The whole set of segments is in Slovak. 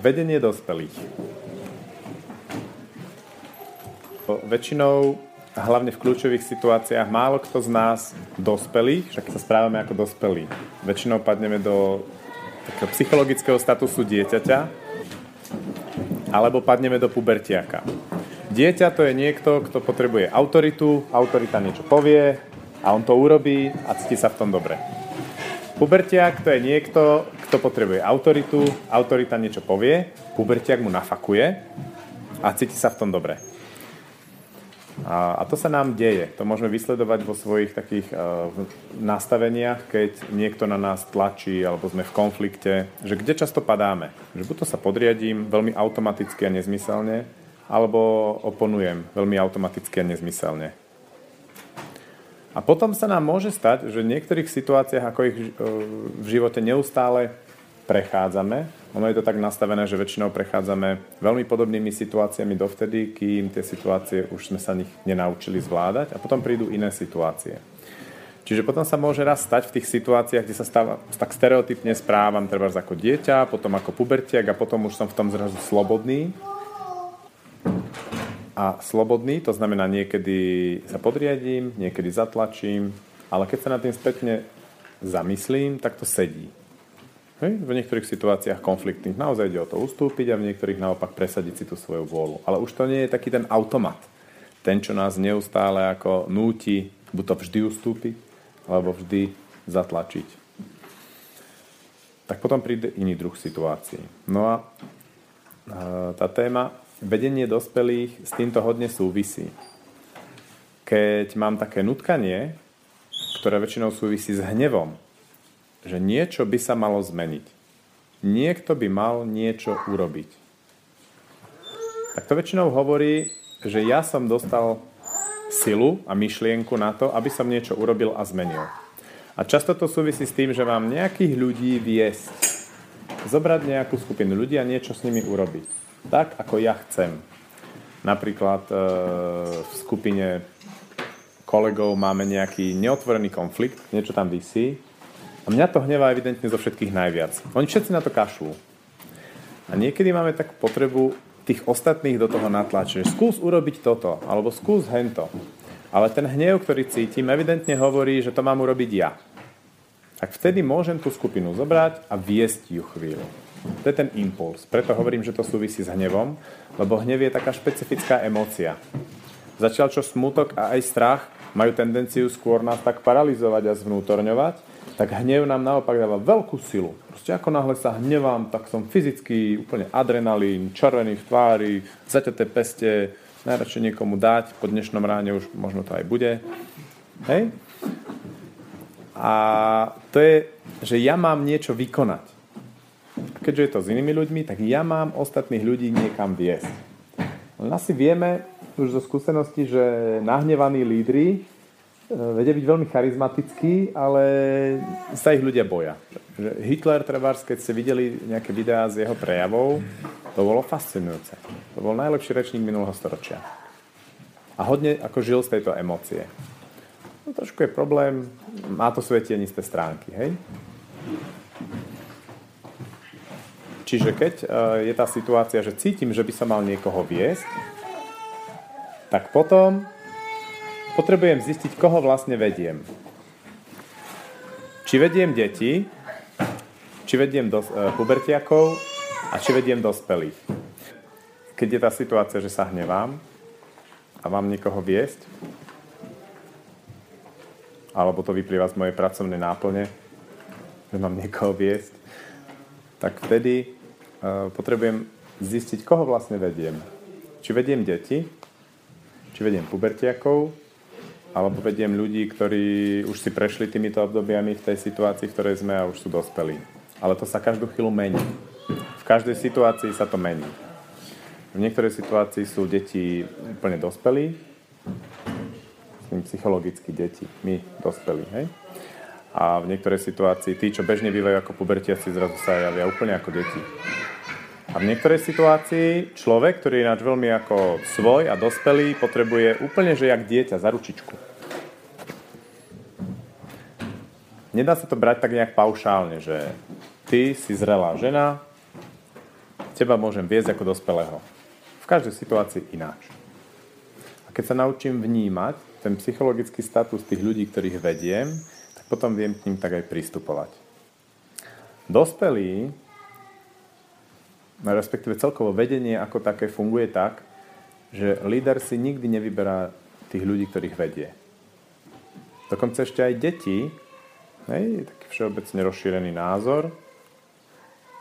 Vedenie dospelých. Väčšinou, hlavne v kľúčových situáciách, málo kto z nás dospelých, však sa správame ako dospelí. Väčšinou padneme do takého psychologického statusu dieťaťa, alebo padneme do pubertiaka. Dieťa to je niekto, kto potrebuje autoritu, autorita niečo povie a on to urobí a cíti sa v tom dobre. Pubertiak to je niekto, kto potrebuje autoritu, autorita niečo povie, pubertiak mu nafakuje a cíti sa v tom dobre. A, a to sa nám deje. To môžeme vysledovať vo svojich takých uh, nastaveniach, keď niekto na nás tlačí alebo sme v konflikte, že kde často padáme. Že buď to sa podriadím veľmi automaticky a nezmyselne, alebo oponujem veľmi automaticky a nezmyselne. A potom sa nám môže stať, že v niektorých situáciách, ako ich e, v živote neustále prechádzame, ono je to tak nastavené, že väčšinou prechádzame veľmi podobnými situáciami dovtedy, kým tie situácie už sme sa nich nenaučili zvládať a potom prídu iné situácie. Čiže potom sa môže raz stať v tých situáciách, kde sa stáva, tak stereotypne správam, treba ako dieťa, potom ako pubertiak a potom už som v tom zrazu slobodný a slobodný, to znamená niekedy sa podriadím, niekedy zatlačím, ale keď sa nad tým spätne zamyslím, tak to sedí. Hej? V niektorých situáciách konfliktných naozaj ide o to ustúpiť a v niektorých naopak presadiť si tú svoju vôľu. Ale už to nie je taký ten automat. Ten, čo nás neustále ako núti buď to vždy ustúpiť, alebo vždy zatlačiť. Tak potom príde iný druh situácií. No a tá téma vedenie dospelých s týmto hodne súvisí. Keď mám také nutkanie, ktoré väčšinou súvisí s hnevom, že niečo by sa malo zmeniť. Niekto by mal niečo urobiť. Tak to väčšinou hovorí, že ja som dostal silu a myšlienku na to, aby som niečo urobil a zmenil. A často to súvisí s tým, že mám nejakých ľudí viesť. Zobrať nejakú skupinu ľudí a niečo s nimi urobiť tak, ako ja chcem. Napríklad e, v skupine kolegov máme nejaký neotvorený konflikt, niečo tam vysí a mňa to hnevá evidentne zo všetkých najviac. Oni všetci na to kašľú. A niekedy máme takú potrebu tých ostatných do toho natlačiť, skús urobiť toto, alebo skús hento. Ale ten hnev, ktorý cítim, evidentne hovorí, že to mám urobiť ja. Tak vtedy môžem tú skupinu zobrať a viesť ju chvíľu. To je ten impuls. Preto hovorím, že to súvisí s hnevom, lebo hnev je taká špecifická emócia. Začal čo smutok a aj strach majú tendenciu skôr nás tak paralizovať a zvnútorňovať, tak hnev nám naopak dáva veľkú silu. Proste ako náhle sa hnevám, tak som fyzicky úplne adrenalín, červený v tvári, zaťaté peste, najradšej niekomu dať, po dnešnom ráne už možno to aj bude. Hej? A to je, že ja mám niečo vykonať keďže je to s inými ľuďmi, tak ja mám ostatných ľudí niekam viesť. Len asi vieme už zo skúsenosti, že nahnevaní lídry e, vedia byť veľmi charizmatickí, ale sa ich ľudia boja. Hitler, trebárs, keď ste videli nejaké videá z jeho prejavov, to bolo fascinujúce. To bol najlepší rečník minulého storočia. A hodne ako žil z tejto emócie. No, trošku je problém, má to svoje tienisté stránky, hej? Čiže keď e, je tá situácia, že cítim, že by som mal niekoho viesť, tak potom potrebujem zistiť, koho vlastne vediem. Či vediem deti, či vediem dos- e, pubertiakov a či vediem dospelých. Keď je tá situácia, že sa hnevám a mám niekoho viesť, alebo to vyplýva z mojej pracovnej náplne, že mám niekoho viesť, tak vtedy potrebujem zistiť, koho vlastne vediem. Či vediem deti, či vediem pubertiakov, alebo vediem ľudí, ktorí už si prešli týmito obdobiami v tej situácii, v ktorej sme a už sú dospelí. Ale to sa každú chvíľu mení. V každej situácii sa to mení. V niektorej situácii sú deti úplne dospelí, psychologicky deti, my dospelí, hej? A v niektorej situácii tí, čo bežne bývajú ako pubertiaci, zrazu sa javia úplne ako deti. A v niektorej situácii človek, ktorý je ináč veľmi ako svoj a dospelý, potrebuje úplne, že jak dieťa, za ručičku. Nedá sa to brať tak nejak paušálne, že ty si zrelá žena, teba môžem viesť ako dospelého. V každej situácii ináč. A keď sa naučím vnímať ten psychologický status tých ľudí, ktorých vediem, tak potom viem k ním tak aj pristupovať. Dospelí, respektíve celkovo vedenie ako také funguje tak, že líder si nikdy nevyberá tých ľudí, ktorých vedie. Dokonca ešte aj deti, hej, taký všeobecne rozšírený názor,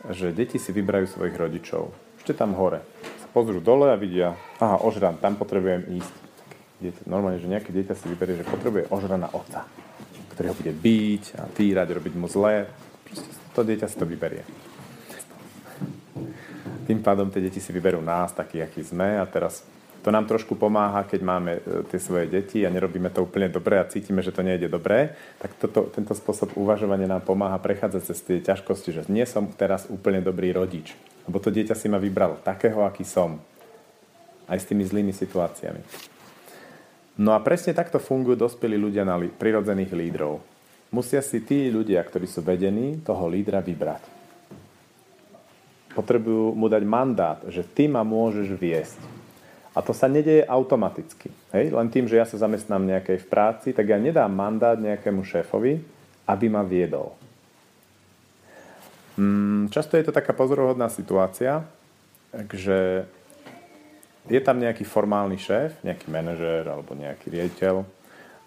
že deti si vyberajú svojich rodičov. Ešte tam hore. Sa pozrú dole a vidia, aha, ožran, tam potrebujem ísť. Dieťa, normálne, že nejaké dieťa si vyberie, že potrebuje ožrana otca, ktorý ho bude byť a týrať, robiť mu zlé. Proste to dieťa si to vyberie. Tým pádom tie deti si vyberú nás, takí, akí sme a teraz to nám trošku pomáha, keď máme e, tie svoje deti a nerobíme to úplne dobre a cítime, že to nejde dobre, tak toto, tento spôsob uvažovania nám pomáha prechádzať cez tie ťažkosti, že nie som teraz úplne dobrý rodič, lebo to dieťa si ma vybralo takého, aký som. Aj s tými zlými situáciami. No a presne takto fungujú dospelí ľudia na li- prirodzených lídrov. Musia si tí ľudia, ktorí sú vedení, toho lídra vybrať. Potrebujú mu dať mandát, že ty ma môžeš viesť a to sa nedeje automaticky. Hej? Len tým, že ja sa zamestnám nejakej v práci, tak ja nedám mandát nejakému šéfovi, aby ma viedol. Mm, často je to taká pozorohodná situácia, že je tam nejaký formálny šéf, nejaký manažér alebo nejaký riaditeľ,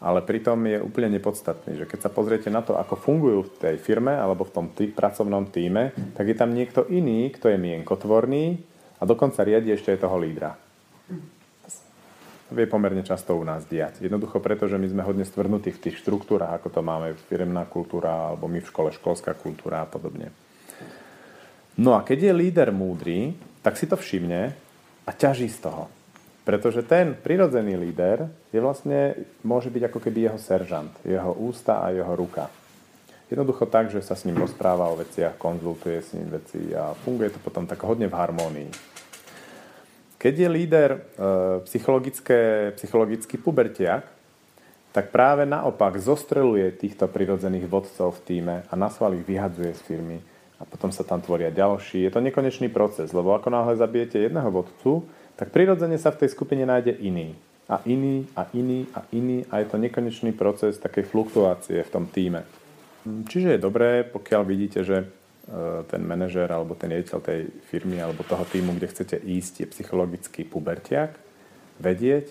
ale pritom je úplne nepodstatný, že keď sa pozriete na to, ako fungujú v tej firme alebo v tom tý, pracovnom týme, tak je tam niekto iný, kto je mienkotvorný a dokonca riadi ešte aj toho lídra vie pomerne často u nás diať. Jednoducho preto, že my sme hodne stvrdnutí v tých štruktúrach, ako to máme firemná kultúra, alebo my v škole školská kultúra a podobne. No a keď je líder múdry, tak si to všimne a ťaží z toho. Pretože ten prirodzený líder je vlastne, môže byť ako keby jeho seržant, jeho ústa a jeho ruka. Jednoducho tak, že sa s ním rozpráva o veciach, konzultuje s ním veci a funguje to potom tak hodne v harmónii. Keď je líder e, psychologický pubertiak, tak práve naopak zostreluje týchto prirodzených vodcov v týme a na sval ich vyhadzuje z firmy a potom sa tam tvoria ďalší. Je to nekonečný proces, lebo ako náhle zabijete jedného vodcu, tak prirodzene sa v tej skupine nájde iný. A iný, a iný, a iný a je to nekonečný proces takej fluktuácie v tom týme. Čiže je dobré, pokiaľ vidíte, že E, ten manažer alebo ten riaditeľ tej firmy alebo toho týmu, kde chcete ísť, je psychologický pubertiak, vedieť,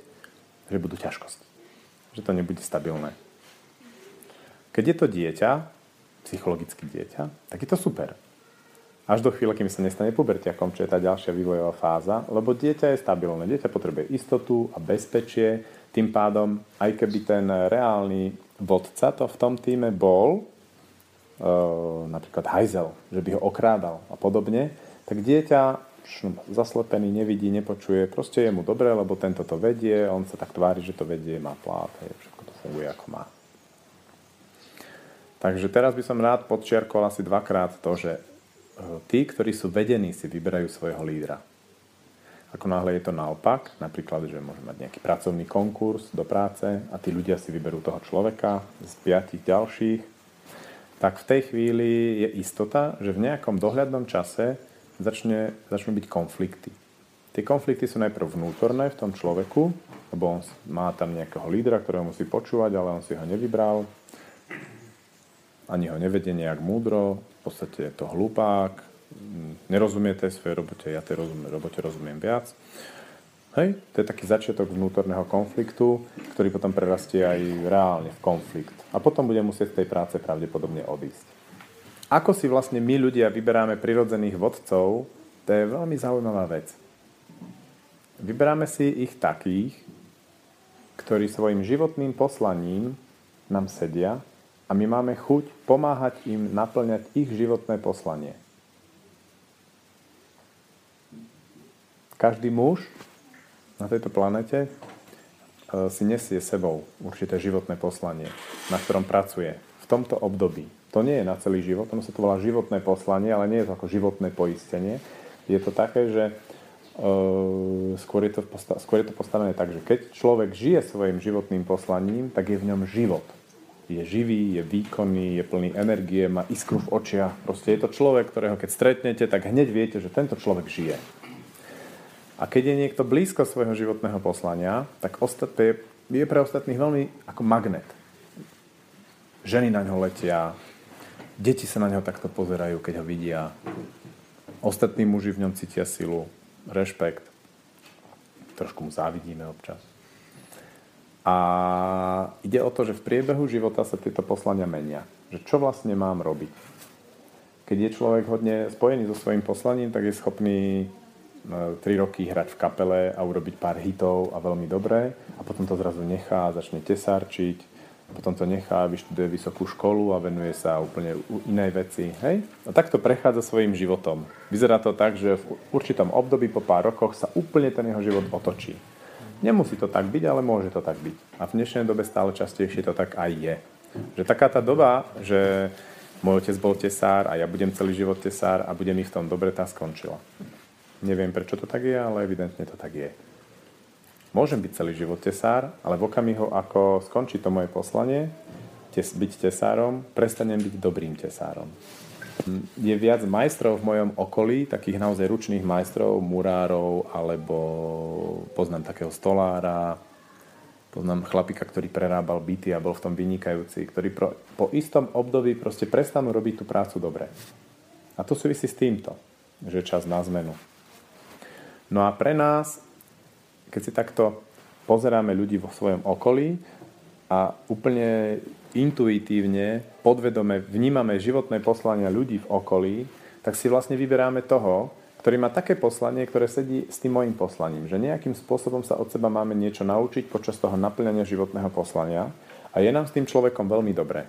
že budú ťažkosti. Že to nebude stabilné. Keď je to dieťa, psychologické dieťa, tak je to super. Až do chvíle, kým sa nestane pubertiakom, čo je tá ďalšia vývojová fáza, lebo dieťa je stabilné. Dieťa potrebuje istotu a bezpečie, tým pádom, aj keby ten reálny vodca to v tom týme bol, Eh, napríklad hajzel, že by ho okrádal a podobne, tak dieťa zaslepený, nevidí, nepočuje, proste je mu dobré, lebo tento to vedie, on sa tak tvári, že to vedie, má plát, hej, všetko to funguje ako má. Takže teraz by som rád podčiarkol asi dvakrát to, že tí, ktorí sú vedení, si vyberajú svojho lídra. Ako náhle je to naopak, napríklad, že môže mať nejaký pracovný konkurs do práce a tí ľudia si vyberú toho človeka z piatich ďalších, tak v tej chvíli je istota, že v nejakom dohľadnom čase začne, začnú byť konflikty. Tie konflikty sú najprv vnútorné v tom človeku, lebo on má tam nejakého lídra, ktorého musí počúvať, ale on si ho nevybral. Ani ho nevedie nejak múdro, v podstate je to hlupák, nerozumie tej svojej robote, ja tej robote rozumiem viac. Hej? To je taký začiatok vnútorného konfliktu, ktorý potom prerastie aj reálne v konflikt. A potom bude musieť z tej práce pravdepodobne odísť. Ako si vlastne my ľudia vyberáme prirodzených vodcov, to je veľmi zaujímavá vec. Vyberáme si ich takých, ktorí svojim životným poslaním nám sedia a my máme chuť pomáhať im naplňať ich životné poslanie. Každý muž na tejto planete e, si nesie sebou určité životné poslanie, na ktorom pracuje v tomto období. To nie je na celý život, ono sa to volá životné poslanie, ale nie je to ako životné poistenie. Je to také, že to skôr je to postavené tak, že keď človek žije svojim životným poslaním, tak je v ňom život. Je živý, je výkonný, je plný energie, má iskru v očiach. Proste je to človek, ktorého keď stretnete, tak hneď viete, že tento človek žije. A keď je niekto blízko svojho životného poslania, tak ostatné, je pre ostatných veľmi ako magnet. Ženy na ňo letia, deti sa na ňo takto pozerajú, keď ho vidia. Ostatní muži v ňom cítia silu, rešpekt. Trošku mu závidíme občas. A ide o to, že v priebehu života sa tieto poslania menia. Že čo vlastne mám robiť? Keď je človek hodne spojený so svojím poslaním, tak je schopný 3 roky hrať v kapele a urobiť pár hitov a veľmi dobré a potom to zrazu nechá začne tesárčiť potom to nechá, vyštuduje vysokú školu a venuje sa úplne inej veci. Hej? A takto prechádza svojim životom. Vyzerá to tak, že v určitom období po pár rokoch sa úplne ten jeho život otočí. Nemusí to tak byť, ale môže to tak byť. A v dnešnej dobe stále častejšie to tak aj je. Že taká tá doba, že môj otec bol tesár a ja budem celý život tesár a budem mi v tom dobre, tá skončila. Neviem, prečo to tak je, ale evidentne to tak je. Môžem byť celý život tesár, ale v okamihu, ako skončí to moje poslanie, byť tesárom, prestanem byť dobrým tesárom. Je viac majstrov v mojom okolí, takých naozaj ručných majstrov, murárov, alebo poznám takého stolára, poznám chlapika, ktorý prerábal byty a bol v tom vynikajúci, ktorí pro, po istom období proste prestanú robiť tú prácu dobre. A to súvisí s týmto, že čas na zmenu. No a pre nás, keď si takto pozeráme ľudí vo svojom okolí a úplne intuitívne, podvedome vnímame životné poslania ľudí v okolí, tak si vlastne vyberáme toho, ktorý má také poslanie, ktoré sedí s tým mojim poslaním. Že nejakým spôsobom sa od seba máme niečo naučiť počas toho naplňania životného poslania a je nám s tým človekom veľmi dobré.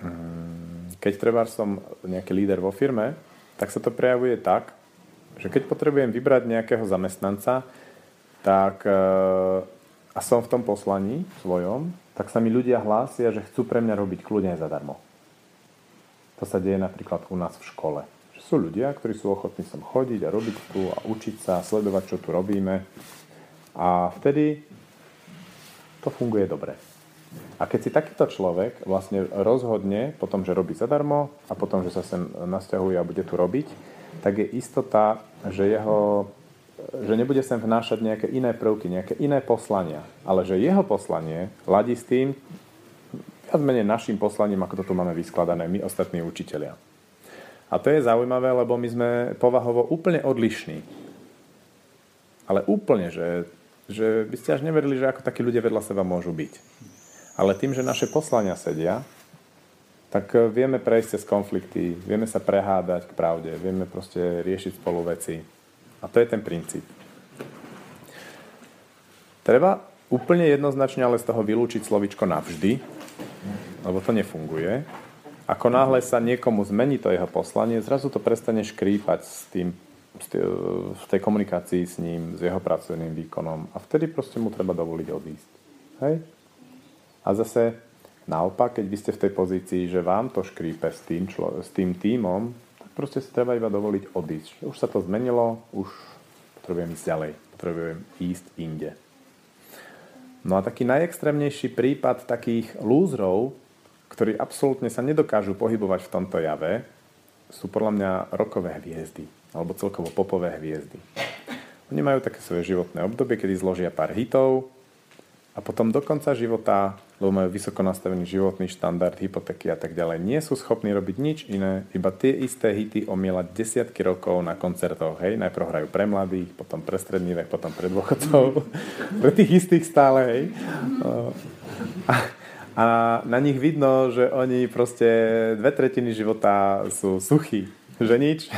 Mm, keď treba som nejaký líder vo firme, tak sa to prejavuje tak, že keď potrebujem vybrať nejakého zamestnanca, tak e, a som v tom poslaní svojom, tak sa mi ľudia hlásia, že chcú pre mňa robiť kľudne aj zadarmo. To sa deje napríklad u nás v škole. Že sú ľudia, ktorí sú ochotní sem chodiť a robiť tu a učiť sa, sledovať, čo tu robíme. A vtedy to funguje dobre. A keď si takýto človek vlastne rozhodne potom, že robí zadarmo a potom, že sa sem nasťahuje a bude tu robiť, tak je istota, že jeho že nebude sem vnášať nejaké iné prvky, nejaké iné poslania, ale že jeho poslanie ladí s tým, viac menej našim poslaním, ako to tu máme vyskladané, my ostatní učitelia. A to je zaujímavé, lebo my sme povahovo úplne odlišní. Ale úplne, že, že by ste až neverili, že ako takí ľudia vedľa seba môžu byť. Ale tým, že naše poslania sedia, tak eh, vieme prejsť cez konflikty, vieme sa prehádať k pravde, vieme proste riešiť spolu veci. A to je ten princíp. Treba úplne jednoznačne ale z toho vylúčiť slovičko navždy, lebo to nefunguje. Ako náhle sa niekomu zmení to jeho poslanie, zrazu to prestane škrípať s tým, v tej komunikácii s ním, s jeho pracovným výkonom a vtedy proste mu treba dovoliť odísť. Hej? A zase Naopak, keď vy ste v tej pozícii, že vám to škrípe s tým, člo, s tým tímom, proste si treba iba dovoliť odísť. Už sa to zmenilo, už potrebujem ísť ďalej, potrebujem ísť inde. No a taký najextrémnejší prípad takých lúzrov, ktorí absolútne sa nedokážu pohybovať v tomto jave, sú podľa mňa rokové hviezdy, alebo celkovo popové hviezdy. Oni majú také svoje životné obdobie, kedy zložia pár hitov a potom do konca života lebo majú vysoko nastavený životný štandard, hypotéky a tak ďalej. Nie sú schopní robiť nič iné, iba tie isté hity omielať desiatky rokov na koncertoch. Hej, najprv hrajú pre mladých, potom pre stredný vek, potom pre dôchodcov, pre tých istých stále. Hej. A, a na nich vidno, že oni proste dve tretiny života sú suchí, že nič.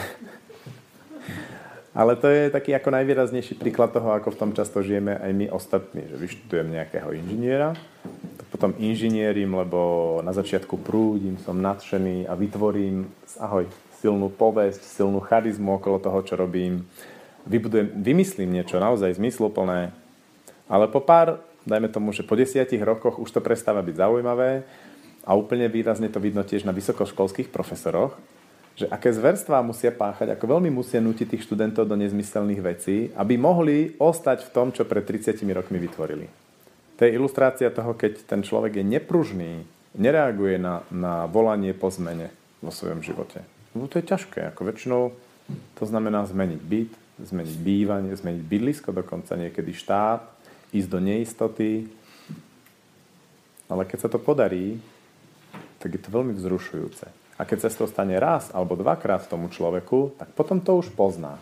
Ale to je taký ako najvýraznejší príklad toho, ako v tom často žijeme aj my ostatní. Že vyštudujem nejakého inžiniera, potom inžinierim, lebo na začiatku prúdim, som nadšený a vytvorím ahoj, silnú povesť, silnú charizmu okolo toho, čo robím. Vybudujem, vymyslím niečo naozaj zmysluplné, ale po pár, dajme tomu, že po desiatich rokoch už to prestáva byť zaujímavé a úplne výrazne to vidno tiež na vysokoškolských profesoroch, že aké zverstvá musia páchať, ako veľmi musia nutiť tých študentov do nezmyselných vecí, aby mohli ostať v tom, čo pred 30 rokmi vytvorili. To je ilustrácia toho, keď ten človek je nepružný, nereaguje na, na volanie po zmene vo svojom živote. No to je ťažké. Ako väčšinou to znamená zmeniť byt, zmeniť bývanie, zmeniť bydlisko, dokonca niekedy štát, ísť do neistoty. Ale keď sa to podarí, tak je to veľmi vzrušujúce. A keď sa to stane raz alebo dvakrát tomu človeku, tak potom to už pozná.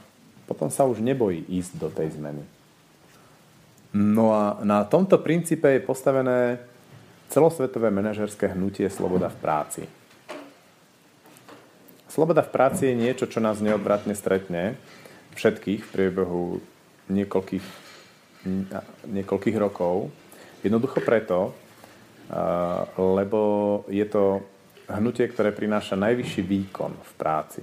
Potom sa už nebojí ísť do tej zmeny. No a na tomto princípe je postavené celosvetové manažerské hnutie Sloboda v práci. Sloboda v práci je niečo, čo nás neodvratne stretne všetkých v priebehu niekoľkých, niekoľkých rokov. Jednoducho preto, lebo je to hnutie, ktoré prináša najvyšší výkon v práci.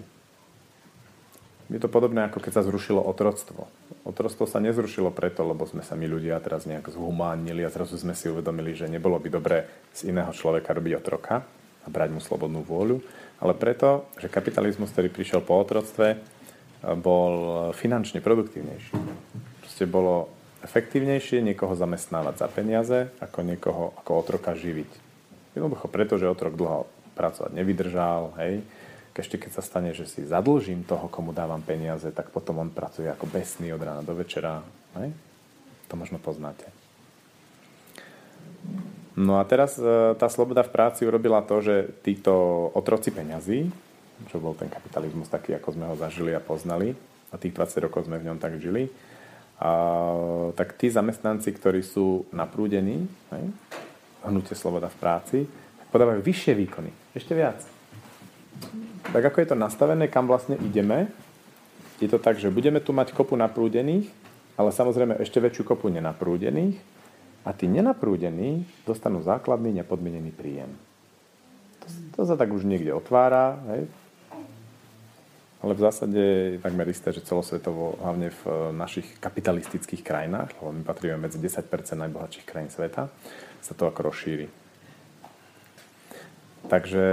Je to podobné, ako keď sa zrušilo otroctvo. Otroctvo sa nezrušilo preto, lebo sme sa my ľudia teraz nejak zhumánili a zrazu sme si uvedomili, že nebolo by dobré z iného človeka robiť otroka a brať mu slobodnú vôľu, ale preto, že kapitalizmus, ktorý prišiel po otroctve, bol finančne produktívnejší. Proste bolo efektívnejšie niekoho zamestnávať za peniaze, ako niekoho ako otroka živiť. Jednoducho preto, že otrok dlho pracovať nevydržal, hej, ešte keď sa stane, že si zadlžím toho, komu dávam peniaze, tak potom on pracuje ako besný od rána do večera. Ne? To možno poznáte. No a teraz e, tá sloboda v práci urobila to, že títo otroci peňazí, čo bol ten kapitalizmus taký, ako sme ho zažili a poznali, a tých 20 rokov sme v ňom tak žili, a, tak tí zamestnanci, ktorí sú naprúdení, hej, hnutie sloboda v práci, podávajú vyššie výkony, ešte viac tak ako je to nastavené, kam vlastne ideme, je to tak, že budeme tu mať kopu naprúdených, ale samozrejme ešte väčšiu kopu nenaprúdených a tí nenaprúdení dostanú základný nepodmienený príjem. To, to sa tak už niekde otvára, hej? ale v zásade je takmer isté, že celosvetovo, hlavne v eh, našich kapitalistických krajinách, lebo my patríme medzi 10% najbohatších krajín sveta, sa to ako rozšíri. Takže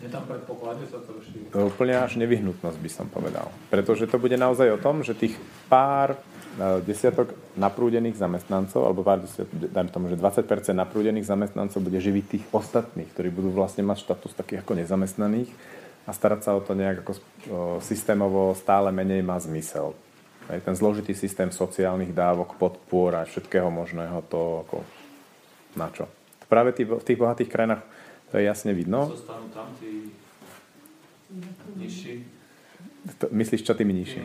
je tam predpoklad, sa to rozšíri? Úplne až nevyhnutnosť by som povedal. Pretože to bude naozaj o tom, že tých pár e, desiatok naprúdených zamestnancov, alebo pár desiatok, dajme tomu, že 20% naprúdených zamestnancov bude živiť tých ostatných, ktorí budú vlastne mať štatus takých ako nezamestnaných a starať sa o to nejak ako systémovo stále menej má zmysel. Aj ten zložitý systém sociálnych dávok, podpor a všetkého možného, to ako na čo? Práve v tých bohatých krajinách to je jasne vidno. Zostanú tam tí nižší. Myslíš, čo tými nižší?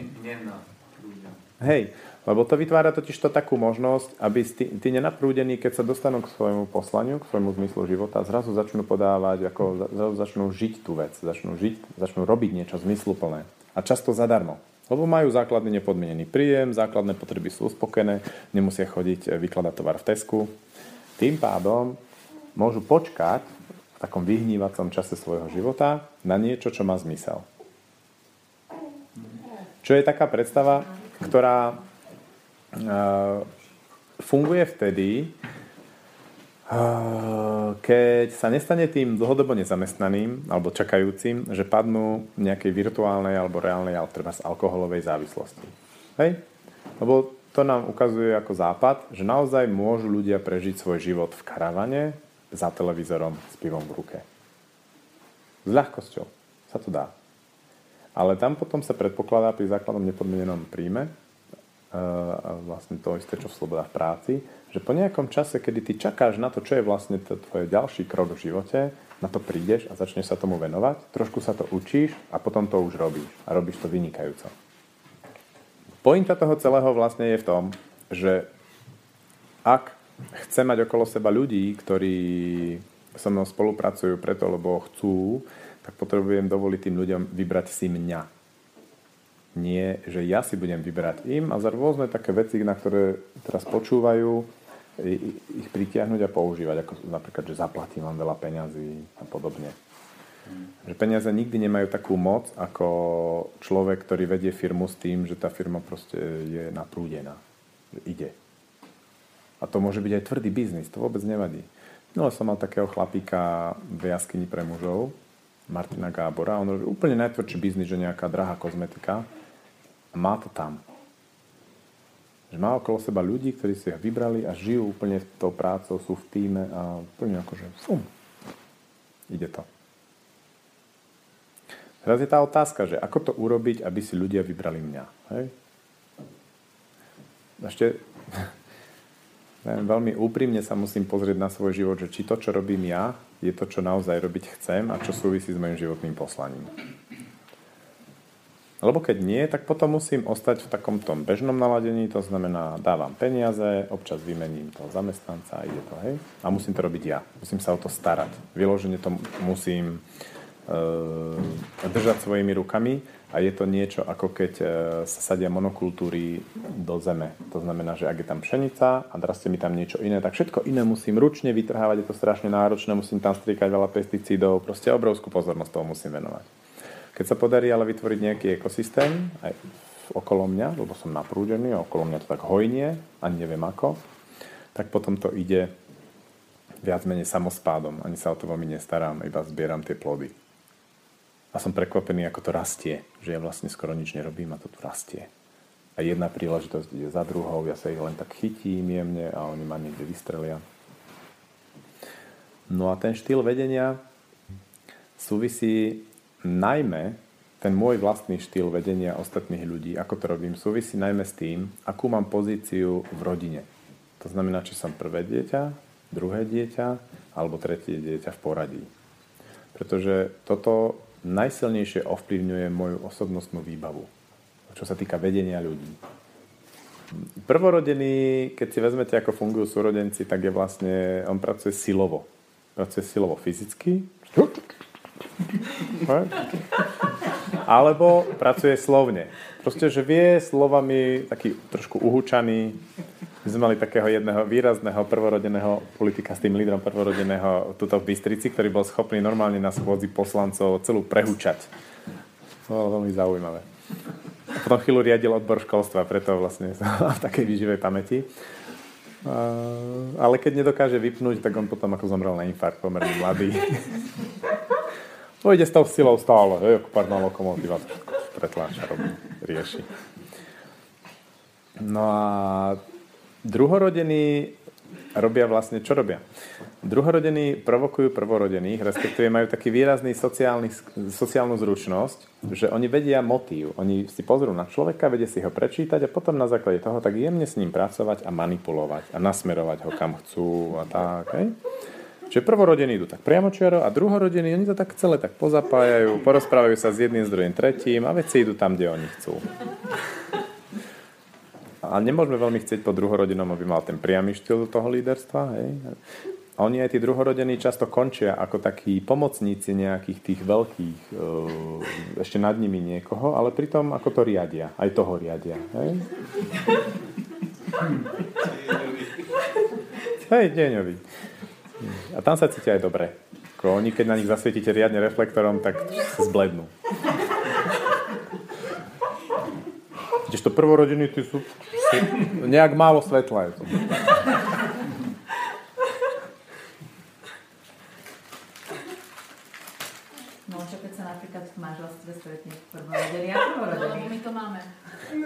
ľudia. Hej, lebo to vytvára totiž to takú možnosť, aby tí, tí nenaprúdení, keď sa dostanú k svojmu poslaniu, k svojmu zmyslu života, zrazu začnú podávať, ako zrazu začnú žiť tú vec, začnú žiť, začnú robiť niečo zmysluplné. A často zadarmo. Lebo majú základný nepodmienený príjem, základné potreby sú uspokojené, nemusia chodiť eh, vykladať tovar v Tesku. Tým pádom môžu počkať v takom vyhnívacom čase svojho života na niečo, čo má zmysel. Čo je taká predstava, ktorá uh, funguje vtedy, uh, keď sa nestane tým dlhodobo nezamestnaným alebo čakajúcim, že padnú nejakej virtuálnej alebo reálnej, treba z alkoholovej závislosti. Hej? Lebo to nám ukazuje ako západ, že naozaj môžu ľudia prežiť svoj život v karavane, za televízorom s pivom v ruke. S ľahkosťou sa to dá. Ale tam potom sa predpokladá pri základnom nepodmienenom príjme, uh, vlastne to isté, čo sloboda v práci, že po nejakom čase, kedy ty čakáš na to, čo je vlastne to tvoj ďalší krok v živote, na to prídeš a začneš sa tomu venovať, trošku sa to učíš a potom to už robíš. A robíš to vynikajúco. Pointa toho celého vlastne je v tom, že ak chcem mať okolo seba ľudí, ktorí so mnou spolupracujú preto, lebo chcú, tak potrebujem dovoliť tým ľuďom vybrať si mňa. Nie, že ja si budem vybrať im a za rôzne také veci, na ktoré teraz počúvajú, ich pritiahnuť a používať, ako napríklad, že zaplatím vám veľa peňazí a podobne. Že peniaze nikdy nemajú takú moc ako človek, ktorý vedie firmu s tým, že tá firma proste je naprúdená. Že ide. A to môže byť aj tvrdý biznis, to vôbec nevadí. No som mal takého chlapíka v jaskyni pre mužov, Martina Gábora, on robí úplne najtvrdší biznis, že nejaká drahá kozmetika a má to tam. Že má okolo seba ľudí, ktorí si ho vybrali a žijú úplne tou prácou, sú v týme a úplne akože fum, ide to. Teraz je tá otázka, že ako to urobiť, aby si ľudia vybrali mňa. Hej? Ešte veľmi úprimne sa musím pozrieť na svoj život, že či to, čo robím ja, je to, čo naozaj robiť chcem a čo súvisí s mojim životným poslaním. Lebo keď nie, tak potom musím ostať v takom tom bežnom naladení, to znamená, dávam peniaze, občas vymením toho zamestnanca a ide to, hej? A musím to robiť ja. Musím sa o to starať. Vyloženie to musím e, držať svojimi rukami a je to niečo ako keď e, sa sadia monokultúry do zeme. To znamená, že ak je tam pšenica a rastie mi tam niečo iné, tak všetko iné musím ručne vytrhávať, je to strašne náročné, musím tam striekať veľa pesticídov, proste obrovskú pozornosť toho musím venovať. Keď sa podarí ale vytvoriť nejaký ekosystém aj okolo mňa, lebo som naprúdený okolo mňa to tak hojnie, ani neviem ako, tak potom to ide viac menej samospádom. Ani sa o to veľmi nestarám, iba zbieram tie plody. A som prekvapený, ako to rastie. Že ja vlastne skoro nič nerobím a to tu rastie. A jedna príležitosť ide za druhou, ja sa ich len tak chytím jemne a oni ma niekde vystrelia. No a ten štýl vedenia súvisí najmä, ten môj vlastný štýl vedenia ostatných ľudí, ako to robím, súvisí najmä s tým, akú mám pozíciu v rodine. To znamená, či som prvé dieťa, druhé dieťa alebo tretie dieťa v poradí. Pretože toto najsilnejšie ovplyvňuje moju osobnostnú výbavu, čo sa týka vedenia ľudí. Prvorodený, keď si vezmete, ako fungujú súrodenci, tak je vlastne, on pracuje silovo. Pracuje silovo fyzicky. Alebo pracuje slovne. Proste, že vie slovami taký trošku uhúčaný, my sme mali takého jedného výrazného prvorodeného politika s tým lídrom prvorodeného tuto v Bystrici, ktorý bol schopný normálne na schôdzi poslancov celú prehúčať. To bolo veľmi zaujímavé. A potom chvíľu riadil odbor školstva, preto vlastne som v takej výživej pamäti. Ale keď nedokáže vypnúť, tak on potom ako zomrel na infarkt, pomerne mladý. Pôjde s tou silou stále, hej, ako párna lokomotíva pretláča, robí, rieši. No a Druhorodení robia vlastne, čo robia? Druhorodení provokujú prvorodených, respektíve majú taký výrazný sociálny, sociálnu zručnosť, že oni vedia motív. Oni si pozrú na človeka, vedia si ho prečítať a potom na základe toho tak jemne s ním pracovať a manipulovať a nasmerovať ho kam chcú a tak. Hej? Čiže prvorodení idú tak priamočiaro a druhorodení, oni to tak celé tak pozapájajú, porozprávajú sa s jedným, s druhým, tretím a veci idú tam, kde oni chcú. A nemôžeme veľmi chcieť po druhorodinom, aby mal ten priamy štýl toho líderstva. Hej? Oni aj tí druhorodení často končia ako takí pomocníci nejakých tých veľkých, e, ešte nad nimi niekoho, ale pritom ako to riadia. Aj toho riadia. Hej, hej deňový. A tam sa cítia aj dobre. Ako oni, keď na nich zasvietite riadne reflektorom, tak zblednú. To prvorodiny, tí sú nejak málo svetla je to. No, čo keď sa napríklad v manželstve stretne prvorodení a prvorodení? My to máme.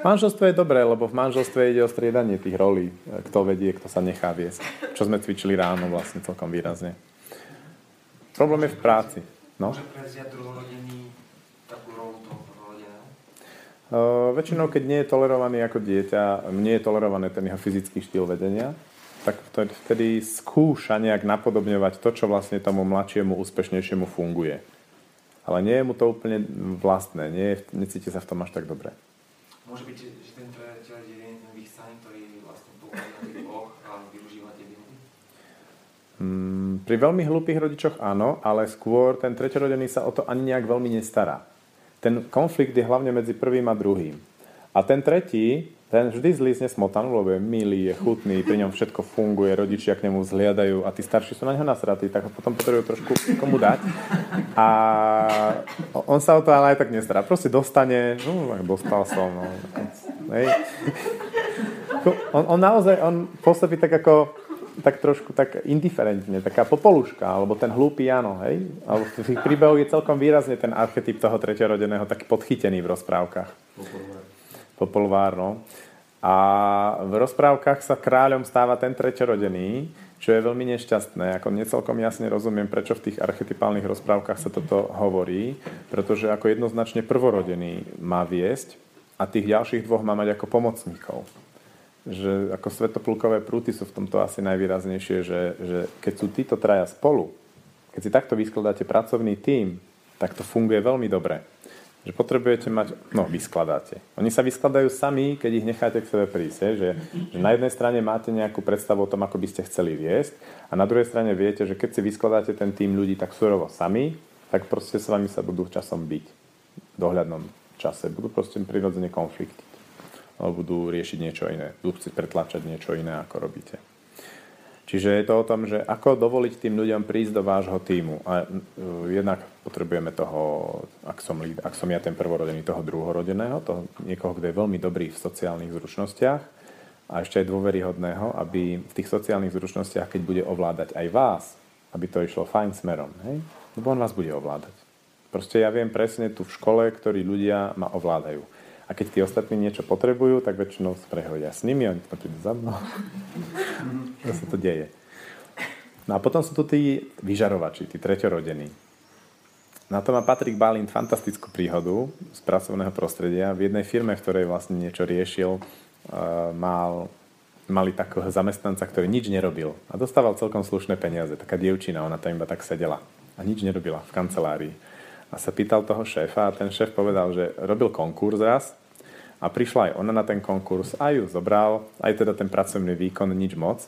Manželstvo je dobré, lebo v manželstve ide o striedanie tých rolí. Kto vedie, kto sa nechá viesť. Čo sme cvičili ráno vlastne celkom výrazne. Problém je v práci. No? Môže prevziať druhorodený Uh, väčšinou, keď nie je tolerovaný ako dieťa, nie je tolerovaný ten jeho fyzický štýl vedenia, tak vtedy skúša nejak napodobňovať to, čo vlastne tomu mladšiemu, úspešnejšiemu funguje. Ale nie je mu to úplne vlastné, nie, necíti sa v tom až tak dobre. Môže byť, že ten treťač je jeden vychcaný, ktorý vlastne poukladá tých boh a využíva tie Hmm, pri veľmi hlúpých rodičoch áno, ale skôr ten treťorodený sa o to ani nejak veľmi nestará ten konflikt je hlavne medzi prvým a druhým. A ten tretí, ten vždy zlízne smotanú, lebo je milý, je chutný, pri ňom všetko funguje, rodičia k nemu zhliadajú a tí starší sú na neho nasratí, tak ho potom potrebujú trošku komu dať. A on sa o to ale aj tak nestará. Proste dostane, no, dostal som, no. On, on naozaj, on pôsobí tak ako tak trošku tak indiferentne, taká popoluška, alebo ten hlúpy áno, hej? Alebo v tých príbehoch je celkom výrazne ten archetyp toho treťorodeného taký podchytený v rozprávkach. Popolvár. no. A v rozprávkach sa kráľom stáva ten treťorodený, čo je veľmi nešťastné. Ako necelkom jasne rozumiem, prečo v tých archetypálnych rozprávkach sa toto hovorí, pretože ako jednoznačne prvorodený má viesť a tých ďalších dvoch má mať ako pomocníkov. Že ako svetoplukové prúty sú v tomto asi najvýraznejšie, že, že keď sú títo traja spolu, keď si takto vyskladáte pracovný tím, tak to funguje veľmi dobre. Že potrebujete mať, no vyskladáte. Oni sa vyskladajú sami, keď ich necháte k sebe prísť. Že, že na jednej strane máte nejakú predstavu o tom, ako by ste chceli viesť a na druhej strane viete, že keď si vyskladáte ten tým ľudí tak surovo sami, tak proste s vami sa budú časom byť v dohľadnom čase. Budú proste prirodzene konflikty. Alebo budú riešiť niečo iné. Budú chcieť pretlačať niečo iné, ako robíte. Čiže je to o tom, že ako dovoliť tým ľuďom prísť do vášho týmu. A uh, jednak potrebujeme toho, ak som, ak som ja ten prvorodený, toho druhorodeného, toho niekoho, kto je veľmi dobrý v sociálnych zručnostiach a ešte aj dôveryhodného, aby v tých sociálnych zručnostiach, keď bude ovládať aj vás, aby to išlo fajn smerom. Hej? Lebo on vás bude ovládať. Proste ja viem presne tu v škole, ktorí ľudia ma ovládajú. A keď tí ostatní niečo potrebujú, tak väčšinou sprehodia s nimi, oni to prídu za mnou. to sa to deje. No a potom sú tu tí vyžarovači, tí treťorodení. Na to má Patrik Balín fantastickú príhodu z pracovného prostredia. V jednej firme, v ktorej vlastne niečo riešil, uh, mal, mali takého zamestnanca, ktorý nič nerobil a dostával celkom slušné peniaze. Taká dievčina, ona tam iba tak sedela a nič nerobila v kancelárii. A sa pýtal toho šéfa a ten šéf povedal, že robil konkurs raz a prišla aj ona na ten konkurs, aj ju zobral, aj teda ten pracovný výkon, nič moc.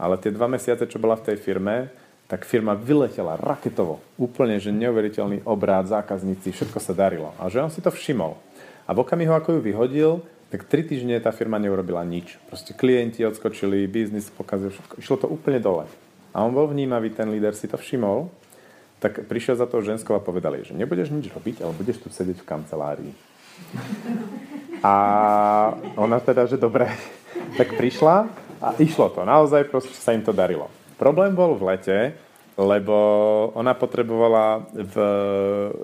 Ale tie dva mesiace, čo bola v tej firme, tak firma vyletela raketovo. Úplne, že neuveriteľný obrád, zákazníci, všetko sa darilo. A že on si to všimol. A v okamihu, ako ju vyhodil, tak tri týždne tá firma neurobila nič. Proste klienti odskočili, biznis pokazil, všetko. Išlo to úplne dole. A on bol vnímavý, ten líder si to všimol, tak prišiel za toho ženskou a povedali, že nebudeš nič robiť, ale budeš tu sedieť v kancelárii. A ona teda, že dobre, tak prišla a išlo to. Naozaj proste sa im to darilo. Problém bol v lete, lebo ona potrebovala v,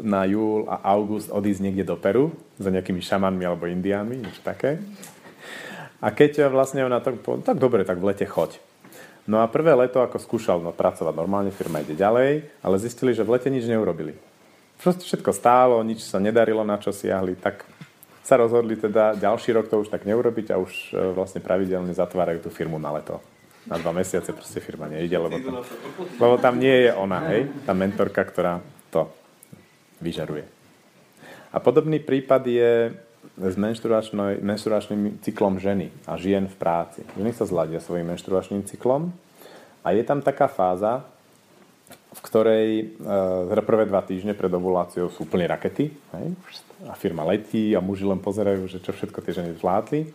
na júl a august odísť niekde do Peru za nejakými šamanmi alebo indiánmi, niečo také. A keď vlastne ona tak povedala, tak dobre, tak v lete choď. No a prvé leto, ako skúšal no, pracovať normálne, firma ide ďalej, ale zistili, že v lete nič neurobili. Všetko stálo, nič sa nedarilo, na čo siahli, tak sa rozhodli teda ďalší rok to už tak neurobiť a už e, vlastne pravidelne zatvárajú tú firmu na leto. Na dva mesiace proste firma nejde, lebo tam, lebo tam nie je ona, hej, tá mentorka, ktorá to vyžaruje. A podobný prípad je s menštruačným cyklom ženy a žien v práci. Ženy sa zladia svojim menštruačným cyklom a je tam taká fáza, v ktorej e, prvé dva týždne pred ovuláciou sú úplne rakety. Hej? A firma letí a muži len pozerajú, že čo všetko tie ženy zvládli.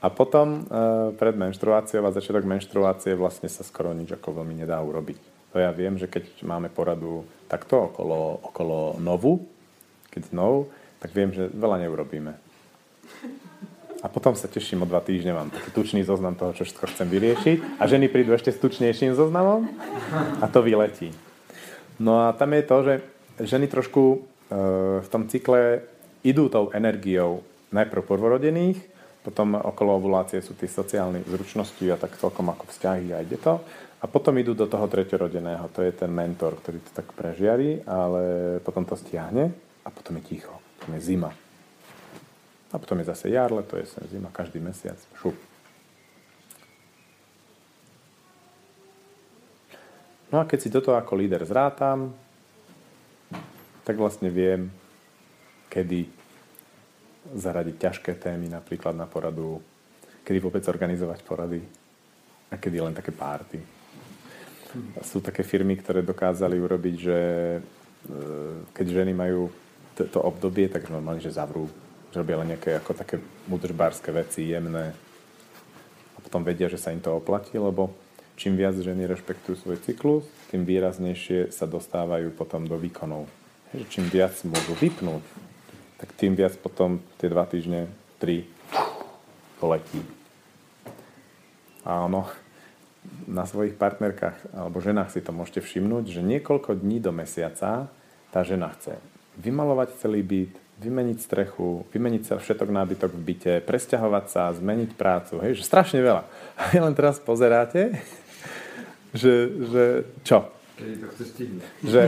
A potom e, pred menštruáciou a začiatok menštruácie vlastne sa skoro nič ako veľmi nedá urobiť. To ja viem, že keď máme poradu takto okolo, okolo novu, keď nov, tak viem, že veľa neurobíme. A potom sa teším o dva týždne, mám taký tučný zoznam toho, čo všetko chcem vyriešiť a ženy prídu ešte s tučnejším zoznamom a to vyletí. No a tam je to, že ženy trošku e, v tom cykle idú tou energiou najprv prvorodených, potom okolo ovulácie sú tie sociálne zručnosti a tak celkom ako vzťahy a ide to. A potom idú do toho treťorodeného, to je ten mentor, ktorý to tak prežiari, ale potom to stiahne a potom je ticho, potom je zima. A potom je zase jar, leto, jesen, zima, každý mesiac, šup. No a keď si toto ako líder zrátam, tak vlastne viem, kedy zaradiť ťažké témy napríklad na poradu, kedy vôbec organizovať porady a kedy len také párty. Sú také firmy, ktoré dokázali urobiť, že e, keď ženy majú to obdobie, tak normálne, že zavrú, že robia len nejaké ako také mudržbárske veci, jemné a potom vedia, že sa im to oplatí, lebo čím viac ženy rešpektujú svoj cyklus, tým výraznejšie sa dostávajú potom do výkonov. Čím viac môžu vypnúť, tak tým viac potom tie dva týždne, tri, poletí. A na svojich partnerkách alebo ženách si to môžete všimnúť, že niekoľko dní do mesiaca tá žena chce vymalovať celý byt, vymeniť strechu, vymeniť sa všetok nábytok v byte, presťahovať sa, zmeniť prácu, hej, že strašne veľa. A len teraz pozeráte, že, že čo? Že,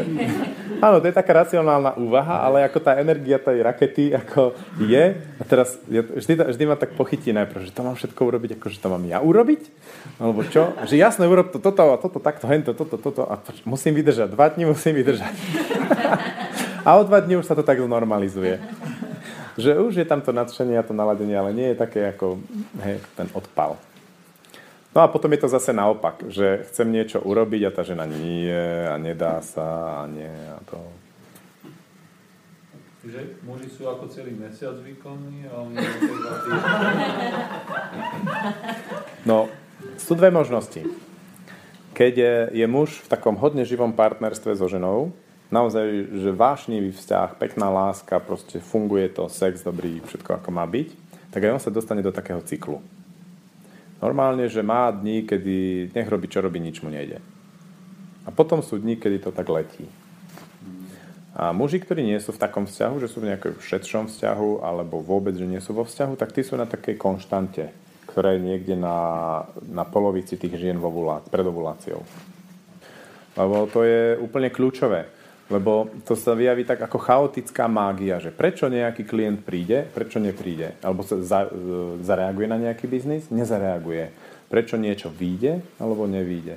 áno, to je taká racionálna úvaha, ale ako tá energia tej rakety ako je, a teraz ja, vždy, vždy ma tak pochytí najprv, že to mám všetko urobiť, ako že to mám ja urobiť? Alebo čo? Že jasne, urob to, toto, a toto, takto, hento, toto, toto, a musím vydržať, dva dní musím vydržať. A o dva dní už sa to tak znormalizuje. Že už je tam to nadšenie a to naladenie, ale nie je také ako hej, ten odpal. No a potom je to zase naopak, že chcem niečo urobiť a tá žena nie a nedá sa a nie a to. Že muži sú ako celý mesiac výkonní a oni No, sú dve možnosti. Keď je, je muž v takom hodne živom partnerstve so ženou, naozaj, že vášnivý vzťah, pekná láska, proste funguje to, sex dobrý, všetko ako má byť, tak aj on sa dostane do takého cyklu Normálne, že má dní, kedy nech robí, čo robí, nič mu nejde. A potom sú dní, kedy to tak letí. A muži, ktorí nie sú v takom vzťahu, že sú v nejakom všetšom vzťahu, alebo vôbec, že nie sú vo vzťahu, tak tí sú na takej konštante, ktorá je niekde na, na polovici tých žien pred ovuláciou. Lebo to je úplne kľúčové lebo to sa vyjaví tak ako chaotická mágia, že prečo nejaký klient príde, prečo nepríde. Alebo sa za, zareaguje na nejaký biznis, nezareaguje. Prečo niečo vyjde, alebo nevyjde.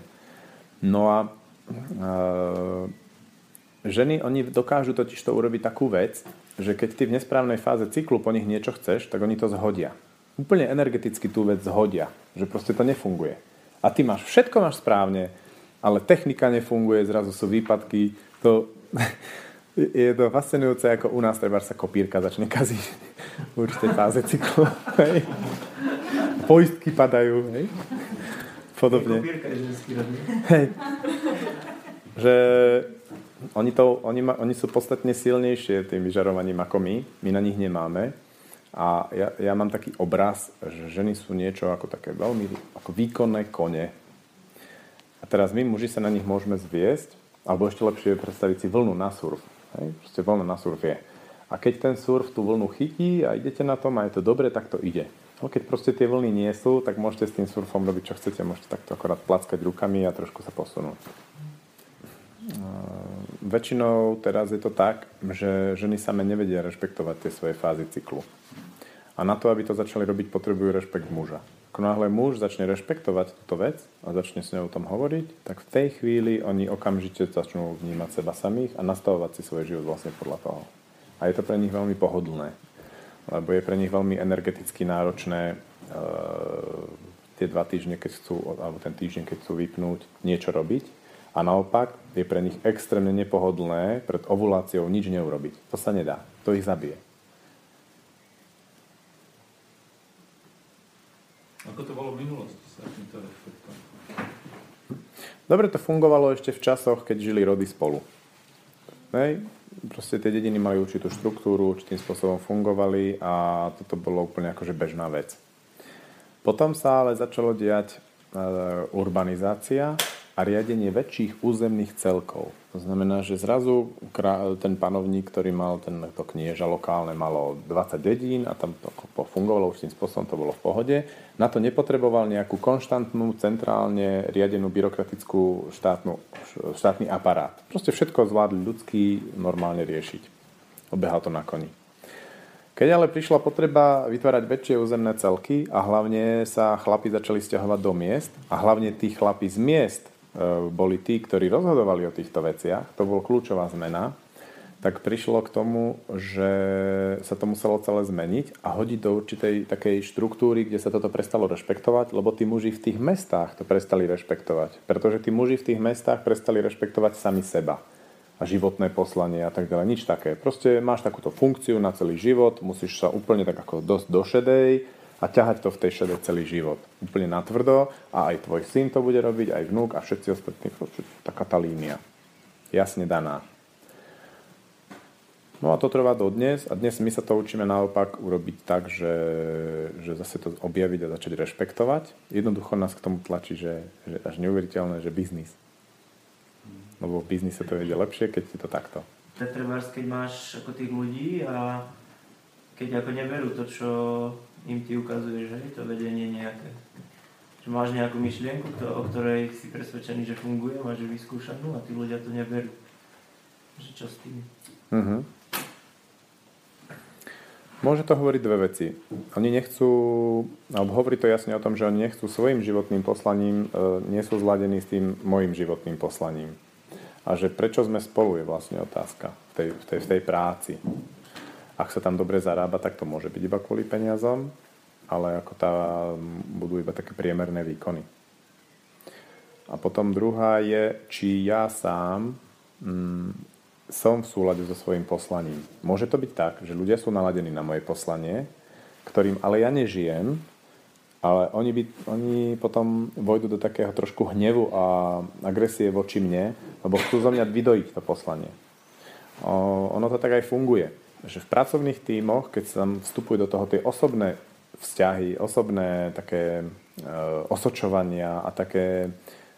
No a e, ženy, oni dokážu totiž to urobiť takú vec, že keď ty v nesprávnej fáze cyklu po nich niečo chceš, tak oni to zhodia. Úplne energeticky tú vec zhodia, že proste to nefunguje. A ty máš, všetko máš správne, ale technika nefunguje, zrazu sú výpadky, to je to fascinujúce, ako u nás treba sa kopírka začne kaziť v určitej fáze cyklu. Hej. Poistky padajú. Hej. Podobne. Hej. Že oni, to, oni, ma, oni sú podstatne silnejšie tým vyžarovaním ako my. My na nich nemáme. A ja, ja mám taký obraz, že ženy sú niečo ako také veľmi ako výkonné kone. A teraz my muži sa na nich môžeme zviesť alebo ešte lepšie je predstaviť si vlnu na surf. Hej? Proste vlna na surf je. A keď ten surf tú vlnu chytí a idete na tom a je to dobre, tak to ide. No keď proste tie vlny nie sú, tak môžete s tým surfom robiť, čo chcete. Môžete takto akorát plackať rukami a trošku sa posunúť. Väčšinou teraz je to tak, že ženy same nevedia rešpektovať tie svoje fázy cyklu. A na to, aby to začali robiť, potrebujú rešpekt muža. Ako náhle muž začne rešpektovať túto vec a začne s ňou o tom hovoriť, tak v tej chvíli oni okamžite začnú vnímať seba samých a nastavovať si svoj život vlastne podľa toho. A je to pre nich veľmi pohodlné, lebo je pre nich veľmi energeticky náročné uh, tie dva týždne, keď chcú, alebo ten týždeň, keď chcú vypnúť, niečo robiť. A naopak je pre nich extrémne nepohodlné pred ovuláciou nič neurobiť. To sa nedá. To ich zabije. Ako to bolo v minulosti sa týmto Dobre to fungovalo ešte v časoch, keď žili rody spolu. Hej. Proste tie dediny mali určitú štruktúru, určitým spôsobom fungovali a toto bolo úplne akože bežná vec. Potom sa ale začalo diať e, urbanizácia a riadenie väčších územných celkov. To znamená, že zrazu ten panovník, ktorý mal ten, knieža lokálne, malo 20 dedín a tam to fungovalo určitým spôsobom, to bolo v pohode. Na to nepotreboval nejakú konštantnú, centrálne riadenú byrokratickú štátnu, štátny aparát. Proste všetko zvládli ľudský normálne riešiť. Obehal to na koni. Keď ale prišla potreba vytvárať väčšie územné celky a hlavne sa chlapi začali stiahovať do miest a hlavne tí chlapi z miest boli tí, ktorí rozhodovali o týchto veciach, to bola kľúčová zmena, tak prišlo k tomu, že sa to muselo celé zmeniť a hodiť do určitej takej štruktúry, kde sa toto prestalo rešpektovať, lebo tí muži v tých mestách to prestali rešpektovať. Pretože tí muži v tých mestách prestali rešpektovať sami seba a životné poslanie a tak ďalej. Nič také. Proste máš takúto funkciu na celý život, musíš sa úplne tak ako dosť do šedej, a ťahať to v tej šede celý život. Úplne natvrdo a aj tvoj syn to bude robiť, aj vnúk a všetci ostatní. Taká tá línia. Jasne daná. No a to trvá do dnes a dnes my sa to učíme naopak urobiť tak, že, že zase to objaviť a začať rešpektovať. Jednoducho nás k tomu tlačí, že, že až neuveriteľné, že biznis. Lebo v biznise to ide lepšie, keď si to takto. Tak treba, keď máš ako tých ľudí a keď ako neberú to, čo im ty ukazuješ, hej, to vedenie nejaké. Že máš nejakú myšlienku, to, o ktorej si presvedčený, že funguje, máš ju vyskúšanú a tí ľudia to neberú. Že čo s tým? Uh-huh. Môže to hovoriť dve veci. Oni nechcú, alebo hovorí to jasne o tom, že oni nechcú svojim životným poslaním, e, nie sú zladení s tým môjim životným poslaním. A že prečo sme spolu je vlastne otázka v tej, v tej, v tej práci. Ak sa tam dobre zarába, tak to môže byť iba kvôli peniazom, ale ako tá, budú iba také priemerné výkony. A potom druhá je, či ja sám mm, som v súlade so svojím poslaním. Môže to byť tak, že ľudia sú naladení na moje poslanie, ktorým ale ja nežijem, ale oni, by, oni potom vojdu do takého trošku hnevu a agresie voči mne, lebo chcú zo mňa vydojiť to poslanie. O, ono to tak aj funguje že v pracovných tímoch, keď sa vstupujú do toho tie osobné vzťahy, osobné také e, osočovania a také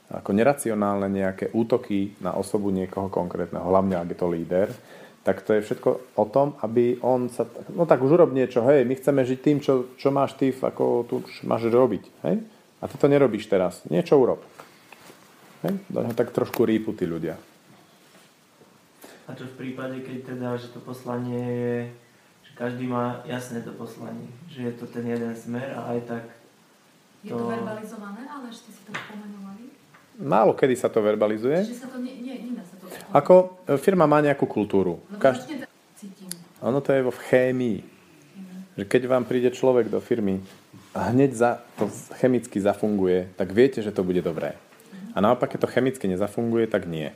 ako neracionálne nejaké útoky na osobu niekoho konkrétneho, hlavne ak je to líder, tak to je všetko o tom, aby on sa, no tak už urob niečo, hej, my chceme žiť tým, čo, čo máš ty, ako tu máš robiť, hej? A to nerobíš teraz, niečo urob. Hej? Tak trošku rýpu tí ľudia. A to v prípade, keď teda, že to poslanie je, že každý má jasné to poslanie, že je to ten jeden smer a aj tak to... Je to verbalizované, ale ešte si to spomenovali? Málo kedy sa to verbalizuje. Čiže sa to nie, nie, nie sa to... Ako e, firma má nejakú kultúru. Lebo Každ... cítim. Ono to je vo chémii. Že keď vám príde človek do firmy a hneď za, to chemicky zafunguje, tak viete, že to bude dobré. A naopak, keď to chemicky nezafunguje, tak nie.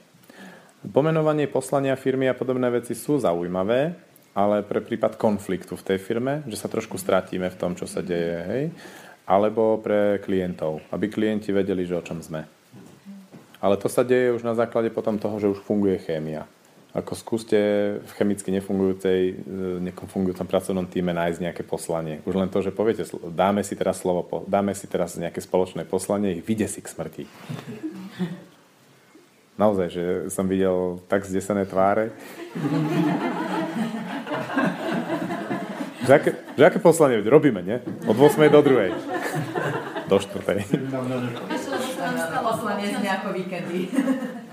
Pomenovanie poslania firmy a podobné veci sú zaujímavé, ale pre prípad konfliktu v tej firme, že sa trošku stratíme v tom, čo sa deje, hej, alebo pre klientov, aby klienti vedeli, že o čom sme. Ale to sa deje už na základe potom toho, že už funguje chémia. Ako skúste v chemicky nefungujúcej, e, nekom fungujúcom pracovnom týme nájsť nejaké poslanie. Už len to, že poviete, dáme si teraz slovo, dáme si teraz nejaké spoločné poslanie, ich vydesí k smrti naozaj, že som videl tak zdesené tváre. že, aké, že aké poslanie robíme, nie? Od 8. do 2. Do 4. Poslanie z nejako víkendy.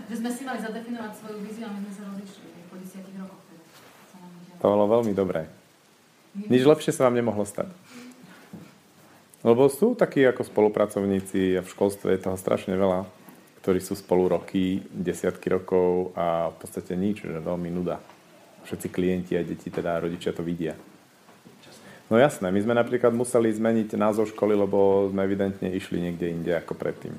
Že sme si mali zadefinovať svoju víziu a my sme sa rozlišili po 10 rokoch. To bolo veľmi dobré. Nič lepšie sa vám nemohlo stať. Lebo sú takí ako spolupracovníci a v školstve je toho strašne veľa ktorí sú spolu roky, desiatky rokov a v podstate nič, že veľmi nuda. Všetci klienti a deti, teda rodičia to vidia. No jasné, my sme napríklad museli zmeniť názov školy, lebo sme evidentne išli niekde inde ako predtým.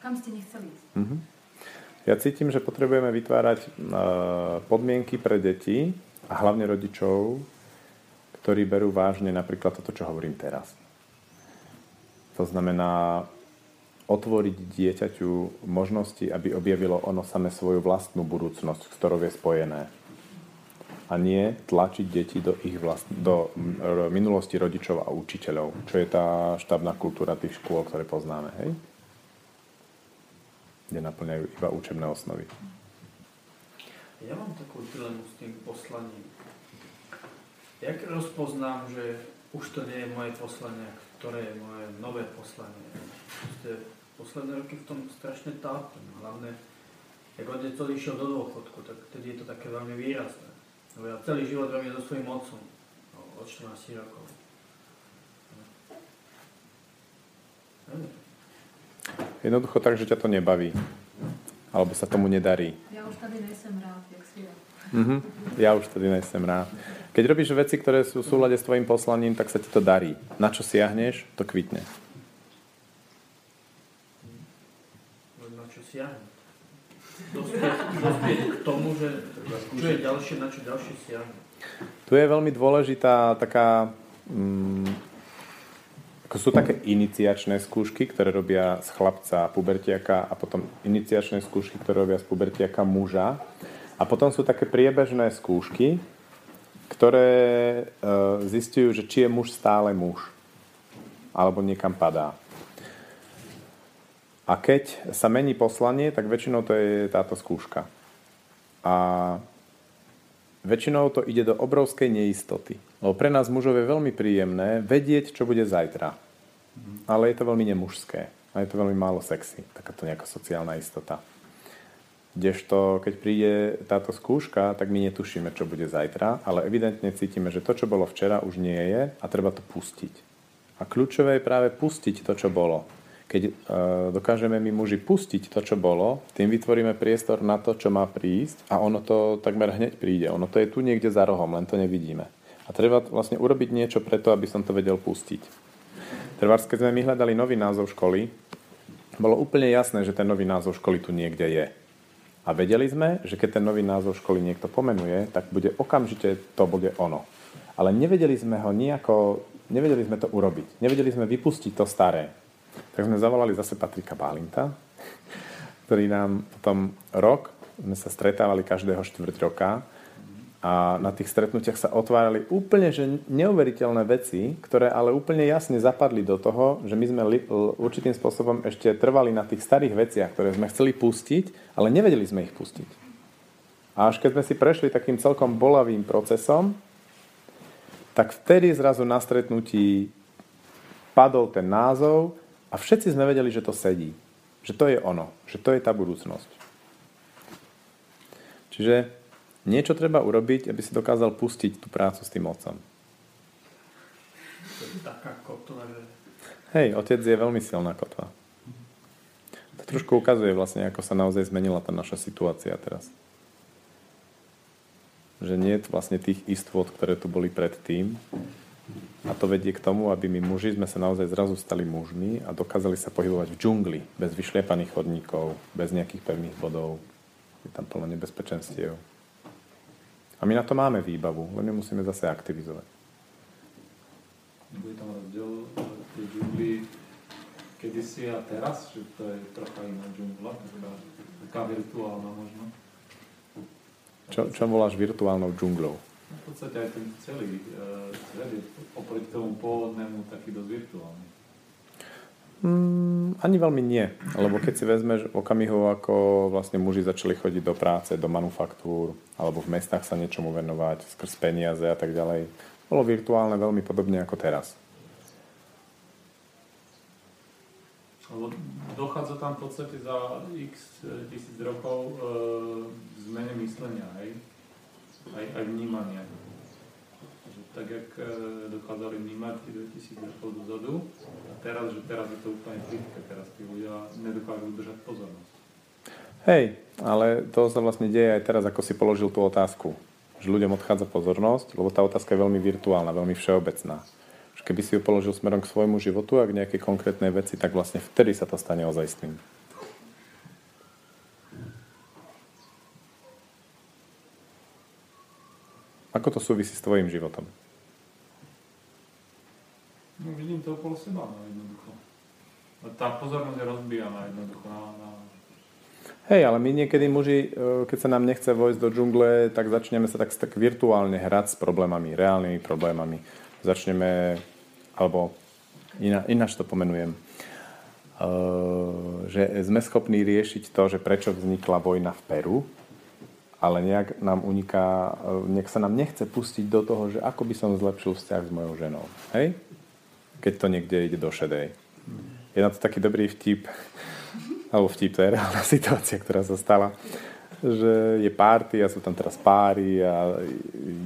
Kam ste nechceli ísť? Uh-huh. Ja cítim, že potrebujeme vytvárať uh, podmienky pre deti a hlavne rodičov, ktorí berú vážne napríklad toto, čo hovorím teraz. To znamená otvoriť dieťaťu možnosti, aby objavilo ono same svoju vlastnú budúcnosť, s ktorou je spojené. A nie tlačiť deti do ich vlast... do minulosti rodičov a učiteľov, čo je tá štábna kultúra tých škôl, ktoré poznáme, hej? Kde naplňajú iba učebné osnovy. Ja mám takú dilemu s tým poslaním Jak rozpoznám, že už to nie je moje poslanie, ktoré je moje nové poslanie? Proste posledné roky v tom strašne tápem. Hlavne, jak otec išiel do dôchodku, tak vtedy je to také veľmi výrazné. Lebo ja celý život robím so svojím otcom. No, od 14 rokov. Jednoducho tak, že ťa to nebaví. Alebo sa tomu nedarí. Ja už tady nejsem rád, jak si ja. Mm-hmm. Ja už tady nejsem rád. Keď robíš veci, ktoré sú v súlade s tvojim poslaním, tak sa ti to darí. Na čo siahneš, to kvitne. Na čo siahnem? Dospieť, k tomu, že čo je ďalšie, na čo ďalšie siahnem. Tu je veľmi dôležitá taká... Mm, ako sú také iniciačné skúšky, ktoré robia z chlapca pubertiaka a potom iniciačné skúšky, ktoré robia z pubertiaka muža. A potom sú také priebežné skúšky, ktoré e, zistujú, že či je muž stále muž, alebo niekam padá. A keď sa mení poslanie, tak väčšinou to je táto skúška. A väčšinou to ide do obrovskej neistoty. Lebo pre nás mužov je veľmi príjemné vedieť, čo bude zajtra. Ale je to veľmi nemužské. A je to veľmi málo sexy. Takáto nejaká sociálna istota. Kdežto, keď príde táto skúška, tak my netušíme, čo bude zajtra, ale evidentne cítime, že to, čo bolo včera, už nie je a treba to pustiť. A kľúčové je práve pustiť to, čo bolo. Keď e, dokážeme my muži pustiť to, čo bolo, tým vytvoríme priestor na to, čo má prísť a ono to takmer hneď príde. Ono to je tu niekde za rohom, len to nevidíme. A treba vlastne urobiť niečo preto, aby som to vedel pustiť. Trvárs, keď sme my hľadali nový názov školy, bolo úplne jasné, že ten nový názov školy tu niekde je. A vedeli sme, že keď ten nový názov školy niekto pomenuje, tak bude okamžite to bude ono. Ale nevedeli sme ho nejako, nevedeli sme to urobiť. Nevedeli sme vypustiť to staré. Tak sme zavolali zase Patrika Bálinta, ktorý nám potom rok, sme sa stretávali každého štvrť roka a na tých stretnutiach sa otvárali úplne že neuveriteľné veci, ktoré ale úplne jasne zapadli do toho, že my sme li, určitým spôsobom ešte trvali na tých starých veciach, ktoré sme chceli pustiť, ale nevedeli sme ich pustiť. A až keď sme si prešli takým celkom bolavým procesom, tak vtedy zrazu na stretnutí padol ten názov a všetci sme vedeli, že to sedí. Že to je ono. Že to je tá budúcnosť. Čiže Niečo treba urobiť, aby si dokázal pustiť tú prácu s tým otcom. To je taká kotva, že... Hej, otec je veľmi silná kotva. To trošku ukazuje vlastne, ako sa naozaj zmenila tá naša situácia teraz. Že nie je vlastne tých istôt, ktoré tu boli predtým. A to vedie k tomu, aby my muži sme sa naozaj zrazu stali mužmi a dokázali sa pohybovať v džungli, bez vyšliepaných chodníkov, bez nejakých pevných bodov. Je tam plno nebezpečenstiev. A my na to máme výbavu, len ju musíme zase aktivizovať. Bude tam rozdiel v tej džungli kedysi a teraz, že to je trocha iná džungla, taká, taká virtuálna možno. Čo, čo voláš virtuálnou džunglou? No, v podstate aj ten celý uh, svet je oproti tomu pôvodnému taký dosť virtuálny. Mm, ani veľmi nie, lebo keď si vezmeš okamihu, ako vlastne muži začali chodiť do práce, do manufaktúr, alebo v mestách sa niečomu venovať, skrz peniaze a tak ďalej, bolo virtuálne veľmi podobne ako teraz. Lebo dochádza tam v podstate za x tisíc rokov e, zmene myslenia, hej? Aj, aj vnímania tak jak e, dokázali vnímať 2000 rokov dozadu. A teraz, že teraz je to úplne plitké, teraz tí ľudia nedokážu udržať pozornosť. Hej, ale to sa vlastne deje aj teraz, ako si položil tú otázku. Že ľuďom odchádza pozornosť, lebo tá otázka je veľmi virtuálna, veľmi všeobecná. Že keby si ju položil smerom k svojmu životu a k nejakej konkrétnej veci, tak vlastne vtedy sa to stane ozajstným. Ako to súvisí s tvojim životom? No, vidím to okolo seba, no, jednoducho. Tá pozornosť je rozbijaná jednoducho na, na... Hej, ale my niekedy muži, e, keď sa nám nechce vojsť do džungle, tak začneme sa tak, tak virtuálne hrať s problémami, reálnymi problémami. Začneme, alebo iná, ináč to pomenujem, uh, že sme schopní riešiť to, že prečo vznikla vojna v Peru, ale nejak nám uniká, e, nejak sa nám nechce pustiť do toho, že ako by som zlepšil vzťah s mojou ženou. Hej? Keď to niekde ide do šedej. Je na to taký dobrý vtip, alebo vtip, to je reálna situácia, ktorá sa stala, že je párty a sú tam teraz páry a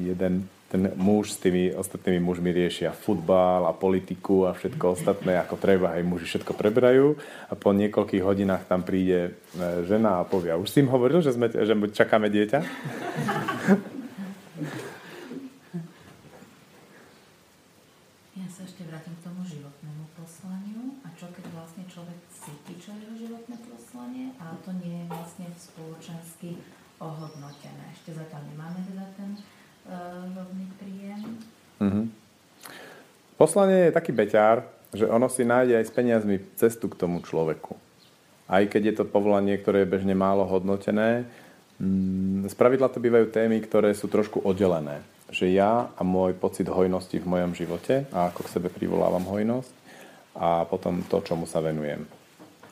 jeden ten muž s tými ostatnými mužmi riešia futbal a politiku a všetko ostatné, ako treba, aj muži všetko preberajú a po niekoľkých hodinách tam príde e, žena a povie, už si im hovoril, že, sme, že čakáme dieťa? Ja sa ešte vrátim k tomu životnému poslaniu a čo keď vlastne človek cíti, čo je jeho životné poslanie, ale to nie je vlastne spoločensky ohodnotené. Ešte zatiaľ nemáme teda ten rovný príjem. Mm-hmm. Poslanie je taký beťár, že ono si nájde aj s peniazmi cestu k tomu človeku. Aj keď je to povolanie, ktoré je bežne málo hodnotené, mm, z pravidla to bývajú témy, ktoré sú trošku oddelené. Že ja a môj pocit hojnosti v mojom živote a ako k sebe privolávam hojnosť a potom to, čomu sa venujem.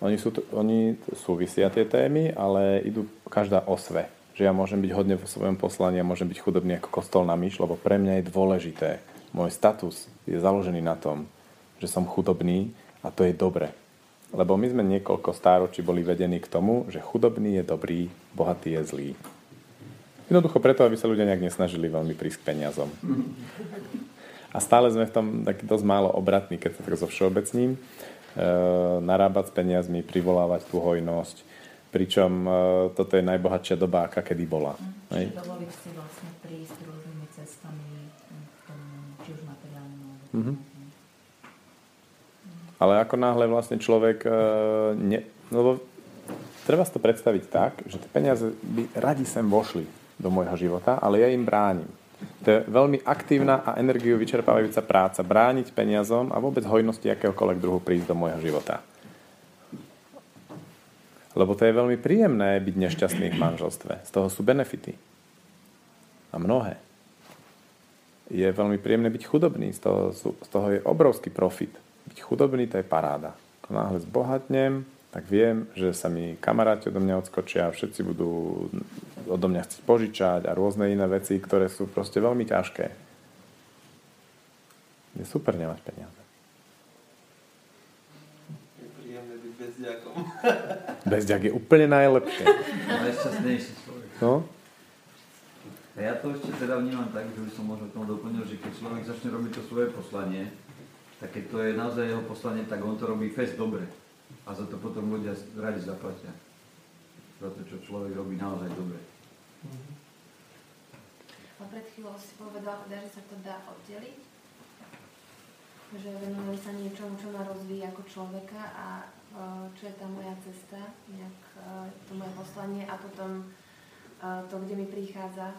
Oni, sú, oni súvisia tie témy, ale idú každá o sve. Že ja môžem byť hodne vo svojom poslaní a môžem byť chudobný ako kostolná myš, lebo pre mňa je dôležité. Môj status je založený na tom, že som chudobný a to je dobre. Lebo my sme niekoľko stáročí boli vedení k tomu, že chudobný je dobrý, bohatý je zlý. Jednoducho preto, aby sa ľudia nejak nesnažili veľmi prísť k peniazom. A stále sme v tom taký dosť málo obratní, keď sa tak zo všeobecním. E, narábať s peniazmi, privolávať tú hojnosť, pričom e, toto je najbohatšia doba, aká kedy bola. Mm, čiže dovoliť si vlastne prísť rôznymi cestami k tomu, či už materiálnym mm-hmm. Ale ako náhle vlastne človek e, ne, lebo treba si to predstaviť tak, že tie peniaze by radi sem vošli do môjho života, ale ja im bránim. To je veľmi aktívna a energiu vyčerpávajúca práca brániť peniazom a vôbec hojnosti akéhokoľvek druhu prísť do môjho života. Lebo to je veľmi príjemné byť nešťastný v manželstve. Z toho sú benefity. A mnohé. Je veľmi príjemné byť chudobný. Z toho, z toho je obrovský profit. Byť chudobný to je paráda. Ako náhle zbohatnem, tak viem, že sa mi kamaráti odo mňa odskočia, všetci budú odo mňa chcieť požičať a rôzne iné veci, ktoré sú proste veľmi ťažké. Je super nemať peniaze. Je príjemné byť bezďakom. Bezďak je úplne najlepšie. Najšťastnejší človek. No? A ja to ešte teda vnímam tak, že by som možno k tomu doplnil, že keď človek začne robiť to svoje poslanie, tak keď to je naozaj jeho poslanie, tak on to robí fest dobre a za to potom ľudia radi zaplatia. Za to, čo človek robí naozaj dobre. A pred chvíľou si povedal, že sa to dá oddeliť, že venujem sa niečomu, čo ma rozvíja ako človeka a čo je tá moja cesta, nejak e, to moje poslanie a potom e, to, kde mi prichádza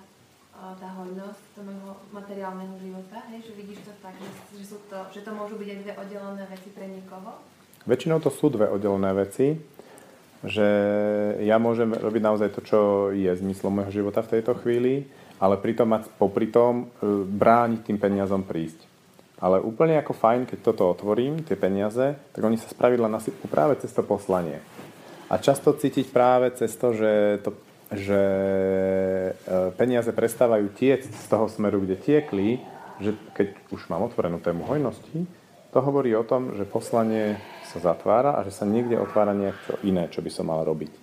tá hojnosť do môjho materiálneho života, hej, že vidíš to tak, že, sú to, že to môžu byť aj dve oddelené veci pre niekoho Väčšinou to sú dve oddelené veci, že ja môžem robiť naozaj to, čo je zmyslom môjho života v tejto chvíli, ale pritom mať popri tom brániť tým peniazom prísť. Ale úplne ako fajn, keď toto otvorím, tie peniaze, tak oni sa spravidla nasypú práve cez to poslanie. A často cítiť práve cez to, že, to, že e, peniaze prestávajú tiecť z toho smeru, kde tiekli, že keď už mám otvorenú tému hojnosti, to hovorí o tom, že poslanie sa zatvára a že sa niekde otvára niečo iné, čo by som mal robiť.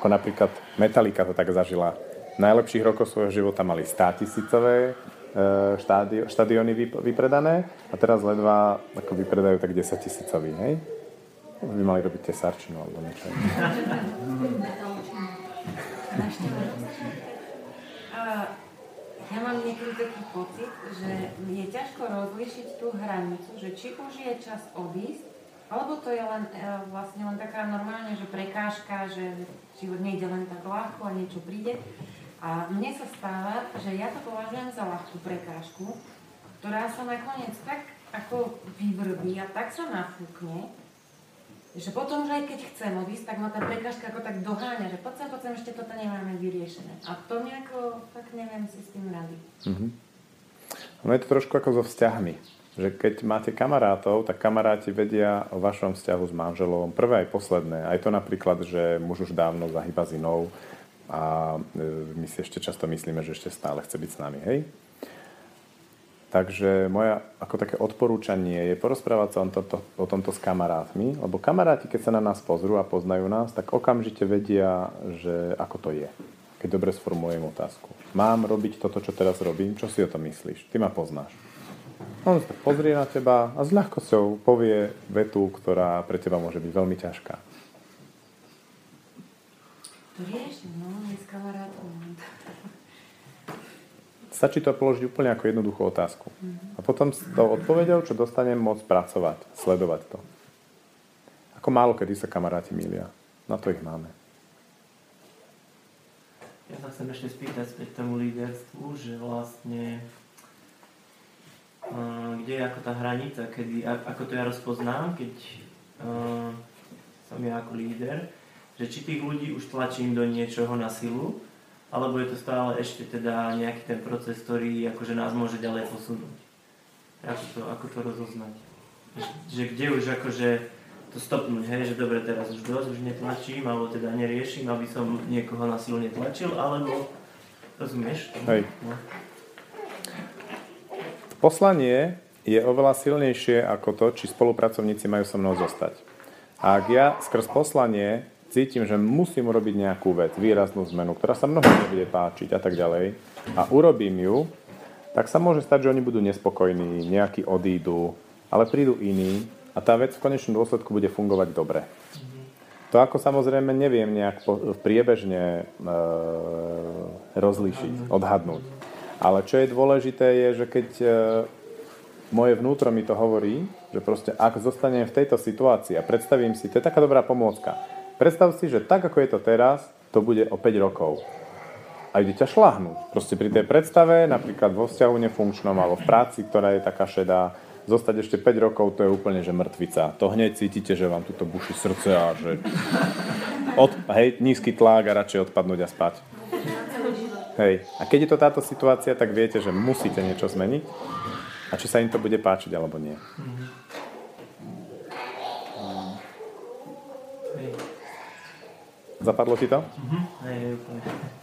Ako napríklad Metallica to tak zažila. V najlepších rokoch svojho života mali 100 tisícové e, štadióny vypredané a teraz ledva ako vypredajú tak 10 tisícový, hej? By mali robiť tesarčinu alebo niečo. Ja mám niekedy taký pocit, že je ťažko rozlišiť tú hranicu, že či už je čas odísť, alebo to je len, e, vlastne len taká normálne, že prekážka, že život nejde len tak ľahko a niečo príde. A mne sa stáva, že ja to považujem za ľahkú prekážku, ktorá sa nakoniec tak ako vyvrbí a tak sa nafúkne, že potom, že aj keď chcem odísť, tak ma tá prekážka ako tak doháňa, že poď sem, poď sem, ešte toto nemáme vyriešené. A to nejako, tak neviem si s tým rady. Mm-hmm. No je to trošku ako so vzťahmi že keď máte kamarátov, tak kamaráti vedia o vašom vzťahu s manželom prvé aj posledné. Aj to napríklad, že muž už dávno zahyba s inou a e, my si ešte často myslíme, že ešte stále chce byť s nami, hej? Takže moja ako také odporúčanie je porozprávať sa o tomto, o tomto s kamarátmi, lebo kamaráti, keď sa na nás pozrú a poznajú nás, tak okamžite vedia, že ako to je. Keď dobre sformulujem otázku. Mám robiť toto, čo teraz robím? Čo si o tom myslíš? Ty ma poznáš. On sa pozrie na teba a s ľahkosťou povie vetu, ktorá pre teba môže byť veľmi ťažká. To no, s. Stačí to položiť úplne ako jednoduchú otázku. A potom s tou odpovedou, čo dostanem, môcť pracovať, sledovať to. Ako málo kedy sa kamaráti milia. Na to ich máme. Ja sa chcem ešte spýtať späť tomu líderstvu, že vlastne kde je ako tá hranica, kedy, ako to ja rozpoznám, keď uh, som ja ako líder, že či tých ľudí už tlačím do niečoho na silu, alebo je to stále ešte teda nejaký ten proces, ktorý akože nás môže ďalej posunúť. Ako to, ako to rozoznať? Že, kde už akože to stopnúť, hej, že dobre, teraz už dosť, už netlačím, alebo teda neriešim, aby som niekoho na silu netlačil, alebo rozumieš? Hej. No. Poslanie je oveľa silnejšie ako to, či spolupracovníci majú so mnou zostať. A ak ja skrz poslanie cítim, že musím urobiť nejakú vec, výraznú zmenu, ktorá sa mnohým nebude páčiť a tak ďalej, a urobím ju, tak sa môže stať, že oni budú nespokojní, nejakí odídu, ale prídu iní a tá vec v konečnom dôsledku bude fungovať dobre. To ako samozrejme neviem nejak priebežne e, rozlíšiť, odhadnúť. Ale čo je dôležité je, že keď e, moje vnútro mi to hovorí, že proste ak zostanem v tejto situácii a predstavím si, to je taká dobrá pomôcka, predstav si, že tak ako je to teraz, to bude o 5 rokov. A ide ťa šlahnúť. Proste pri tej predstave, napríklad vo vzťahu nefunkčnom alebo v práci, ktorá je taká šedá, zostať ešte 5 rokov, to je úplne, že mŕtvica. To hneď cítite, že vám tuto buší srdce a že od, hej, nízky tlak a radšej odpadnúť a spať. Hej. A keď je to táto situácia, tak viete, že musíte niečo zmeniť a či sa im to bude páčiť alebo nie. Zapadlo ti to? Mhm. Úplne.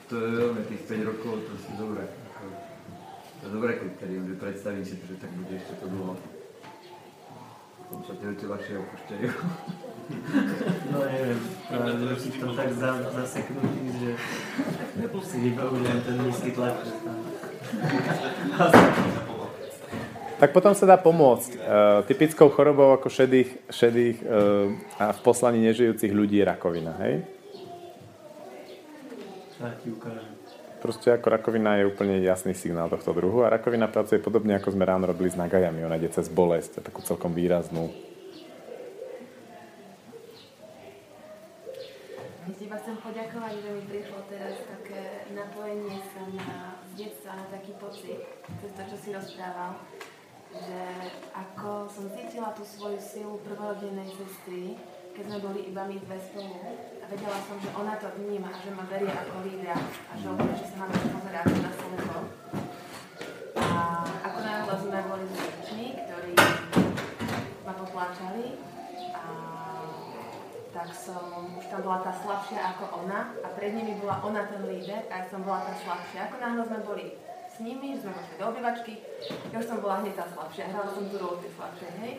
To je veľmi tých 5 rokov, to si dobré. To je dobré kritérium, že predstavím si to, že tak bude ešte to dlho. Potom sa tie veci ľahšie opúšťajú. No neviem, práve že si v tom tak za, zaseknutý, že si vybavujem ten nízky tlak, že tam... Tak potom sa dá pomôcť. Uh, typickou chorobou ako šedých, šedých uh, a v poslaní nežijúcich ľudí je rakovina, hej? Ja ti ukážem. Proste ako rakovina je úplne jasný signál tohto druhu a rakovina pracuje podobne ako sme ráno robili s nagajami. Ona ide cez bolesť a takú celkom výraznú. Ti iba chcem poďakovať, že mi prišlo teraz také napojenie sa na detstva, na taký pocit, cez to, čo si rozprával, že ako som cítila tú svoju silu prvorodenej sestry, keď sme boli iba my dve spolu. A vedela som, že ona to vníma, že ma berie ako lídra a že úplne, že sa na mňa na slnko. A ako náhle sme boli rodičmi, ktorí ma potláčali a tak som, už tam bola tá slabšia ako ona a pred nimi bola ona ten líder a ja som bola tá slabšia. Ako náhle sme boli s nimi, sme vošli do obývačky, ja už som bola hneď tá slabšia, hrala som tú rolu tej slabšej, hej.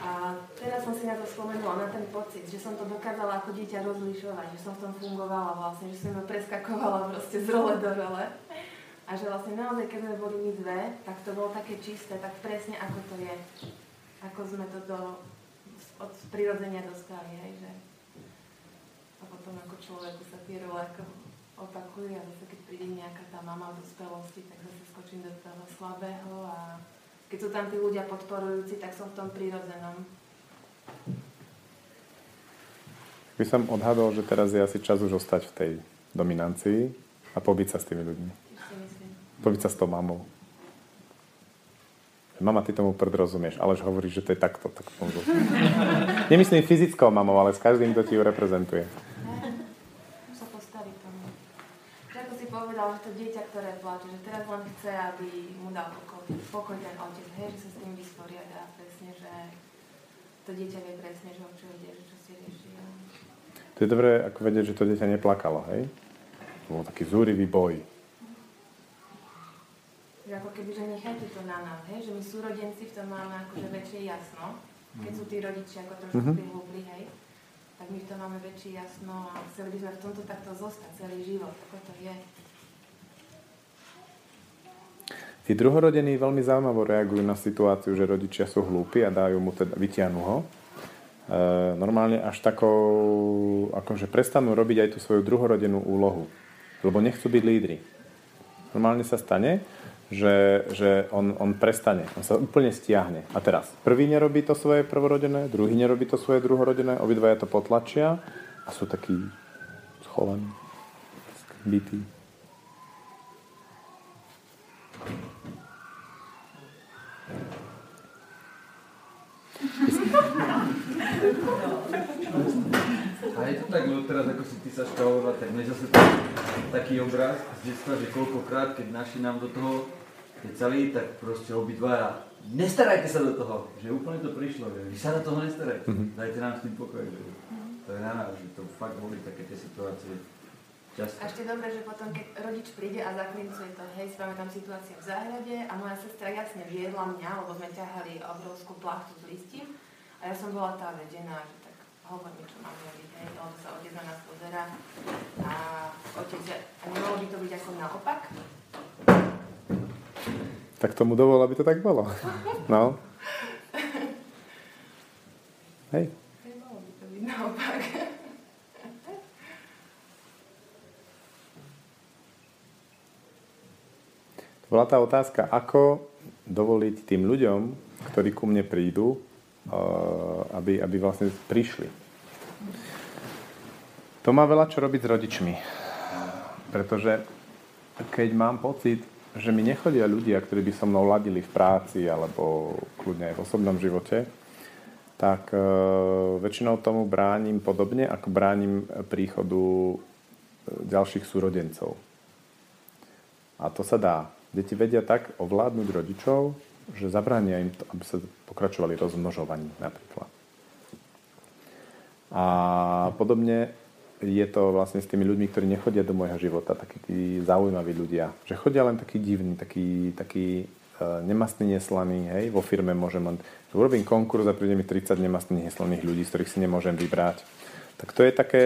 A teraz som si na to spomenula, na ten pocit, že som to dokázala ako dieťa rozlišovať, že som v tom fungovala vlastne, že som preskakovala proste z role do role. A že vlastne naozaj, keď sme boli my dve, tak to bolo také čisté, tak presne ako to je. Ako sme to do, od prirodzenia dostali, hej, že a potom ako človeku sa tie role ako opakujú a zase keď príde nejaká tá mama v dospelosti, tak zase skočím do toho slabého a keď sú tam tí ľudia podporujúci, tak som v tom prírodzenom. By som odhadol, že teraz je asi čas už ostať v tej dominancii a pobiť sa s tými ľuďmi. Pobiť sa s tou mamou. Mama, ty tomu prd rozumieš, ale že hovoríš, že to je takto. Tak. Nemyslím fyzickou mamou, ale s každým, kto ti ju reprezentuje. Musím sa postaviť tomu. Že ako si povedal, že to dieťa, ktoré plače, že teraz len chce, aby mu dal pokoj, pokoj ten otec, hej, že sa s tým vysporiada presne, že to dieťa vie presne, že o čo ide, že čo si rieši. To je dobré ako vedieť, že to dieťa neplakalo, hej? To bol taký zúrivý boj. Že ako keby, že nechajte to na nás, hej, že my súrodenci v tom máme akože väčšie jasno, keď sú tí rodičia ako trošku Mhm. prihlúbli, hej, tak my v tom máme väčšie jasno a chceli by sme v tomto takto zostať celý život, ako to je. Tí druhorodení veľmi zaujímavo reagujú na situáciu, že rodičia sú hlúpi a dajú mu teda, vytiahnu ho. E, normálne až takou, akože prestanú robiť aj tú svoju druhorodenú úlohu. Lebo nechcú byť lídri. Normálne sa stane, že, že on, on prestane, on sa úplne stiahne. A teraz, prvý nerobí to svoje prvorodené, druhý nerobí to svoje druhorodené, obidvaja to potlačia a sú takí schovaní, bytí. A je to tak, lebo teraz ako si ty sa škalovala, tak mne zase tak, taký obraz z detstva, že koľkokrát, keď naši nám do toho keď celý, tak proste obidvaja, nestarajte sa do toho, že úplne to prišlo, že vy sa do toho nestarajte, Mhm. dajte nám s tým pokoj, že to je na nás, že to fakt boli také tie situácie často. A ešte dobre, že potom, keď rodič príde a zaklincuje to, hej, spravíme tam situáciu v záhrade a moja sestra jasne viedla mňa, lebo sme ťahali obrovskú plachtu s listím a ja som bola tá vedená, že tak hovor mi, čo mám robiť, hej, lebo sa otec na nás pozera a otec, a nemalo by to byť ako naopak, Tak tomu dovol, aby to tak bolo. No. Hej. nemalo by to byť naopak. Bola tá otázka, ako dovoliť tým ľuďom, ktorí ku mne prídu, eh, aby, aby vlastne prišli. To má veľa čo robiť s rodičmi. Pretože keď mám pocit, že mi nechodia ľudia, ktorí by so mnou ladili v práci alebo kľudne aj v osobnom živote, tak e, väčšinou tomu bránim podobne, ako bránim príchodu e, ďalších súrodencov. A to sa dá. Deti vedia tak ovládnuť rodičov, že zabránia im, to, aby sa pokračovali rozmnožovaní napríklad. A podobne je to vlastne s tými ľuďmi, ktorí nechodia do môjho života, takí tí zaujímaví ľudia. Že chodia len takí divní, takí, takí uh, nemastní neslaní, hej, vo firme môžem len, urobím konkurs a príde mi 30 nemastných neslaných ľudí, z ktorých si nemôžem vybrať. Tak to je také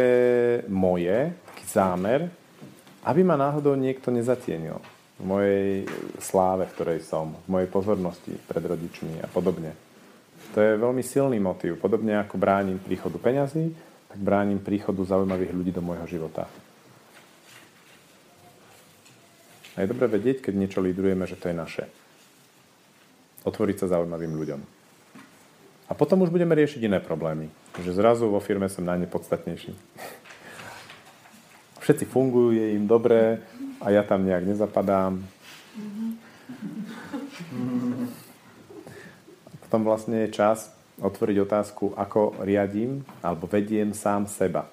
moje, taký zámer, aby ma náhodou niekto nezatienil v mojej sláve, v ktorej som, v mojej pozornosti pred rodičmi a podobne. To je veľmi silný motív. Podobne ako bránim príchodu peňazí, tak bránim príchodu zaujímavých ľudí do môjho života. A je dobré vedieť, keď niečo lídrujeme, že to je naše. Otvoriť sa zaujímavým ľuďom. A potom už budeme riešiť iné problémy. Že zrazu vo firme som najnepodstatnejší. Všetci fungujú, je im dobré a ja tam nejak nezapadám. Potom vlastne je čas otvoriť otázku, ako riadím alebo vediem sám seba.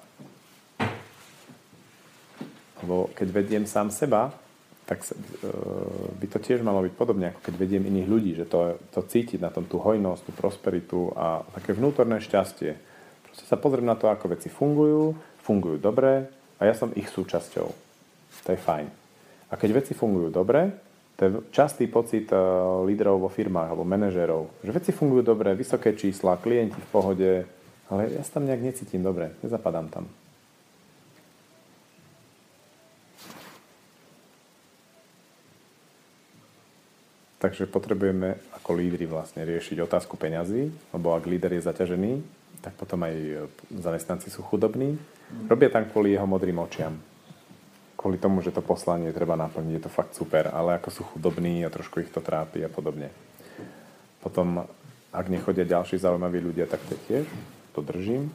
Lebo keď vediem sám seba, tak e, by to tiež malo byť podobne, ako keď vediem iných ľudí, že to, to cítiť na tom tú hojnosť, tú prosperitu a také vnútorné šťastie. Proste sa pozriem na to, ako veci fungujú, fungujú dobre a ja som ich súčasťou. To je fajn. A keď veci fungujú dobre, to je častý pocit e, lídrov vo firmách alebo manažérov, že veci fungujú dobre, vysoké čísla, klienti v pohode, ale ja sa tam nejak necítim dobre, nezapadám tam. Takže potrebujeme ako lídry vlastne riešiť otázku peňazí, lebo ak líder je zaťažený, tak potom aj zamestnanci sú chudobní. Robia tam kvôli jeho modrým očiam. Kvôli tomu, že to poslanie treba naplniť, je to fakt super, ale ako sú chudobní a trošku ich to trápi a podobne. Potom, ak nechodia ďalší zaujímaví ľudia, tak to tiež, to držím.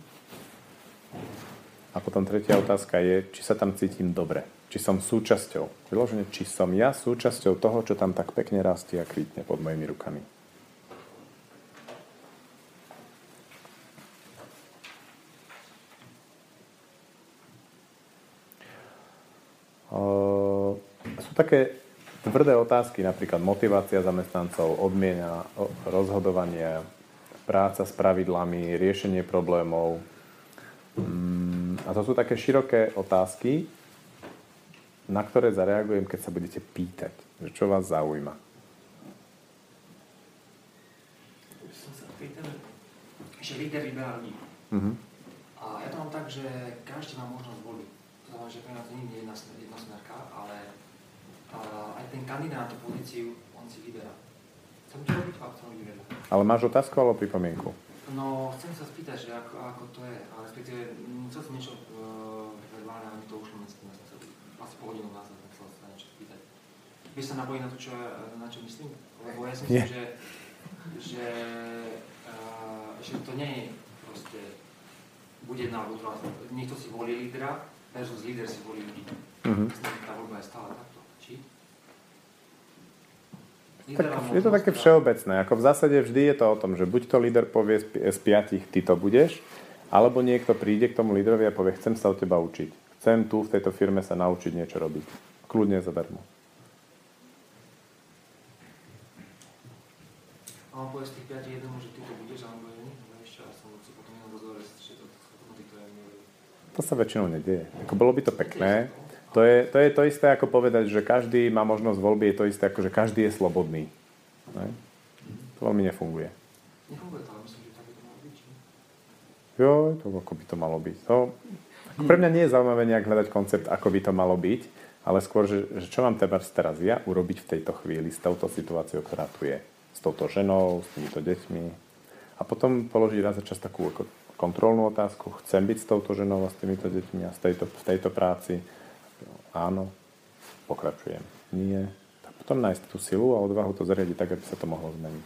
A potom tretia otázka je, či sa tam cítim dobre. Či som súčasťou. Vyložene, či som ja súčasťou toho, čo tam tak pekne rastie a kvítne pod mojimi rukami. Také tvrdé otázky, napríklad motivácia zamestnancov, odmiena, rozhodovanie, práca s pravidlami, riešenie problémov. Mm, a to sú také široké otázky, na ktoré zareagujem, keď sa budete pýtať, že čo vás zaujíma. Som sa pýtal, že líder vyberá ľudí. Mhm. A ja to mám tak, že každý má možnosť voliť. To znamená, že pre to nie je jednosmer- jednosmerka, ale a, aj ten kandidát na pozíciu, on si vyberá. Chcem to a chcem robiť vedľa. Ale máš otázku alebo pripomienku? No, chcem sa spýtať, že ako, ako to je, ale respektíve, mm, chcel som niečo verbálne, ale to dnes som sa asi po hodinu tak chcel sa niečo spýtať. Vieš sa napojiť na to, čo, na čo myslím? Lebo ja si myslím, že, že, uh, že to nie je proste buď jedna alebo druhá. Niekto si volí lídra versus líder si volí ľudí. Mhm. Myslím, že tá voľba je stále takto. Či? Tak je to také všeobecné. Ako v zásade vždy je to o tom, že buď to líder povie z pi- z piatich, ty to budeš, alebo niekto príde k tomu lídrovi a povie, chcem sa od teba učiť. Chcem tu v tejto firme sa naučiť niečo robiť. Kľudne zadarmo. A on povie z tých 5 jednému, že ty to budeš, a on bude, nie, ešte, a som si potom jenom rozhovore, že to, to, to, to, to je milý. To sa väčšinou nedieje. Ako bolo by to pekné. To je, to je to isté, ako povedať, že každý má možnosť voľby, je to isté, ako že každý je slobodný. Ne? To veľmi nefunguje. Nefunguje to, ale myslím, že tak by to malo byť. Jo, to ako by to malo byť. Ako pre mňa nie je zaujímavé nejak hľadať koncept, ako by to malo byť, ale skôr, že, že čo mám teraz, teraz ja urobiť v tejto chvíli s touto situáciou, ktorá tu je. S touto ženou, s týmito deťmi. A potom položiť raz za čas takú ako kontrolnú otázku. Chcem byť s touto ženou a s týmito deťmi a z tejto, v tejto práci. Áno, pokračujem. Nie. Tak potom nájsť tú silu a odvahu to zariadiť tak, aby sa to mohlo zmeniť.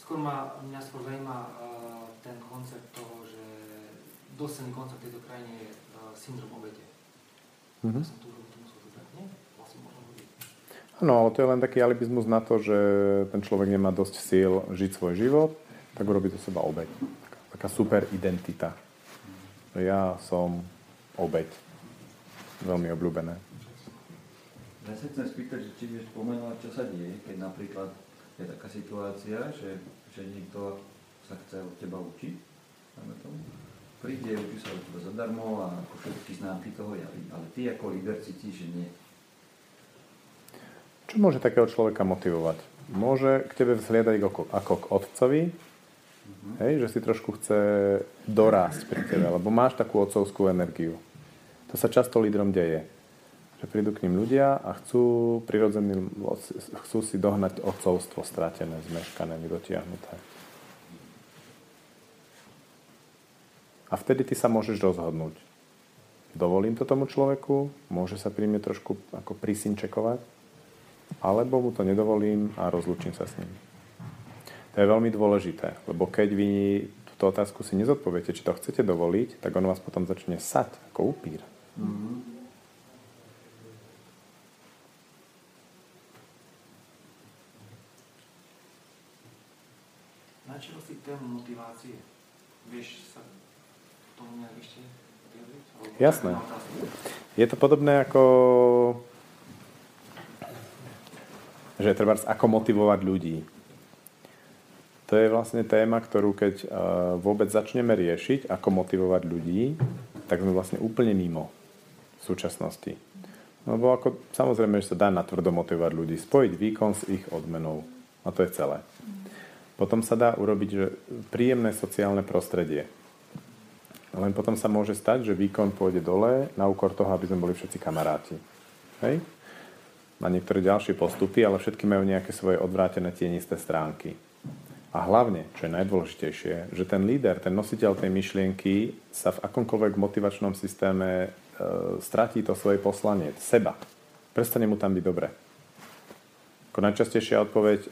Skôr ma, mňa skôr zaujíma uh, ten koncept toho, že dosledný koncept tejto krajine je uh, syndrom obete. Mhm. Ja som tu? Vlastne. Áno, ale to je len taký alibizmus na to, že ten človek nemá dosť síl žiť svoj život, tak urobí to seba obeď. Taká super identita. Ja som obeď. Veľmi obľúbené. Ja sa chcem spýtať, že či vieš pomenovať, čo sa deje, keď napríklad je taká situácia, že, že niekto sa chce od teba učiť, tomu, príde, učí sa od teba zadarmo a ako všetky známky toho javí, ale ty ako líder cítiš, že nie. Čo môže takého človeka motivovať? Môže k tebe vzhliadať ako, ako k otcovi, hej, že si trošku chce dorásť pri tebe, lebo máš takú otcovskú energiu. To sa často lídrom deje. Že prídu k ním ľudia a chcú prirodzený, chcú si dohnať otcovstvo stratené, zmeškané, nedotiahnuté. A vtedy ty sa môžeš rozhodnúť. Dovolím to tomu človeku, môže sa pri mne trošku ako prisynčekovať, alebo mu to nedovolím a rozlučím sa s ním. To je veľmi dôležité, lebo keď vy túto otázku si nezodpoviete, či to chcete dovoliť, tak on vás potom začne sať ako upír. Načal si tému motivácie. Vieš sa tomu nejak ešte vyjadriť? Jasné. Je to podobné ako že treba ako motivovať ľudí. To je vlastne téma, ktorú keď uh, vôbec začneme riešiť, ako motivovať ľudí, tak sme vlastne úplne mimo v súčasnosti. Lebo ako, samozrejme, že sa dá natvrdo motivovať ľudí, spojiť výkon s ich odmenou. A to je celé. Potom sa dá urobiť že príjemné sociálne prostredie. Len potom sa môže stať, že výkon pôjde dole na úkor toho, aby sme boli všetci kamaráti. Hej? Má niektoré ďalšie postupy, ale všetky majú nejaké svoje odvrátené tienisté stránky. A hlavne, čo je najdôležitejšie, že ten líder, ten nositeľ tej myšlienky sa v akomkoľvek motivačnom systéme e, stratí to svoje poslanie, seba. Prestane mu tam byť dobre. Ako najčastejšia odpoveď e,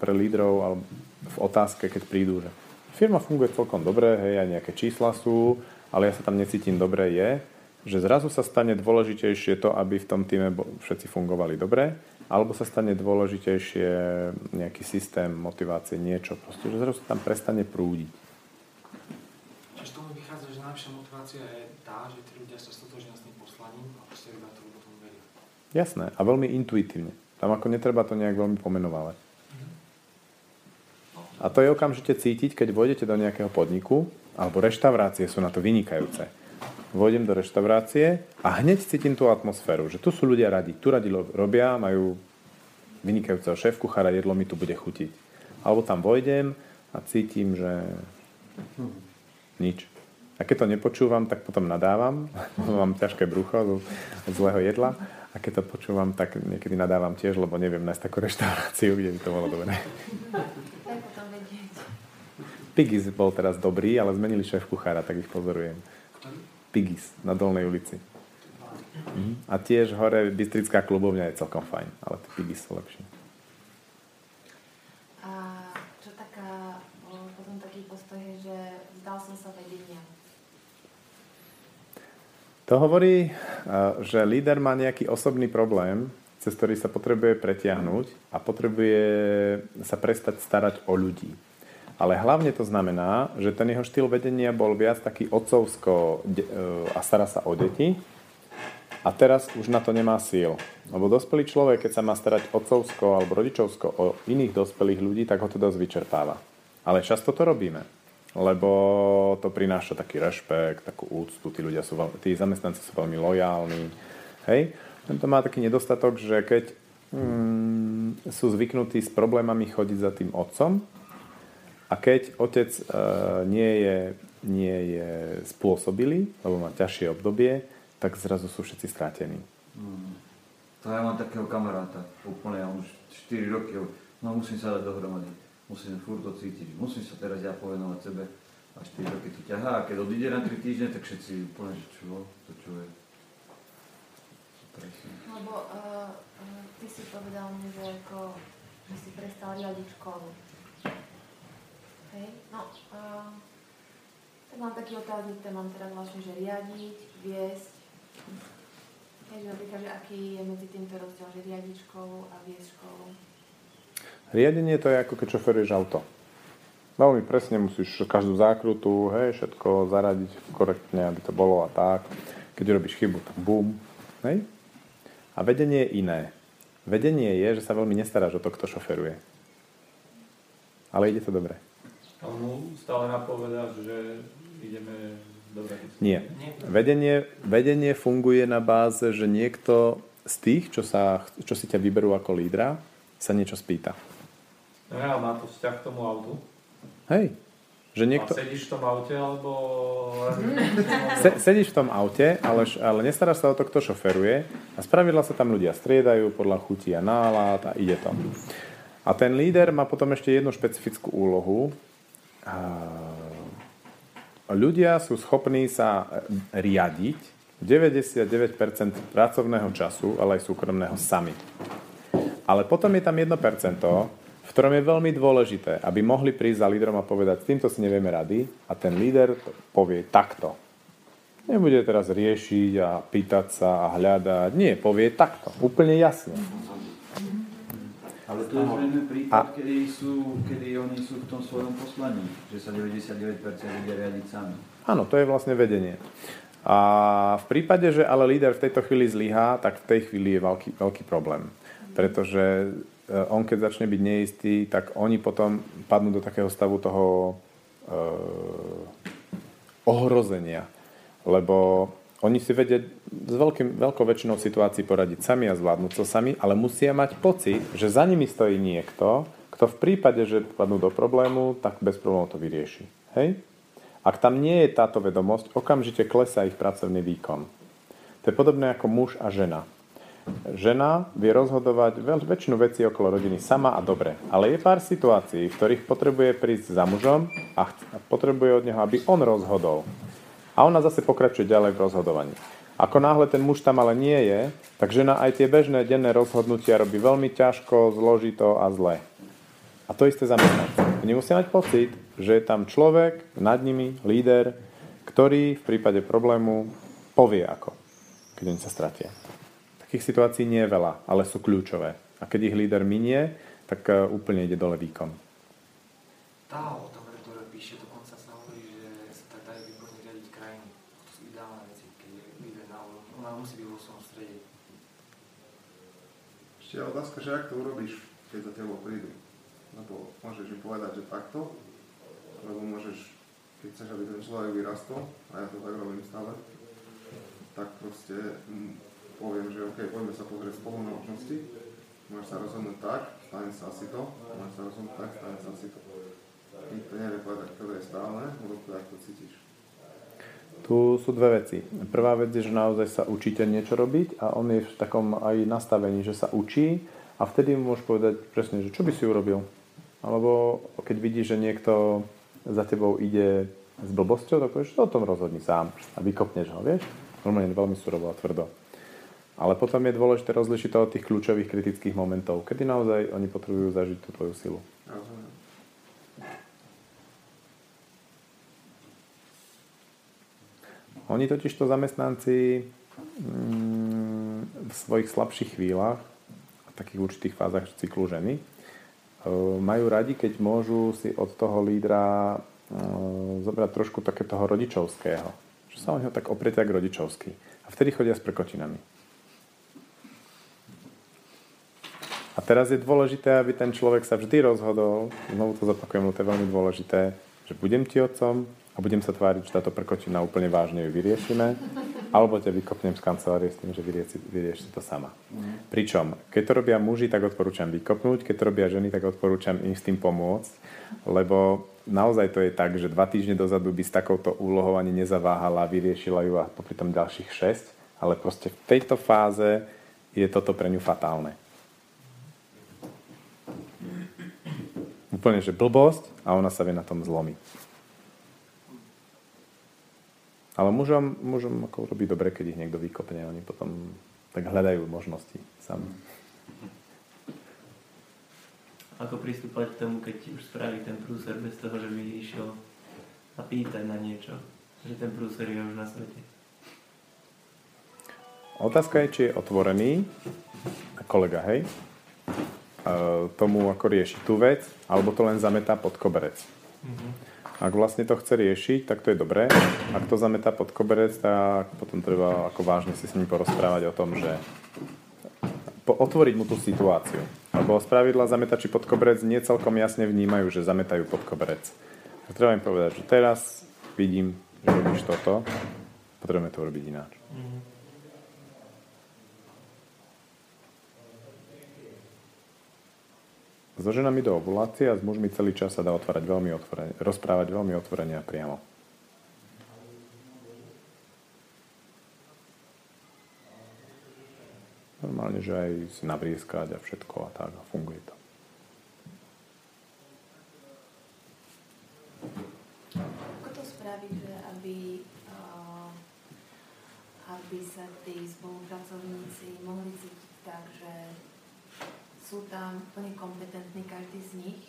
pre lídrov alebo v otázke, keď prídu, že firma funguje celkom dobre, hej, aj nejaké čísla sú, ale ja sa tam necítim dobre, je, že zrazu sa stane dôležitejšie to, aby v tom týme všetci fungovali dobre, alebo sa stane dôležitejšie nejaký systém motivácie, niečo. Proste, že zrazu tam prestane prúdiť. Čiže toho vychádza, že najlepšia motivácia je tá, že tí ľudia sa stotožnia s tým poslaním a proste lebo tomu veria. Jasné. A veľmi intuitívne. Tam ako netreba to nejak veľmi pomenovávať. A to je okamžite cítiť, keď vojdete do nejakého podniku, alebo reštaurácie sú na to vynikajúce. Vojdem do reštaurácie a hneď cítim tú atmosféru, že tu sú ľudia radi, tu radi robia, majú vynikajúceho šéf kuchára, jedlo mi tu bude chutiť. Alebo tam vojdem a cítim, že nič. A keď to nepočúvam, tak potom nadávam, mám ťažké brucho z zlého jedla. A keď to počúvam, tak niekedy nadávam tiež, lebo neviem nájsť takú reštauráciu, kde by to bolo dobré. Pigis bol teraz dobrý, ale zmenili šéf kuchára, tak ich pozorujem. Pigis na Dolnej ulici. Mhm. A tiež hore Bystrická klubovňa je celkom fajn, ale tie Pigis sú lepšie. A čo taká, potom taký postoj je, že vzdal som sa vedenia. To hovorí, a, že líder má nejaký osobný problém, cez ktorý sa potrebuje pretiahnuť a potrebuje sa prestať starať o ľudí. Ale hlavne to znamená, že ten jeho štýl vedenia bol viac taký otcovsko e, a stará sa o deti a teraz už na to nemá síl. Lebo dospelý človek, keď sa má starať otcovsko alebo rodičovsko o iných dospelých ľudí, tak ho to dosť vyčerpáva. Ale často to robíme, lebo to prináša taký rešpekt, takú úctu, tí ľudia sú, tí zamestnanci sú veľmi lojálni. Hej? Tento má taký nedostatok, že keď mm, sú zvyknutí s problémami chodiť za tým otcom a keď otec e, nie, je, nie je spôsobilý, lebo má ťažšie obdobie, tak zrazu sú všetci strátení. Hmm. To ja mám takého kamaráta, úplne, ja už 4 roky, no musím sa dať dohromady, musím furt to cítiť, musím sa teraz ja povenovať sebe a 4 roky to ťahá a keď odíde na 3 týždne, tak všetci úplne, že čo, to čo je. Presne. Lebo uh, ty si povedal mi, že, ako, že si prestal riadiť školu. Hej, no, uh, tak mám taký otáznik, ten mám teraz vlastne, že riadiť, viesť, Hej, napríklad, že aký je medzi týmto rozdiel, že riadiť školu a viesť školu? Riadenie to je ako keď šoferuješ auto. Veľmi presne musíš každú zákrutu, hej, všetko zaradiť korektne, aby to bolo a tak. Keď robíš chybu, tak bum. Hej? A vedenie je iné. Vedenie je, že sa veľmi nestaráš o to, kto šoferuje. Ale ide to dobre. Ale mu stále napovedáš, že ideme nie. Vedenie, vedenie funguje na báze, že niekto z tých, čo, sa, čo si ťa vyberú ako lídra, sa niečo spýta. No ja, má to vzťah k tomu autu? Hej. Že niekto... A sedíš v tom aute, alebo... Se, sedíš v tom aute, ale, ale nestaráš sa o to, kto šoferuje a spravidla sa tam ľudia striedajú podľa chutí a nálad a ide to. A ten líder má potom ešte jednu špecifickú úlohu. Ľudia sú schopní sa riadiť 99% pracovného času, ale aj súkromného sami. Ale potom je tam 1%, v ktorom je veľmi dôležité, aby mohli prísť za lídrom a povedať, s týmto si nevieme rady a ten líder povie takto. Nebude teraz riešiť a pýtať sa a hľadať. Nie, povie takto, úplne jasne. Ale to je zrejme prípad, a... kedy, sú, kedy oni sú v tom svojom poslaní, že sa 99% ľudia riadiť sami. Áno, to je vlastne vedenie. A v prípade, že ale líder v tejto chvíli zlyhá, tak v tej chvíli je veľký, veľký problém. Pretože e, on keď začne byť neistý, tak oni potom padnú do takého stavu toho e, ohrozenia. Lebo oni si vedia s veľkým, veľkou väčšinou situácií poradiť sami a zvládnuť to sami, ale musia mať pocit, že za nimi stojí niekto, kto v prípade, že padnú do problému, tak bez problémov to vyrieši. Hej? Ak tam nie je táto vedomosť, okamžite klesá ich pracovný výkon. To je podobné ako muž a žena. Žena vie rozhodovať veľ, väčšinu vecí okolo rodiny sama a dobre. Ale je pár situácií, v ktorých potrebuje prísť za mužom a potrebuje od neho, aby on rozhodol. A ona zase pokračuje ďalej v rozhodovaní. Ako náhle ten muž tam ale nie je, tak žena aj tie bežné denné rozhodnutia robí veľmi ťažko, zložito a zle. A to isté zamestnanci. Oni musia mať pocit, že je tam človek nad nimi, líder, ktorý v prípade problému povie ako, keď oni sa stratia. Takých situácií nie je veľa, ale sú kľúčové. A keď ich líder minie, tak e, úplne ide dole výkon. Tá Ešte otázka, že ak to urobíš, keď za tebou prídu. Lebo môžeš im povedať, že takto, alebo môžeš, keď chceš, aby ten človek vyrastol, a ja to tak robím stále, tak proste poviem, že OK, poďme sa pozrieť spolu na možnosti, môžeš sa rozhodnúť tak, stane sa asi to, môžeš sa rozhodnúť tak, stane sa asi to. Nikto nevie povedať, ktoré je správne, lebo to, ako cítiš. Tu sú dve veci. Prvá vec je, že naozaj sa učíte niečo robiť a on je v takom aj nastavení, že sa učí a vtedy mu môžeš povedať presne, že čo by si urobil. Alebo keď vidíš, že niekto za tebou ide s blbosťou, tak povieš, o tom rozhodni sám a vykopneš ho, vieš? Normálne veľmi surovo a tvrdo. Ale potom je dôležité rozlišiť to od tých kľúčových kritických momentov, kedy naozaj oni potrebujú zažiť tú tvoju silu. Rozumiem. Oni totiž to zamestnanci mm, v svojich slabších chvíľach, v takých určitých fázach cyklu ženy, e, majú radi, keď môžu si od toho lídra e, zobrať trošku také toho rodičovského. Čo sa o neho tak opretia k rodičovský. A vtedy chodia s prekotinami. A teraz je dôležité, aby ten človek sa vždy rozhodol, znovu to zopakujem, to je veľmi dôležité, že budem ti otcom, budem sa tváriť, že táto prkočina úplne vážne ju vyriešime, alebo ťa vykopnem z kancelárie s tým, že vyrieši, vyrieši to sama. Pričom, keď to robia muži, tak odporúčam vykopnúť, keď to robia ženy, tak odporúčam im s tým pomôcť, lebo naozaj to je tak, že dva týždne dozadu by s takouto úlohou ani nezaváhala, vyriešila ju a popri tom ďalších 6, ale proste v tejto fáze je toto pre ňu fatálne. Úplne, že blbosť a ona sa vie na tom zlomiť. Ale mužom, mužom ako robí dobre, keď ich niekto vykopne. Oni potom tak hľadajú možnosti sami. Ako pristúpať k tomu, keď už spraví ten prúser bez toho, že by išiel a pýtať na niečo? Že ten prúser je už na svete. Otázka je, či je otvorený kolega, hej, tomu, ako rieši tú vec, alebo to len zametá pod koberec. Mm-hmm. Ak vlastne to chce riešiť, tak to je dobré. Ak to zametá pod koberec, tak potom treba ako vážne si s ním porozprávať o tom, že po, otvoriť mu tú situáciu. Lebo z pravidla zametači pod koberec nie celkom jasne vnímajú, že zametajú pod koberec. Tak treba im povedať, že teraz vidím, že robíš toto, potrebujeme to urobiť ináč. Mm-hmm. So ženami do ovulácie a s mužmi celý čas sa dá otvárať veľmi otvorene, rozprávať veľmi otvorene a priamo. Normálne, že aj si navrieskať a všetko a tak a funguje to. Ako to spraviť, aby, aby sa tí spolupracovníci mohli cítiť tak, že sú tam úplne kompetentní každý z nich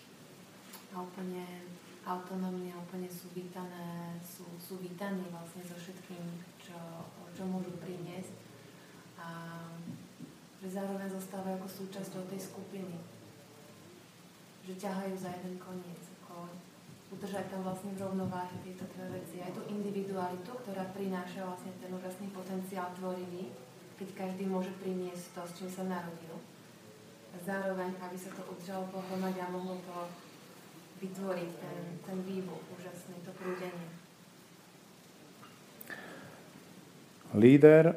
a úplne autonómne, úplne sú vítané, sú, sú vítaní vlastne so všetkým, čo, čo môžu priniesť a že zároveň zostávajú ako súčasťou tej skupiny. Že ťahajú za jeden koniec. Ako udržať tam vlastne v rovnováhe tieto dve veci. Aj tú individualitu, ktorá prináša vlastne ten úžasný potenciál tvorivý, keď každý môže priniesť to, s čím sa narodil zároveň, aby sa to udržalo pohľadať a mohlo to vytvoriť ten, ten výbuch úžasný, to prúdenie. Líder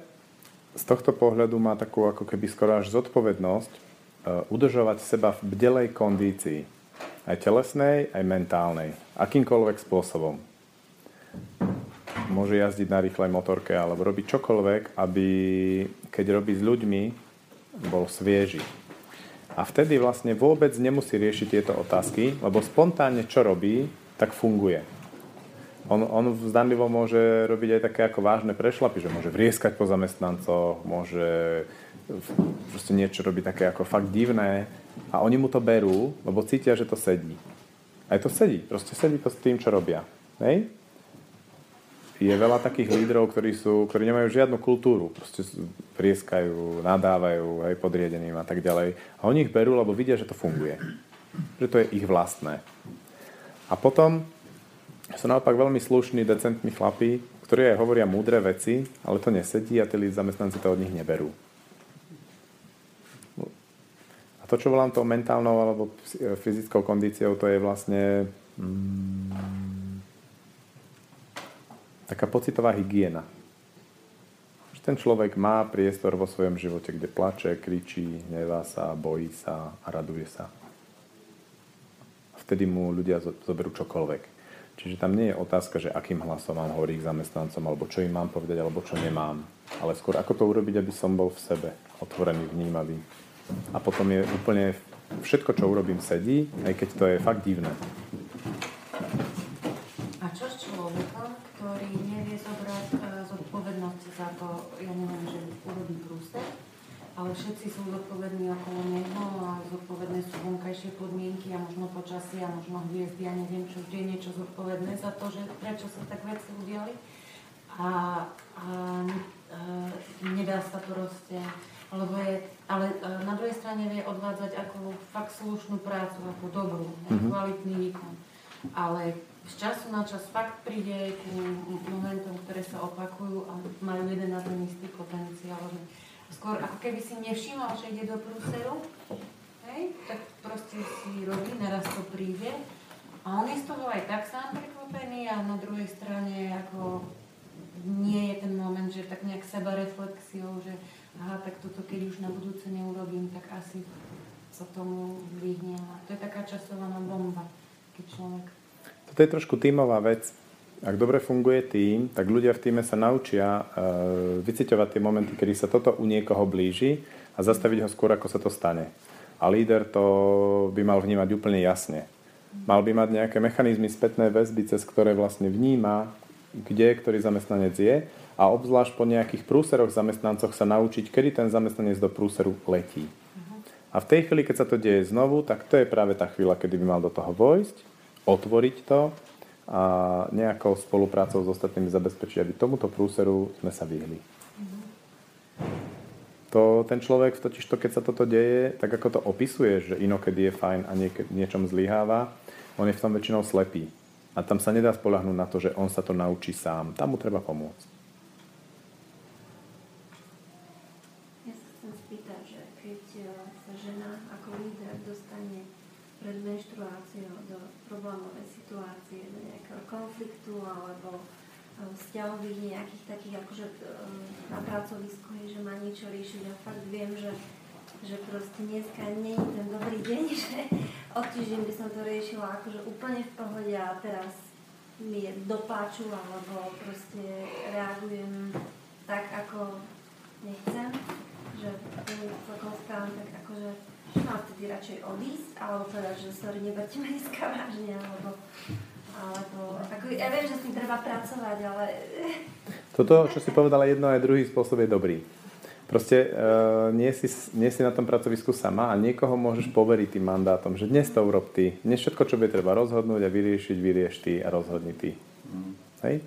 z tohto pohľadu má takú ako keby skoro až zodpovednosť uh, udržovať seba v bdelej kondícii. Aj telesnej, aj mentálnej. Akýmkoľvek spôsobom. Môže jazdiť na rýchlej motorke alebo robiť čokoľvek, aby keď robí s ľuďmi, bol svieži a vtedy vlastne vôbec nemusí riešiť tieto otázky, lebo spontánne čo robí, tak funguje. On, on zdanlivo môže robiť aj také ako vážne prešlapy, že môže vrieskať po zamestnancoch, môže proste niečo robiť také ako fakt divné a oni mu to berú, lebo cítia, že to sedí. Aj to sedí, proste sedí to s tým, čo robia. Hej? Je veľa takých lídrov, ktorí, sú, ktorí nemajú žiadnu kultúru. Proste prieskajú, nadávajú aj podriedeným a tak ďalej. A oni ich berú, lebo vidia, že to funguje. Že to je ich vlastné. A potom sú naopak veľmi slušní, decentní chlapí, ktorí aj hovoria múdre veci, ale to nesedí a tí zamestnanci to od nich neberú. A to, čo volám tou mentálnou alebo fyzickou kondíciou, to je vlastne... Mm, taká pocitová hygiena. Že ten človek má priestor vo svojom živote, kde plače, kričí, hnevá sa, bojí sa a raduje sa. Vtedy mu ľudia zoberú čokoľvek. Čiže tam nie je otázka, že akým hlasom mám hovoriť k zamestnancom, alebo čo im mám povedať, alebo čo nemám. Ale skôr ako to urobiť, aby som bol v sebe, otvorený, vnímavý. A potom je úplne všetko, čo urobím, sedí, aj keď to je fakt divné. ale všetci sú zodpovední okolo neho a zodpovedné sú vonkajšie podmienky a možno počasie a možno hviezdy a neviem čo, vždy je niečo zodpovedné za to, že prečo sa tak veci udiali. A, a, a nedá sa proste, lebo je, ale na druhej strane vie odvádzať ako fakt slušnú prácu, ako dobrú, mm-hmm. kvalitný výkon. Ale z času na čas fakt príde ku momentom, ktoré sa opakujú a majú jeden na ten istý potenciál. Skôr ako keby si nevšimol, že ide do prúseru, hej, tak proste si robí, naraz to príde a on je z toho aj tak sám prekvapený a na druhej strane ako nie je ten moment, že tak nejak seba reflexiou, že aha, tak toto keď už na budúce neurobím, tak asi sa tomu vyhnem. To je taká časovaná bomba, keď človek... Toto je trošku tímová vec. Ak dobre funguje tým, tak ľudia v týme sa naučia uh, vyciťovať tie momenty, kedy sa toto u niekoho blíži a zastaviť ho skôr, ako sa to stane. A líder to by mal vnímať úplne jasne. Mal by mať nejaké mechanizmy spätnej väzby, cez ktoré vlastne vníma, kde ktorý zamestnanec je a obzvlášť po nejakých prúseroch zamestnancoch sa naučiť, kedy ten zamestnanec do prúseru letí. A v tej chvíli, keď sa to deje znovu, tak to je práve tá chvíľa, kedy by mal do toho vojsť, otvoriť to a nejakou spoluprácou s ostatnými zabezpečiť, aby tomuto prúseru sme sa vyhli. To, ten človek, totiž to, keď sa toto deje, tak ako to opisuje, že inokedy je fajn a niekedy niečom zlyháva, on je v tom väčšinou slepý. A tam sa nedá spolahnúť na to, že on sa to naučí sám. Tam mu treba pomôcť. pred menštruáciou do problémovej situácie, do nejakého konfliktu alebo vzťahových nejakých takých akože e, na pracovisku, že má niečo riešiť. A fakt viem, že, že proste dneska nie je ten dobrý deň, že od týždeň by som to riešila akože úplne v pohode a teraz mi je dopáču alebo proste reagujem tak, ako nechcem, že to celkom správam tak akože Mám vtedy radšej odísť, alebo povedať, že sorry, neberte ma dneska vážne, alebo ja viem, že s tým treba pracovať, ale... Toto, čo si povedala, jedno aj druhý spôsob je dobrý. Proste uh, nie, si, nie si na tom pracovisku sama a niekoho môžeš poveriť tým mandátom, že dnes to urob ty. Dnes všetko, čo bude treba rozhodnúť a vyriešiť, vyrieš ty a rozhodni ty. Hej?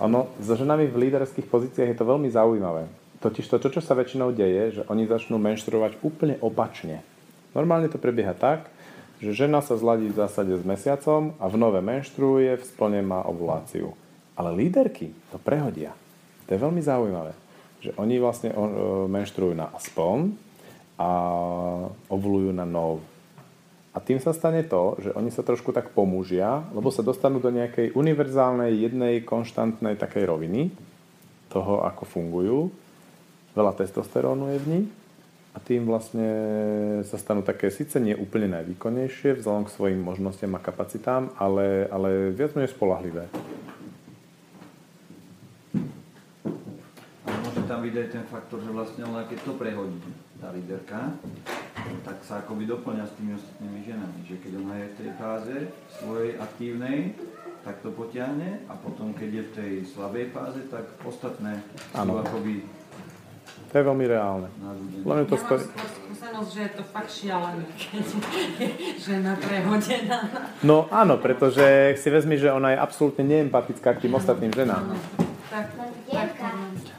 Ono, so ženami v líderských pozíciách je to veľmi zaujímavé. Totiž to, čo sa väčšinou deje, že oni začnú menštruovať úplne opačne. Normálne to prebieha tak, že žena sa zladí v zásade s mesiacom a v nové menštruuje, v splne má ovuláciu. Ale líderky to prehodia. To je veľmi zaujímavé. Že oni vlastne menštruujú na spln a ovulujú na nov. A tým sa stane to, že oni sa trošku tak pomúžia, lebo sa dostanú do nejakej univerzálnej, jednej, konštantnej takej roviny toho, ako fungujú veľa testosterónu je v nich a tým vlastne sa stanú také síce nie úplne najvýkonnejšie vzhľadom k svojim možnostiam a kapacitám, ale, ale viac menej spolahlivé. Môže tam aj ten faktor, že vlastne ona keď to prehodí, tá líderka, tak sa akoby doplňa s tými ostatnými ženami. Že keď ona je v tej fáze svojej aktívnej, tak to potiahne a potom, keď je v tej slabej fáze, tak ostatné sú akoby to je veľmi reálne. Len to ja stojí... skúsenosť, že je to fakt šialené, žena prehodená. No áno, pretože si vezmi, že ona je absolútne neempatická k tým ostatným ženám.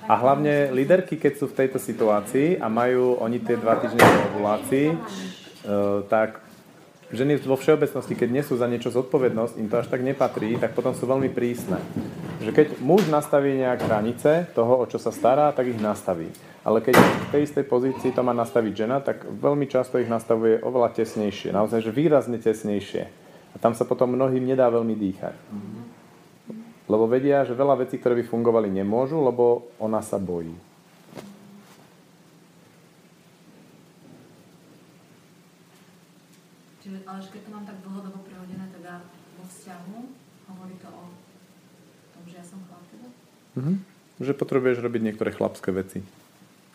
A hlavne líderky, keď sú v tejto situácii a majú oni tie dva týždne po ovulácii, e, tak ženy vo všeobecnosti, keď nesú za niečo zodpovednosť, im to až tak nepatrí, tak potom sú veľmi prísne. Že keď muž nastaví nejak hranice toho, o čo sa stará, tak ich nastaví. Ale keď v tej istej pozícii to má nastaviť žena, tak veľmi často ich nastavuje oveľa tesnejšie. Naozaj, že výrazne tesnejšie. A tam sa potom mnohým nedá veľmi dýchať. Lebo vedia, že veľa vecí, ktoré by fungovali, nemôžu, lebo ona sa bojí. Čiže, ale keď to mám tak dlhodobo prehodené, teda vo vzťahu, hovorí to o tom, že ja som chlap teda? Mhm. Že potrebuješ robiť niektoré chlapské veci.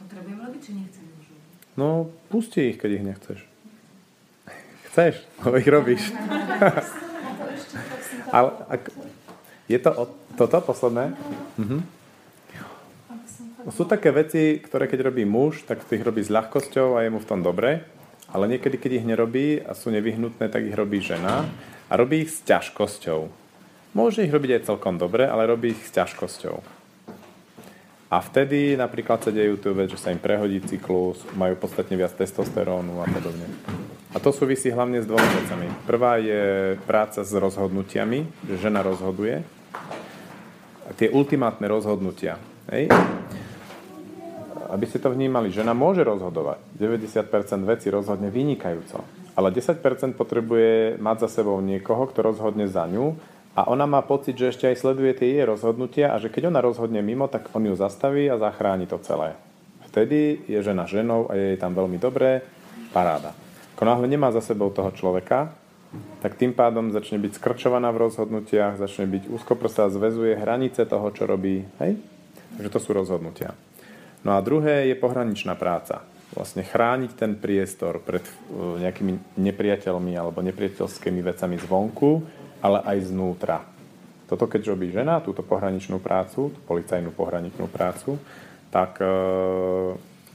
Potrebujem robiť, či nechcem už No, pusti ich, keď ich nechceš. Chceš, lebo ich robíš. Ale ak, je to o, toto posledné? Mhm. Sú také veci, ktoré keď robí muž, tak ich robí s ľahkosťou a je mu v tom dobre, ale niekedy, keď ich nerobí a sú nevyhnutné, tak ich robí žena a robí ich s ťažkosťou. Môže ich robiť aj celkom dobre, ale robí ich s ťažkosťou. A vtedy napríklad sa dejú tu vec, že sa im prehodí cyklus, majú podstatne viac testosterónu a podobne. A to súvisí hlavne s dvomi vecami. Prvá je práca s rozhodnutiami, že žena rozhoduje. A tie ultimátne rozhodnutia. Hej? Aby ste to vnímali, žena môže rozhodovať. 90% veci rozhodne vynikajúco. Ale 10% potrebuje mať za sebou niekoho, kto rozhodne za ňu a ona má pocit, že ešte aj sleduje tie jej rozhodnutia a že keď ona rozhodne mimo, tak on ju zastaví a zachráni to celé. Vtedy je žena ženou a je jej tam veľmi dobré, paráda. Ako náhle nemá za sebou toho človeka, tak tým pádom začne byť skrčovaná v rozhodnutiach, začne byť úzkoprstá, zväzuje hranice toho, čo robí. Hej? Takže to sú rozhodnutia. No a druhé je pohraničná práca. Vlastne chrániť ten priestor pred e, nejakými nepriateľmi alebo nepriateľskými vecami zvonku, ale aj znútra. Toto keď robí žena, túto pohraničnú prácu, tú policajnú pohraničnú prácu, tak e,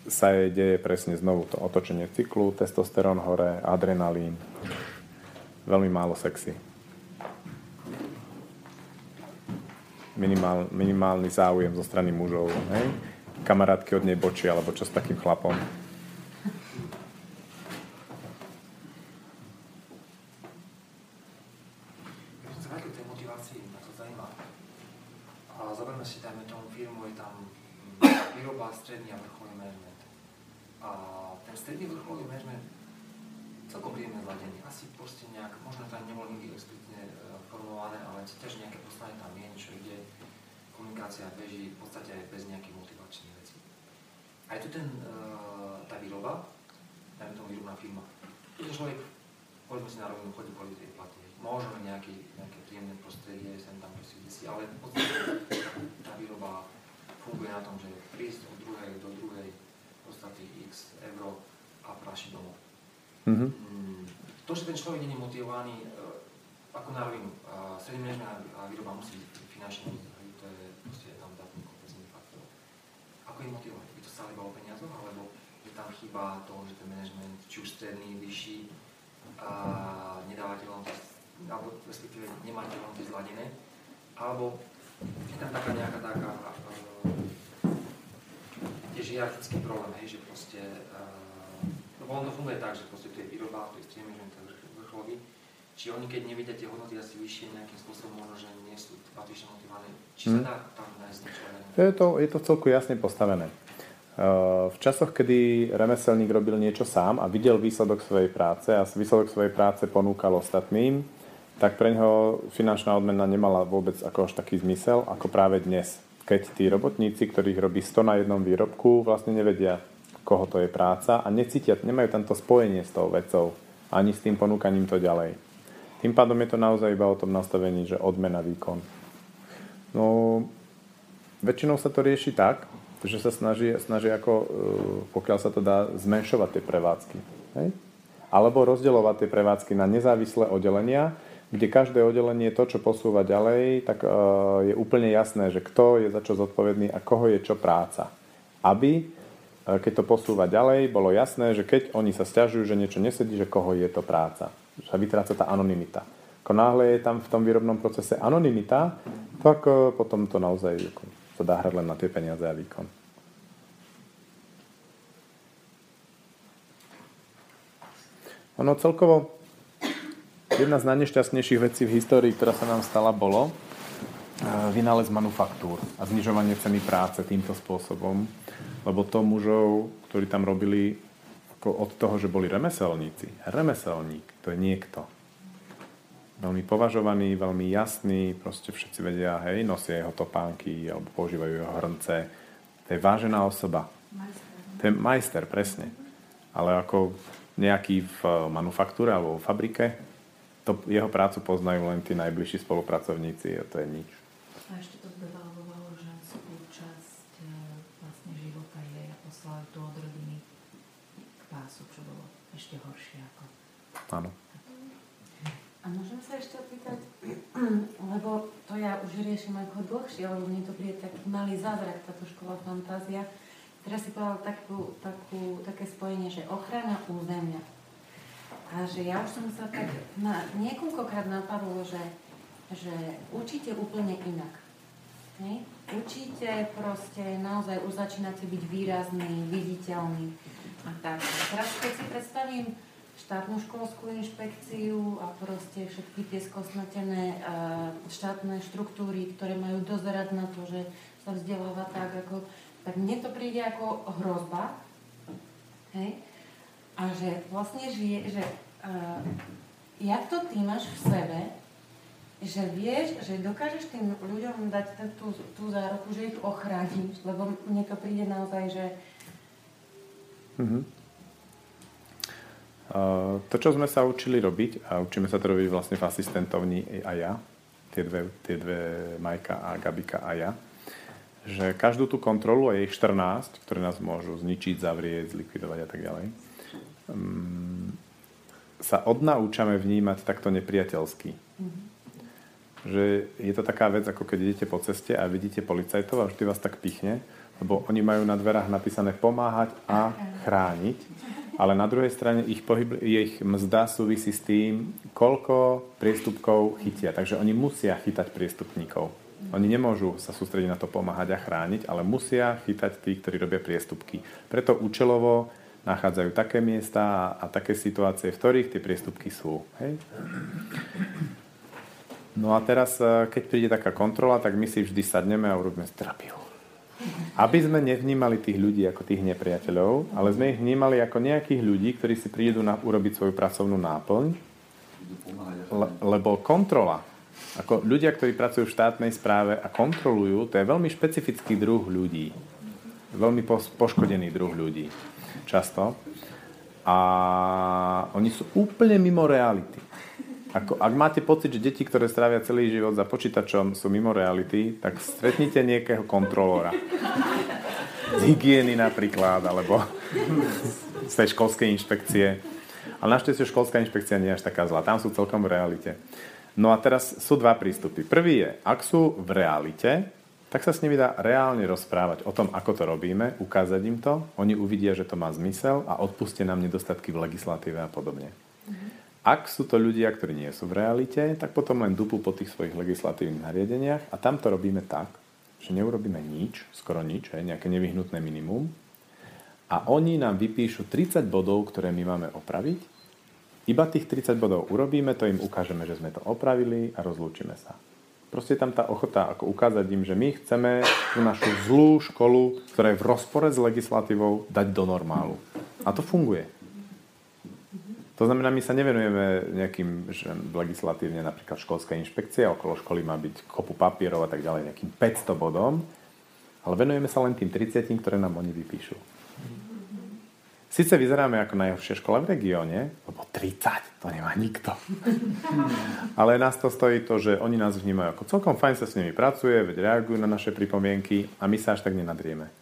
sa jej deje presne znovu to otočenie cyklu, testosterón hore, adrenalín, veľmi málo sexy. Minimál, minimálny záujem zo strany mužov, hej? Kamarátky od nej bočí, alebo čo s takým chlapom. stredný a vrcholový management. A ten stredný vrcholový management celkom príjemne zladený. Možno to nebolo nikdy explicitne e, formulované, ale tiež nejaké poslanie tam je, niečo ide, komunikácia beží v podstate aj bez nejakých vecí. A je tu ten, e, tá výroba, dajme tomu výrobná firma. Keď človek, povedzme si na rovinu, chodí po tej platy, možno nejaký, nejaké príjemné prostredie, sem tam proste si, ale v podstate tá výroba funguje na tom, že prísť od druhej do druhej podstate x euro a praši domov. Mm-hmm. To, že ten človek nie je motivovaný, uh, ako na rovinu, uh, stredný manažment a výroba musí byť finančne to je proste tam datný komplexný faktor. Ako je motivovaný? To stále iba o peniazoch, alebo je tam chyba toho, že ten manažment, či už stredný, vyšší, uh, nedávate len alebo respektíve nemáte len tie zladené, alebo je tam taká nejaká taká uh, tiež hierarchický problém, hej, že proste uh, lebo ono to funguje tak, že proste tu je výroba, tu je streaming, že to je vrcholový, či oni keď nevidia tie hodnoty asi vyššie nejakým spôsobom, možno, že nie sú patrične motivovaní, či sa mhm. dá tam nájsť niečo je to, je to celku jasne postavené. V časoch, kedy remeselník robil niečo sám a videl výsledok svojej práce a výsledok svojej práce ponúkal ostatným, tak pre neho finančná odmena nemala vôbec ako až taký zmysel, ako práve dnes. Keď tí robotníci, ktorých robí 100 na jednom výrobku, vlastne nevedia, koho to je práca a necítia, nemajú tento spojenie s tou vecou, ani s tým ponúkaním to ďalej. Tým pádom je to naozaj iba o tom nastavení, že odmena výkon. No, väčšinou sa to rieši tak, že sa snaží, snaží ako, e, pokiaľ sa to dá, zmenšovať tie prevádzky. Hej? Alebo rozdeľovať tie prevádzky na nezávislé oddelenia, kde každé oddelenie to, čo posúva ďalej, tak uh, je úplne jasné, že kto je za čo zodpovedný a koho je čo práca. Aby, uh, keď to posúva ďalej, bolo jasné, že keď oni sa stiažujú, že niečo nesedí, že koho je to práca. Že vytráca tá anonimita. Ako náhle je tam v tom výrobnom procese anonimita, tak potom to naozaj sa dá hrať len na tie peniaze a výkon. Ono celkovo Jedna z najnešťastnejších vecí v histórii, ktorá sa nám stala, bolo e, vynález manufaktúr a znižovanie ceny práce týmto spôsobom. Lebo to mužov, ktorí tam robili ako od toho, že boli remeselníci. Remeselník, to je niekto. Veľmi považovaný, veľmi jasný, proste všetci vedia, hej, nosia jeho topánky alebo používajú jeho hrnce. To je vážená osoba. Majster. To je majster, presne. Ale ako nejaký v manufaktúre alebo v fabrike, to, jeho prácu poznajú len tí najbližší spolupracovníci a to je nič. A ešte to zdevalvovalo ženskú časť e, vlastne života jej a poslali tu od rodiny k pásu, čo bolo ešte horšie ako... Áno. Sa ešte opýtať, lebo to ja už riešim ako dlhšie, lebo mne to príde taký malý zázrak, táto škola fantázia. Teraz si povedal takú, takú, také spojenie, že ochrana územia a že ja už som sa tak na, niekoľkokrát napadlo, že, že učíte úplne inak. Hej? Učíte proste, naozaj už začínate byť výrazný, viditeľný a tak. Teraz keď si predstavím štátnu školskú inšpekciu a proste všetky tie skosnatené štátne štruktúry, ktoré majú dozerať na to, že sa vzdeláva tak, ako tak mne to príde ako hrozba. Hej? A že vlastne žije, že uh, jak to ty máš v sebe, že vieš, že dokážeš tým ľuďom dať tú, tú záruku, že ich ochrániš, lebo mne to príde naozaj, že... Mm-hmm. Uh, to, čo sme sa učili robiť, a učíme sa to robiť vlastne v asistentovni a ja, tie dve, tie dve Majka a Gabika a ja, že každú tú kontrolu, a je ich 14, ktoré nás môžu zničiť, zavrieť, zlikvidovať a tak ďalej, um, sa odnaučame vnímať takto nepriateľsky. Mm-hmm. Že je to taká vec, ako keď idete po ceste a vidíte policajtov a vždy vás tak pichne, lebo oni majú na dverách napísané pomáhať a chrániť, ale na druhej strane ich, pohyb, ich mzda súvisí s tým, koľko priestupkov chytia. Takže oni musia chytať priestupníkov. Oni nemôžu sa sústrediť na to pomáhať a chrániť, ale musia chytať tých, ktorí robia priestupky. Preto účelovo nachádzajú také miesta a, a také situácie, v ktorých tie priestupky sú. Hej? No a teraz, e, keď príde taká kontrola, tak my si vždy sadneme a urobíme terapiu. Aby sme nevnímali tých ľudí ako tých nepriateľov, ale sme ich vnímali ako nejakých ľudí, ktorí si prídu na, urobiť svoju pracovnú náplň, le, lebo kontrola, ako ľudia, ktorí pracujú v štátnej správe a kontrolujú, to je veľmi špecifický druh ľudí. Veľmi poškodený druh ľudí často. A oni sú úplne mimo reality. Ako, ak máte pocit, že deti, ktoré strávia celý život za počítačom, sú mimo reality, tak stretnite nejakého kontrolóra. Z hygieny napríklad, alebo z tej školskej inšpekcie. Ale našťastie školská inšpekcia nie je až taká zlá. Tam sú celkom v realite. No a teraz sú dva prístupy. Prvý je, ak sú v realite, tak sa s nimi dá reálne rozprávať o tom, ako to robíme, ukázať im to, oni uvidia, že to má zmysel a odpustia nám nedostatky v legislatíve a podobne. Mm-hmm. Ak sú to ľudia, ktorí nie sú v realite, tak potom len dupu po tých svojich legislatívnych nariadeniach a tam to robíme tak, že neurobíme nič, skoro nič, hej, nejaké nevyhnutné minimum a oni nám vypíšu 30 bodov, ktoré my máme opraviť. Iba tých 30 bodov urobíme, to im ukážeme, že sme to opravili a rozlúčime sa. Proste tam tá ochota ako ukázať im, že my chceme tú našu zlú školu, ktorá je v rozpore s legislatívou, dať do normálu. A to funguje. To znamená, my sa nevenujeme nejakým že legislatívne, napríklad školská inšpekcia, okolo školy má byť kopu papierov a tak ďalej, nejakým 500 bodom, ale venujeme sa len tým 30, ktoré nám oni vypíšu. Sice vyzeráme ako najhoršia škola v regióne, lebo 30, to nemá nikto. Ale nás to stojí to, že oni nás vnímajú ako celkom fajn sa s nimi pracuje, veď reagujú na naše pripomienky a my sa až tak nenadrieme.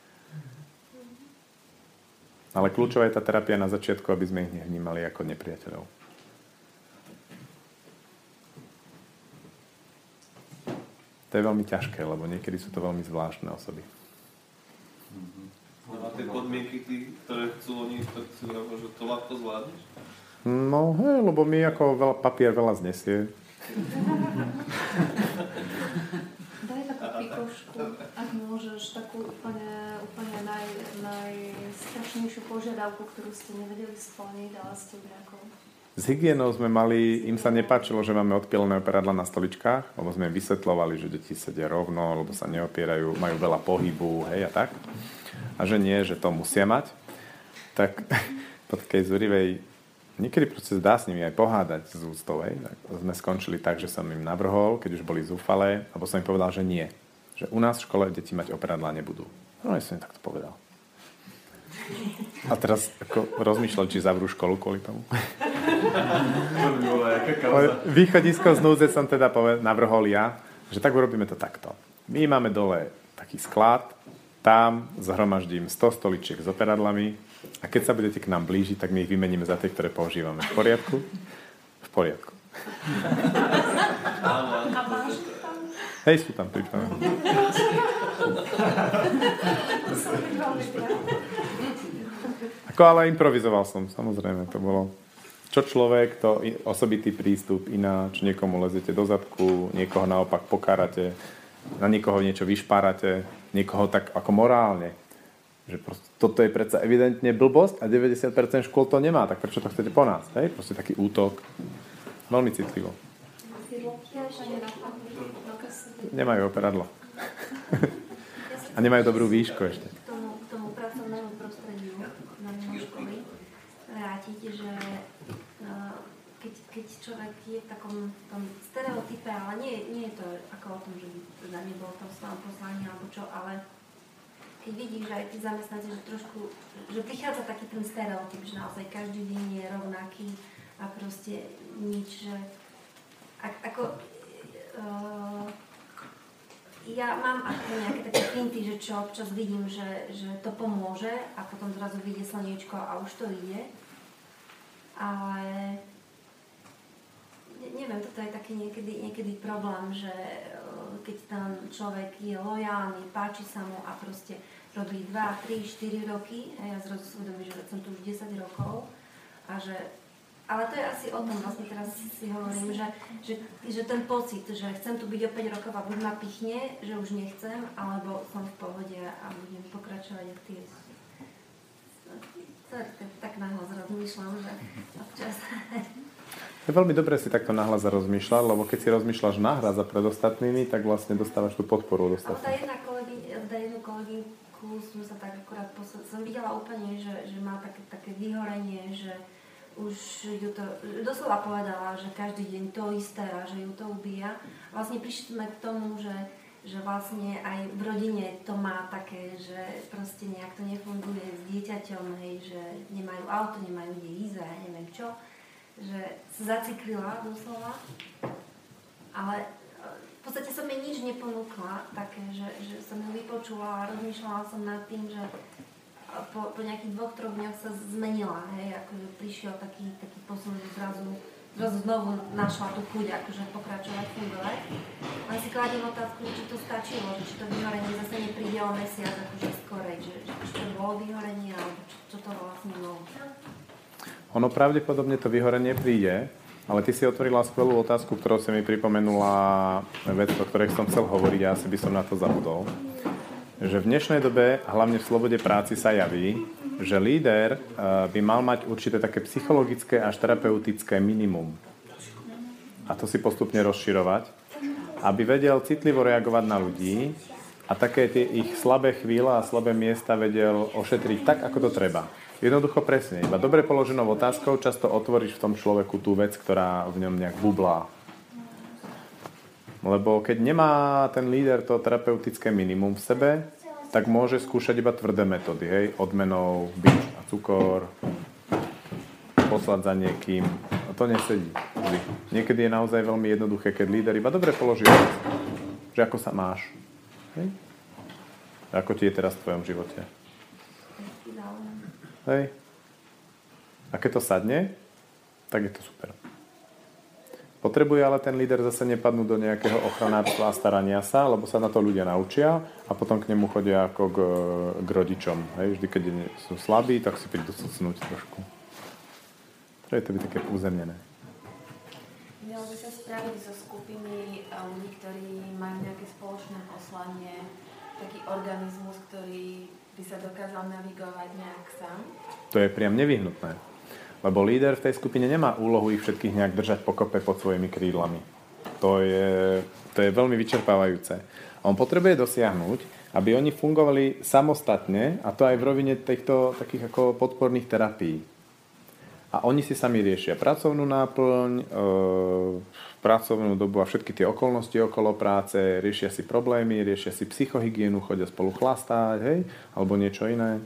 Ale kľúčová je tá terapia na začiatku, aby sme ich nevnímali ako nepriateľov. To je veľmi ťažké, lebo niekedy sú to veľmi zvláštne osoby. A tie podmienky, tí, ktoré chcú oni, tak si že to ľahko zvládneš? No hej, lebo mi ako veľa, papier veľa znesie. Daj takú pikošku, ak môžeš, takú úplne, najstrašnejšiu požiadavku, ktorú ste nevedeli splniť, ale ste nejakou s hygienou sme mali, im sa nepáčilo, že máme odpielené operadla na stoličkách, lebo sme vysvetlovali, že deti sedia rovno, lebo sa neopierajú, majú veľa pohybu, hej a tak a že nie, že to musia mať, tak po takej zúrivej niekedy proste dá s nimi aj pohádať z ústovej. Tak sme skončili tak, že som im navrhol, keď už boli zúfalé, alebo som im povedal, že nie. Že u nás v škole deti mať operadla nebudú. No ja som im takto povedal. A teraz ako rozmýšľal, či zavrú školu kvôli tomu. Východisko z núdze som teda navrhol ja, že tak urobíme to takto. My máme dole taký sklad, tam zhromaždím 100 stoličiek s operadlami a keď sa budete k nám blížiť, tak my ich vymeníme za tie, ktoré používame. V poriadku? V poriadku. Hej, sú tam pripravené. Ako ale improvizoval som, samozrejme, to bolo čo človek, to osobitý prístup, ináč niekomu lezete do zadku, niekoho naopak pokárate, na niekoho niečo vyšpárate, niekoho tak ako morálne. Že proste, toto je predsa evidentne blbosť a 90% škôl to nemá, tak prečo to chcete po nás? Hej? Proste taký útok. Veľmi citlivo. Nemajú operadlo. a nemajú dobrú výšku ešte. vrátiť, že uh, keď, človek je v takom tom stereotype, ale nie, nie je to ako o tom, že by teda nebolo to v svojom poslaní alebo čo, ale keď vidíš, že aj tí zamestnanci, že trošku, že prichádza taký ten stereotyp, že naozaj každý deň je rovnaký a proste nič, že ako, uh, ja mám ako nejaké také finty, že čo občas vidím, že, že to pomôže a potom zrazu vyjde slniečko a už to ide. Ale neviem, toto je taký niekedy, niekedy problém, že uh, keď ten človek je lojálny, páči sa mu a proste robí 2, 3, 4 roky a ja zrazu si uvedomím, že som tu už 10 rokov a že ale to je asi o tom, vlastne teraz si hovorím, že, že, že ten pocit, že chcem tu byť o 5 rokov a buď ma pichne, že už nechcem, alebo som v pohode a budem pokračovať jak tie tak, tak nahlas rozmýšľam, že občas. Veľmi dobre si takto nahlas rozmýšľať, lebo keď si rozmýšľaš nahlas a pred ostatnými, tak vlastne dostávaš tú podporu od ostatných. Ale tá jedna kolegyňa, jednu kolegyňku som sa tak akurát posled, som videla úplne, že, že má také, také vyhorenie, že, už ju to doslova povedala, že každý deň to isté a že ju to ubíja. Vlastne prišli sme k tomu, že, že vlastne aj v rodine to má také, že proste nejak to nefunguje s dieťaťom, hej, že nemajú auto, nemajú kde ísť a ja neviem čo. Že sa zaciklila doslova. Ale v podstate som jej nič neponúkla také, že, že som ju vypočula a rozmýšľala som nad tým, že po, po nejakých dvoch, troch dňoch sa zmenila, hej, akože prišiel taký, taký posun, že zrazu, zrazu znovu našla tú chuť, akože pokračovať, fungovať. Ale si kladím otázku, či to stačilo, že či to vyhorenie zase nepríde o mesiac, akože skorej, že, že či to bolo vyhorenie, alebo čo, čo to vlastne bolo. Ono pravdepodobne to vyhorenie príde, ale ty si otvorila skvelú otázku, ktorou si mi pripomenula vec, o ktorej som chcel hovoriť a asi by som na to zabudol že v dnešnej dobe, hlavne v slobode práci sa javí, že líder eh, by mal mať určité také psychologické až terapeutické minimum. A to si postupne rozširovať, aby vedel citlivo reagovať na ľudí a také tie ich slabé chvíle a slabé miesta vedel ošetriť tak, ako to treba. Jednoducho presne, iba dobre položenou otázkou často otvoríš v tom človeku tú vec, ktorá v ňom nejak bublá. Lebo keď nemá ten líder to terapeutické minimum v sebe, tak môže skúšať iba tvrdé metódy, hej, odmenou, bič a cukor, poslať za niekým. A to nesedí. Niekedy je naozaj veľmi jednoduché, keď líder iba dobre položí že ako sa máš. Hej? Ako ti je teraz v tvojom živote. Hej. A keď to sadne, tak je to super. Potrebuje ale ten líder zase nepadnúť do nejakého ochranárstva a starania sa, lebo sa na to ľudia naučia a potom k nemu chodia ako k, k rodičom. Hej, vždy, keď sú slabí, tak si prídu sucnúť trošku. je to byť také uzemnené. Mělo by sa spraviť zo skupiny ľudí, ktorí majú nejaké spoločné poslanie, taký organizmus, ktorý by sa dokázal navigovať nejak sám? To je priam nevyhnutné. Lebo líder v tej skupine nemá úlohu ich všetkých nejak držať pokope pod svojimi krídlami. To je, to je veľmi vyčerpávajúce. On potrebuje dosiahnuť, aby oni fungovali samostatne, a to aj v rovine týchto takých ako podporných terapií. A oni si sami riešia pracovnú náplň, e, pracovnú dobu a všetky tie okolnosti okolo práce, riešia si problémy, riešia si psychohygienu, chodia spolu chlastať, hej, alebo niečo iné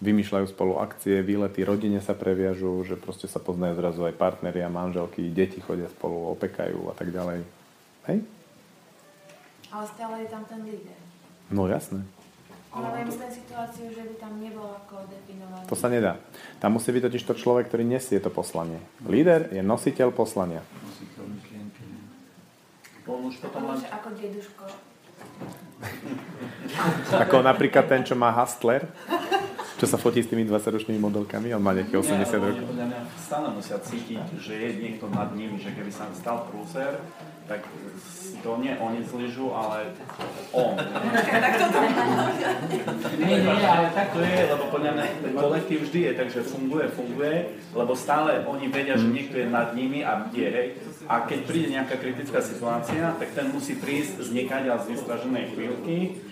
vymýšľajú spolu akcie, výlety, rodine sa previažú, že proste sa poznajú zrazu aj partneria, manželky, deti chodia spolu, opekajú a tak ďalej. Hej? Ale stále je tam ten líder. No jasné. Ale myslím situáciu, že by tam nebol ako definovaný. To sa nedá. Tam musí byť totiž to človek, ktorý nesie to poslanie. Líder je nositeľ poslania. Nositeľ myšlienky. potom ako deduško. ako napríklad ten, čo má Hustler čo sa fotí s tými 20-ročnými modelkami, on má nejakých 80 Nie, rokov. Podľa mňa stále musia cítiť, že je niekto nad nimi, že keby sa stal prúser, tak to nie oni zlyžu, ale on. nie, nie, ale tak to je, lebo podľa mňa ten kolektív vždy je, takže funguje, funguje, lebo stále oni vedia, že niekto je nad nimi a kde, hej. A keď príde nejaká kritická situácia, tak ten musí prísť z niekaď z vystraženej chvíľky,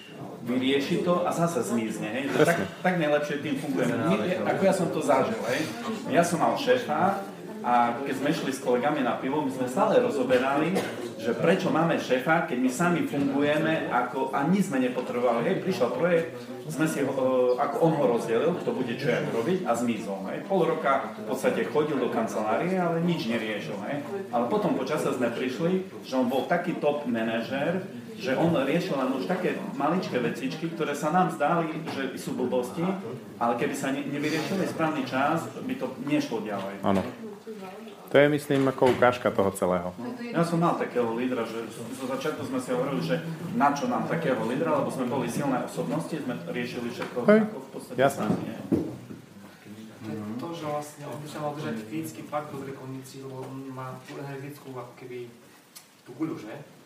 vyrieši to a zase zmizne. Hej? Tak, tak najlepšie tým fungujeme. My, ako ja som to zažil. Hej? Ja som mal šéfa a keď sme išli s kolegami na pivo, my sme stále rozoberali, že prečo máme šéfa, keď my sami fungujeme ako, a nič sme nepotrebovali. Hej, prišiel projekt, sme si ho, e, ako on ho rozdelil, kto bude čo jak robiť a zmizol. Hej. Pol roka v podstate chodil do kancelárie, ale nič neriešil. Hej. Ale potom po čase sme prišli, že on bol taký top manažer, že on riešil len už také maličké vecičky, ktoré sa nám zdali, že sú blbosti, ale keby sa ne, nevyriešili správny čas, by to nešlo ďalej. Áno. To je, myslím, ako ukážka toho celého. Ja som mal takého lídra, že zo začiatku sme si hovorili, že na čo nám takého lídra, lebo sme boli silné osobnosti, sme riešili všetko Hej, ako v podstate. jasné. sami? To že vlastne on by sa mal držať fyzicky fakt dobrej kondícii, lebo on má tú energetickú ako keby tú guľu, že?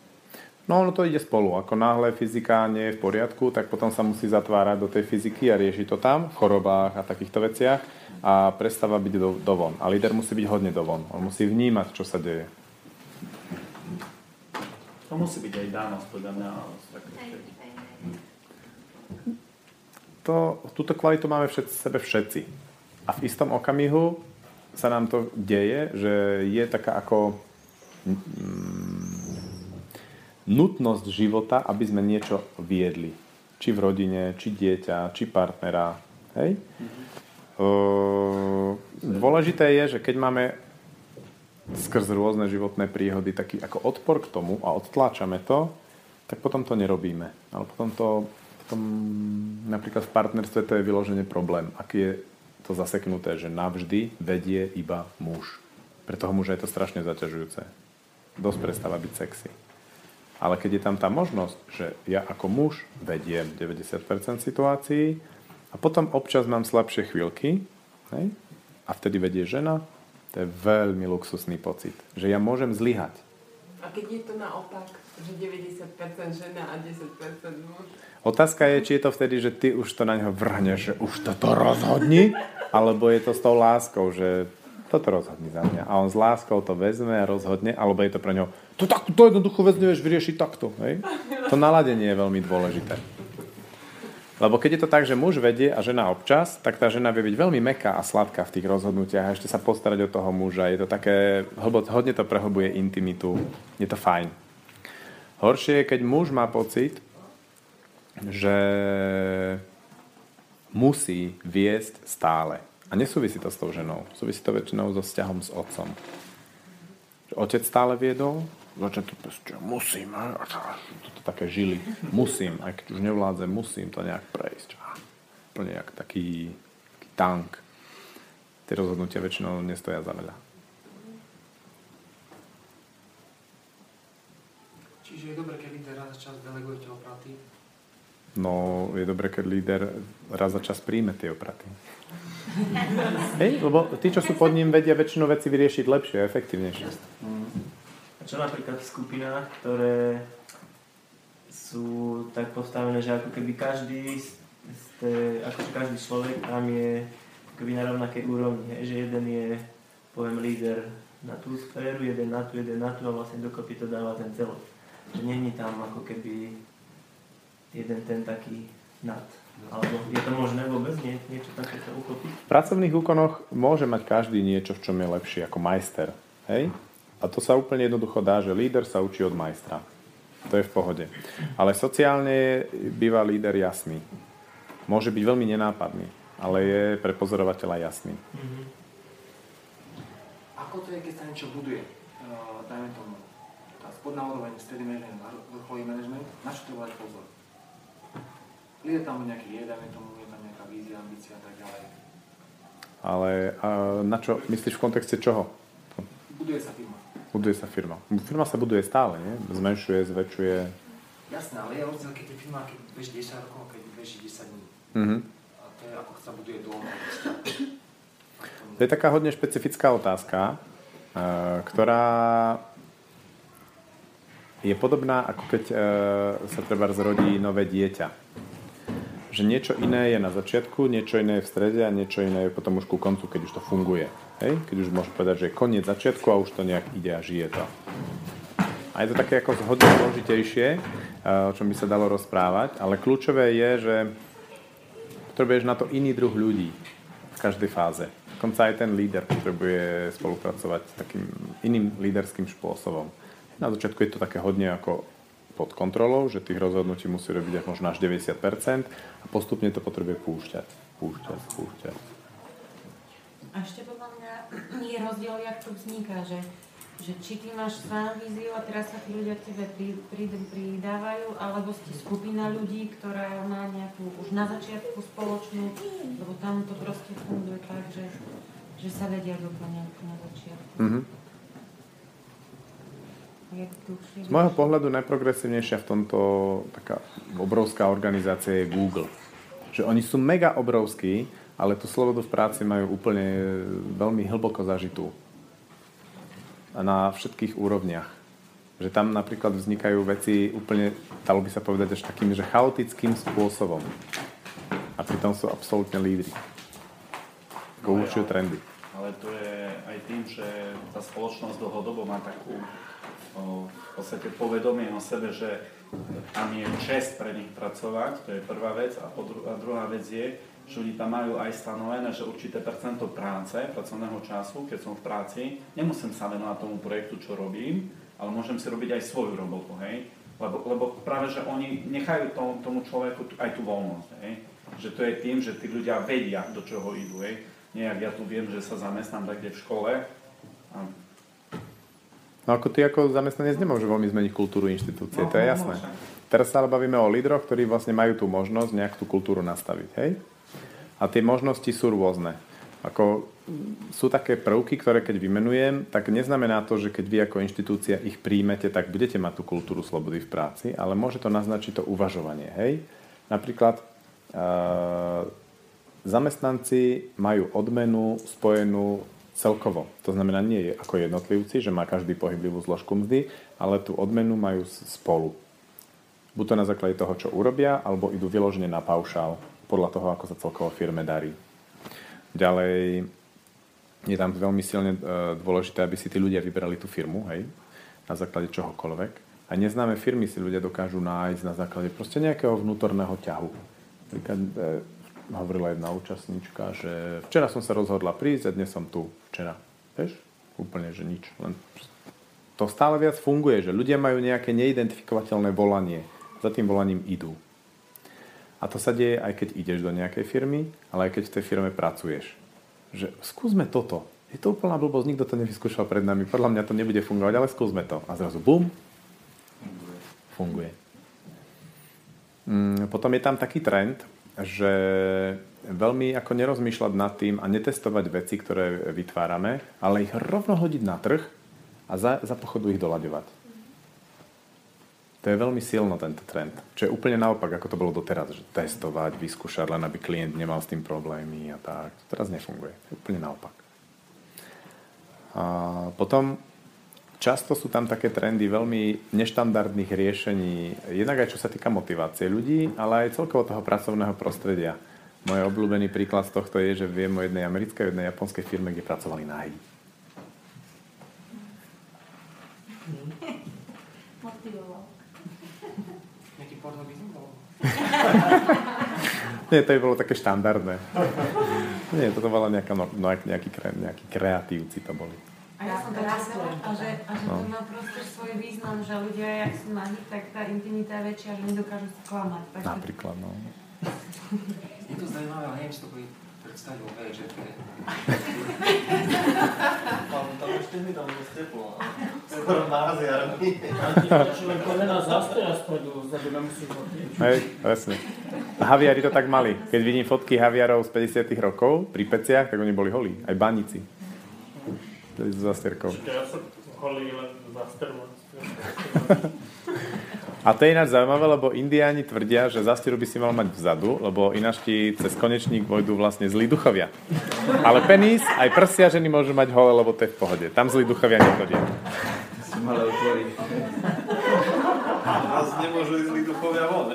No ono to ide spolu. Ako náhle fyzika nie je v poriadku, tak potom sa musí zatvárať do tej fyziky a riešiť to tam, v chorobách a takýchto veciach a prestáva byť do, dovon. A líder musí byť hodne dovon. On musí vnímať, čo sa deje. To musí byť aj dánosť, podľa mňa. To, túto kvalitu máme všet, sebe všetci. A v istom okamihu sa nám to deje, že je taká ako mm, nutnosť života, aby sme niečo viedli. Či v rodine, či dieťa, či partnera. Hej? Uh, dôležité je, že keď máme skrz rôzne životné príhody taký ako odpor k tomu a odtláčame to, tak potom to nerobíme. Ale potom to potom, napríklad v partnerstve to je vyložené problém. Ak je to zaseknuté, že navždy vedie iba muž. Pre toho muža je to strašne zaťažujúce. Dosť prestáva byť sexy. Ale keď je tam tá možnosť, že ja ako muž vediem 90% situácií a potom občas mám slabšie chvíľky hej, a vtedy vedie žena, to je veľmi luxusný pocit. Že ja môžem zlyhať. A keď je to naopak, že 90% žena a 10% muž? Otázka je, či je to vtedy, že ty už to na neho vrhneš, že už toto rozhodni, alebo je to s tou láskou, že toto rozhodni za mňa. A on s láskou to vezme a rozhodne, alebo je to pre neho, to, tak, to jednoducho vec nevieš vyriešiť takto. Hej? To naladenie je veľmi dôležité. Lebo keď je to tak, že muž vedie a žena občas, tak tá žena vie byť veľmi meká a sladká v tých rozhodnutiach a ešte sa postarať o toho muža. Je to také, hodne to prehlbuje intimitu. Je to fajn. Horšie je, keď muž má pocit, že musí viesť stále. A nesúvisí to s tou ženou. Súvisí to väčšinou so vzťahom s otcom. Otec stále viedol, začne to proste, musím, a toto také žily, musím, aj keď už nevládzem, musím to nejak prejsť. Úplne jak taký, taký tank. Tie rozhodnutia väčšinou nestoja za veľa. Čiže je dobré, keď líder raz za čas delegujete opraty. No, je dobré, keď líder raz za čas príjme tie opraty. Hej, lebo tí, čo sú pod ním, vedia väčšinu veci vyriešiť lepšie a efektívnejšie. A čo napríklad v skupinách, ktoré sú tak postavené, že ako keby každý, z, z té, ako každý človek tam je keby na rovnakej úrovni, hej, že jeden je, poviem, líder na tú sféru, jeden na tú, jeden na tú a vlastne dokopy to dáva ten celok. Že není tam ako keby jeden ten taký nad. Alebo je to možné vôbec nie, niečo takéto uchopiť? V pracovných úkonoch môže mať každý niečo, v čom je lepší, ako majster. Hej? A to sa úplne jednoducho dá, že líder sa učí od majstra. To je v pohode. Ale sociálne býva líder jasný. Môže byť veľmi nenápadný, ale je pre pozorovateľa jasný. Ako to je, keď sa niečo buduje? Uh, dajme tomu, spodná úroveň, stredný management, vrcholový management, na čo to dať pozor? Líder tam nejaký je, dajme tomu, je tam nejaká vízia, ambícia a tak ďalej. Ale a na čo, myslíš v kontexte čoho? Buduje sa firma. Buduje sa firma. Firma sa buduje stále, nie? Zmenšuje, zväčšuje. Jasné, ale je rozdiel, keď je firma, keď beží 10 rokov, a keď beží 10 dní. Mhm. A to je ako sa buduje dom. To je taká hodne špecifická otázka, eh, ktorá je podobná, ako keď eh, sa treba zrodí nové dieťa. Že niečo iné je na začiatku, niečo iné je v strede a niečo iné je potom už ku koncu, keď už to funguje. Hej? Keď už môžeš povedať, že je koniec začiatku a už to nejak ide a žije to. A je to také ako hodne zložitejšie, o čom by sa dalo rozprávať, ale kľúčové je, že potrebuješ na to iný druh ľudí v každej fáze. Dokonca aj ten líder potrebuje spolupracovať takým iným líderským spôsobom. Na začiatku je to také hodne ako pod kontrolou, že tých rozhodnutí musí robiť až možno až 90% a postupne to potrebuje púšťať, púšťať, púšťať. A ešte podľa mňa je rozdiel, jak to vzniká, že, že či ty máš sám víziu a teraz sa tí ľudia k tebe pri, pri, pridávajú, alebo ste skupina ľudí, ktorá má nejakú už na začiatku spoločnú, lebo tam to proste funguje tak, že, že sa vedia doplňať na začiatku. Mm-hmm. Z môjho pohľadu najprogresívnejšia v tomto taká obrovská organizácia je Google. Že oni sú mega obrovskí, ale tú slobodu v práci majú úplne veľmi hlboko zažitú. A na všetkých úrovniach. Že tam napríklad vznikajú veci úplne, dalo by sa povedať, až takým, že chaotickým spôsobom. A pritom sú absolútne lídry. No, trendy. Ale to je aj tým, že tá spoločnosť dlhodobo má takú v podstate povedomie o sebe, že tam je čest pre nich pracovať, to je prvá vec. A, dru- a druhá vec je, že oni tam majú aj stanovené, že určité percento práce, pracovného času, keď som v práci, nemusím sa venovať tomu projektu, čo robím, ale môžem si robiť aj svoju robotu, hej. Lebo, lebo práve, že oni nechajú tomu, tomu človeku aj tú voľnosť, hej. Že to je tým, že tí ľudia vedia, do čoho idú, hej. Nie, ja tu viem, že sa zamestnám takde v škole a No ako ty ako zamestnanec nemôže veľmi zmeniť kultúru inštitúcie, no, to je jasné. Teraz sa ale bavíme o lídroch, ktorí vlastne majú tú možnosť nejak tú kultúru nastaviť, hej? A tie možnosti sú rôzne. Ako, sú také prvky, ktoré keď vymenujem, tak neznamená to, že keď vy ako inštitúcia ich príjmete, tak budete mať tú kultúru slobody v práci, ale môže to naznačiť to uvažovanie, hej? Napríklad uh, zamestnanci majú odmenu spojenú celkovo. To znamená nie je ako jednotlivci, že má každý pohyblivú zložku mzdy, ale tú odmenu majú spolu. Buď to na základe toho, čo urobia, alebo idú vyložene na paušál podľa toho, ako sa celkovo firme darí. Ďalej je tam veľmi silne e, dôležité, aby si tí ľudia vybrali tú firmu, hej, na základe čohokoľvek. A neznáme firmy si ľudia dokážu nájsť na základe proste nejakého vnútorného ťahu. Napríklad e, hovorila jedna účastníčka, že včera som sa rozhodla prísť a dnes som tu. Včera. Vieš? Úplne, že nič. Len to stále viac funguje, že ľudia majú nejaké neidentifikovateľné volanie. Za tým volaním idú. A to sa deje aj keď ideš do nejakej firmy, ale aj keď v tej firme pracuješ. Že skúsme toto. Je to úplná blbosť, nikto to nevyskúšal pred nami. Podľa mňa to nebude fungovať, ale skúsme to. A zrazu bum, funguje. Mm, potom je tam taký trend, že veľmi ako nerozmýšľať nad tým a netestovať veci, ktoré vytvárame, ale ich rovno hodiť na trh a za, za pochodu ich doľaďovať. To je veľmi silno tento trend. Čo je úplne naopak, ako to bolo doteraz, že testovať, vyskúšať, len aby klient nemal s tým problémy a tak. To teraz nefunguje. Úplne naopak. A potom často sú tam také trendy veľmi neštandardných riešení, jednak aj čo sa týka motivácie ľudí, ale aj celkovo toho pracovného prostredia. Môj obľúbený príklad z tohto je, že viem o jednej americkej a jednej japonskej firme, kde pracovali. Nejaký Nie, to by bolo také štandardné. Nie, toto bola nejaká, no, nejaký, nejaký kreatívci to boli. A ja som to čítala, a že, a že no. to má proste svoj význam, že ľudia, jak sú nahý, tak tá intimita je väčšia, že nedokážu sa klamať. Tak Napríklad, no. Je to zaujímavé, ale neviem si to predstavil, hej, že to je... tam ešte mi tam dosť teplo, je prvom náziarmi. Človek kolena zastoja spodu, zadu nemusíš Hej, presne. Haviari to tak mali. Keď vidím fotky haviarov z 50 rokov pri peciach, tak oni boli holí. Aj s zastierkou. Ja som holý len A to je ináč zaujímavé, lebo indiáni tvrdia, že zastieru by si mal mať vzadu, lebo ináč ti cez konečník vojdu vlastne zlí duchovia. Ale penis, aj prsia ženy môžu mať hole, lebo to je v pohode. Tam zlí duchovia nechodia. Si malé otvoriť. Nás nemôžu ísť zlí duchovia von,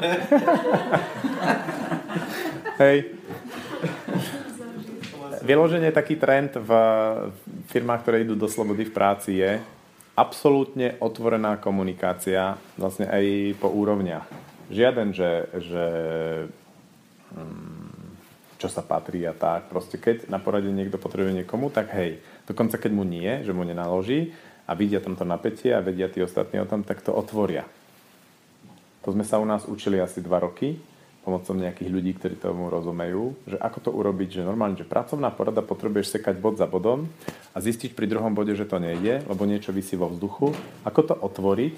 Hej vyloženie taký trend v firmách, ktoré idú do slobody v práci je, absolútne otvorená komunikácia vlastne aj po úrovniach. Žiaden, že, že mm, čo sa patrí a tak. Proste keď na porade niekto potrebuje niekomu, tak hej. Dokonca keď mu nie, že mu nenaloží a vidia tamto napätie a vedia tí ostatní o tom, tak to otvoria. To sme sa u nás učili asi dva roky pomocou nejakých ľudí, ktorí tomu rozumejú, že ako to urobiť, že normálne, že pracovná porada potrebuješ sekať bod za bodom a zistiť pri druhom bode, že to nejde, lebo niečo vysí vo vzduchu. Ako to otvoriť,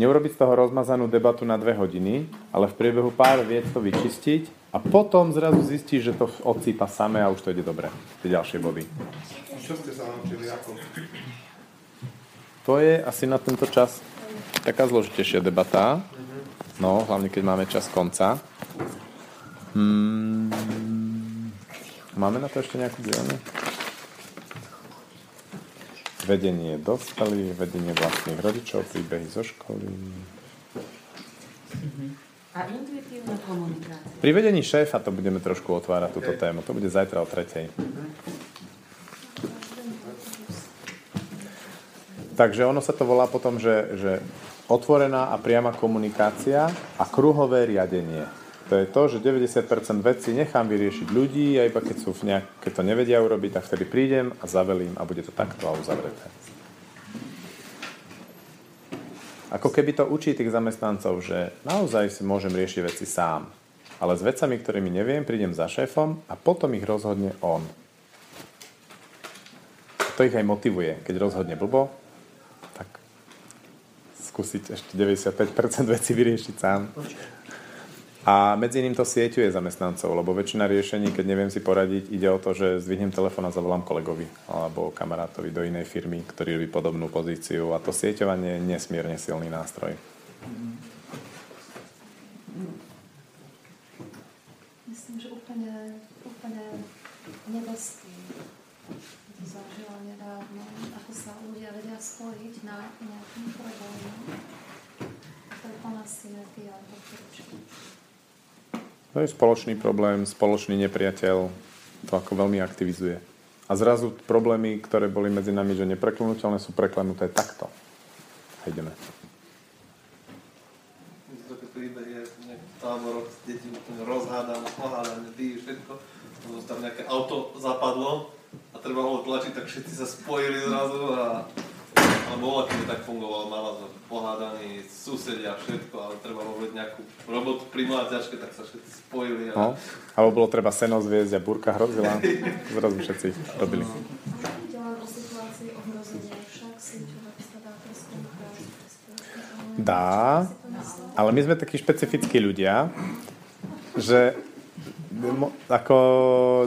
neurobiť z toho rozmazanú debatu na dve hodiny, ale v priebehu pár viet to vyčistiť a potom zrazu zistíš, že to odsýpa samé a už to ide dobre. Tie ďalšie body. Čo ste sa naučili ako? To je asi na tento čas taká zložitejšia debata. No, hlavne keď máme čas konca. Hmm, máme na to ešte nejakú dielňu? Vedenie dospelých, vedenie vlastných rodičov, príbehy zo školy. A intuitívna komunikácia. Pri vedení šéfa to budeme trošku otvárať túto tému. To bude zajtra o tretej. Takže ono sa to volá potom, že, že otvorená a priama komunikácia a kruhové riadenie. To je to, že 90% vecí nechám vyriešiť ľudí a iba keď, sú v nejak, keď to nevedia urobiť, tak vtedy prídem a zavelím a bude to takto a uzavreté. Ako keby to učí tých zamestnancov, že naozaj si môžem riešiť veci sám. Ale s vecami, ktorými neviem, prídem za šéfom a potom ich rozhodne on. To ich aj motivuje. Keď rozhodne blbo, skúsiť ešte 95% veci vyriešiť sám. A medzi iným to sieťuje zamestnancov, lebo väčšina riešení, keď neviem si poradiť, ide o to, že zdvihnem telefón a zavolám kolegovi alebo kamarátovi do inej firmy, ktorý robí podobnú pozíciu a to sieťovanie je nesmierne silný nástroj. Myslím, že úplne, úplne nebeský to zažila nedávno, ako sa ľudia vedia spojiť na nejakým problému. To je plná synergia To je spoločný problém, spoločný nepriateľ, to ako veľmi aktivizuje. A zrazu problémy, ktoré boli medzi nami, že nepreklenutelné, sú preklenuté takto. A ideme. Také príbehy, nejaký deťmi rozhádané, pohádané, ty všetko. Tam nejaké auto zapadlo, a treba ho tlačiť, tak všetci sa spojili zrazu a alebo bola, keď tak fungovalo, mala sme pohádaní susedia, všetko, ale treba robiť nejakú robotu pri mláťačke, tak sa všetci spojili. A... No, alebo bolo treba seno zviezť a burka hrozila, zrazu všetci robili. Dá, ale my sme takí špecifickí ľudia, že ako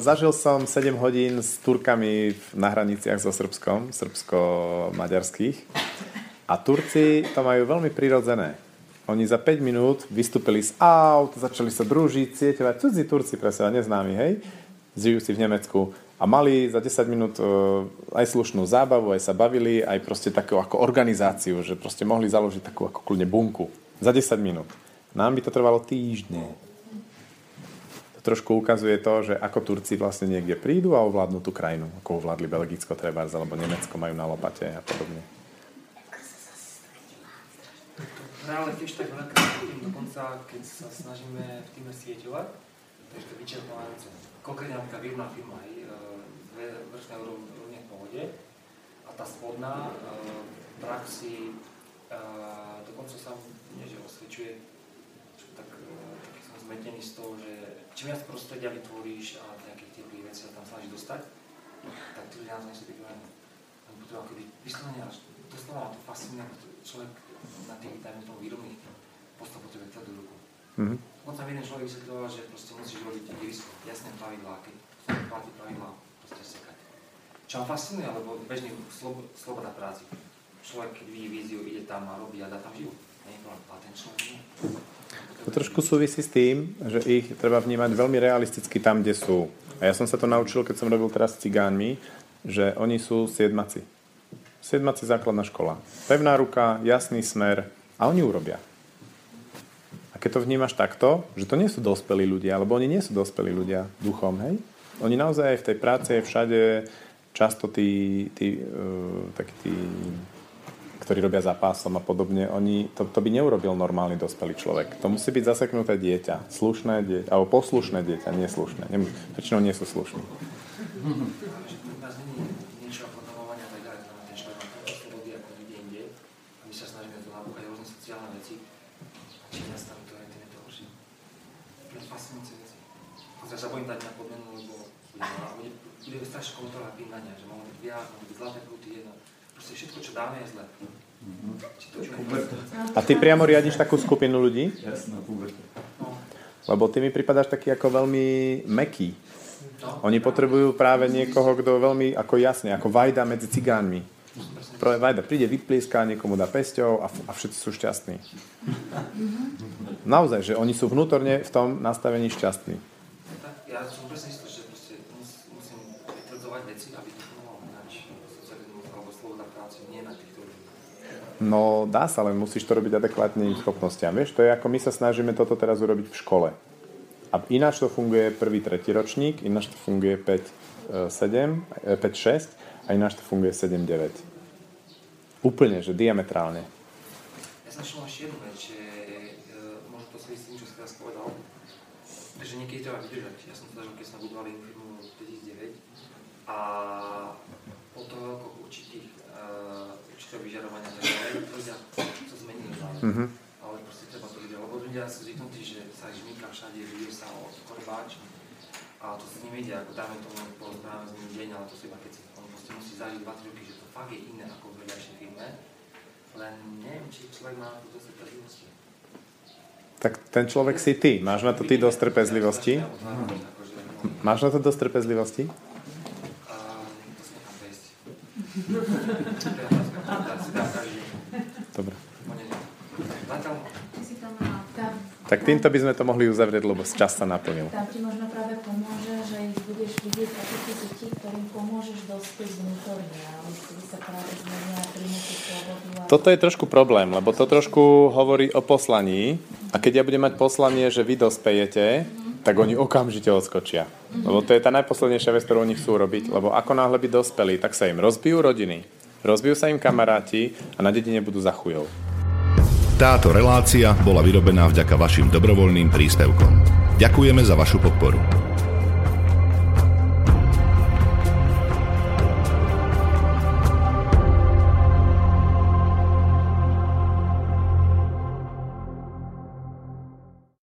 zažil som 7 hodín s Turkami na hraniciach so Srbskom, srbsko-maďarských. A Turci to majú veľmi prirodzené. Oni za 5 minút vystúpili z aut, začali sa družiť, sieťovať. Cudzí Turci pre seba, neznámi, hej? Žijúci v Nemecku. A mali za 10 minút uh, aj slušnú zábavu, aj sa bavili, aj proste takú ako organizáciu, že proste mohli založiť takú ako kľudne bunku. Za 10 minút. Nám by to trvalo týždne trošku ukazuje to, že ako Turci vlastne niekde prídu a ovládnu tú krajinu, ako ovládli Belgicko treba, alebo Nemecko majú na lopate a podobne. Práve tiež tak veľakrát dokonca, keď sa snažíme v týme sieťovať, takže to vyčerpávajúce. Konkrétne napríklad výrobná firma, aj e, dve vrstné úrovne v pohode a tá spodná e, v praxi e, dokonca sa nie, že osvedčuje, tak, taký som zmetený z toho, že čím viac prostredia vytvoríš a nejakých teplých vecí sa tam snažíš dostať, tak tí ľudia nie sú takí len, len potrebujú keby vyslovene až doslova to fascinuje, ako človek na tých, dajme tomu výrobných postav potrebuje tvrdú ruku. Mm-hmm. Tam jeden človek vysvetľoval, že proste musíš robiť irisko, jasné pravidlá, keď platí pravidlá, proste sekať. Čo ma fascinuje, lebo bežný slob, sloboda práci. Človek, vidí víziu, ide tam a robí a dá tam život. To trošku súvisí s tým, že ich treba vnímať veľmi realisticky tam, kde sú. A ja som sa to naučil, keď som robil teraz s cigánmi, že oni sú siedmaci. Siedmaci základná škola. Pevná ruka, jasný smer a oni urobia. A keď to vnímaš takto, že to nie sú dospelí ľudia, alebo oni nie sú dospelí ľudia duchom, hej? Oni naozaj aj v tej práci, všade často tí, tí, uh, takí tí ktorí robia za pásom a podobne, oni, to, to by neurobil normálny dospelý človek. To musí byť zaseknuté dieťa, slušné dieťa, alebo poslušné dieťa, neslušné. Nem, väčšinou nie sú slušní. sa. Proste všetko, čo dáme, je zlé. A ty priamo riadiš takú skupinu ľudí? Jasná, puberta. Lebo ty mi pripadáš taký ako veľmi meký. Oni potrebujú práve niekoho, kto veľmi ako jasne, ako vajda medzi cigánmi. Prvé vajda príde, vyplíska, niekomu dá pesťou a, a všetci sú šťastní. Naozaj, že oni sú vnútorne v tom nastavení šťastní. Ja som presne istý, že proste musím vytvrdovať veci, aby to mohlo ináč socializmus alebo sloboda práce nie na týchto ľudí. No dá sa, len musíš to robiť adekvátne im schopnostiam. Vieš, to je ako my sa snažíme toto teraz urobiť v škole. A ináč to funguje prvý, tretí ročník, ináč to funguje 5, 7, 5, 6 a ináč to funguje 7, 9. Úplne, že diametrálne. Ja som všimol ešte jednu vec, že e, možno to súvisí s tým, čo si teraz povedal, že niekedy treba vydržať. Ja som to zažil, keď sme budovali firmu 2009 a po toho veľko určitých, určitého vyžarovania tak ďalej, ľudia sa zmenili zále. Mm-hmm. Ale proste treba to ľudia, lebo ľudia sú zvyknutí, že sa žmýka všade, vidie sa o korbáč a to sa nevedia, ako dáme tomu, porozprávame ním deň, ale to sú iba keci. On proste musí zažiť 2-3 roky, že to fakt je iné ako v vedľajšej firme, len neviem, či človek má to dosť trpezlivosti. Tak ten človek si ty. Máš na to ty dosť trpezlivosti? Máš na to dosť trpezlivosti? Dobre. Tak týmto by sme to mohli uzavrieť, lebo čas sa naplnil. Tam ti možno práve pomôže, že ich budeš vidieť ako tie deti, ktorým pomôžeš dospieť vnútorne. Toto je trošku problém, lebo to trošku hovorí o poslaní a keď ja budem mať poslanie, že vy dospejete, tak oni okamžite odskočia. Lebo to je tá najposlednejšia vec, ktorú oni chcú robiť, lebo ako náhle by dospeli, tak sa im rozbijú rodiny, rozbijú sa im kamaráti a na dedine budú za chujov. Táto relácia bola vyrobená vďaka vašim dobrovoľným príspevkom. Ďakujeme za vašu podporu.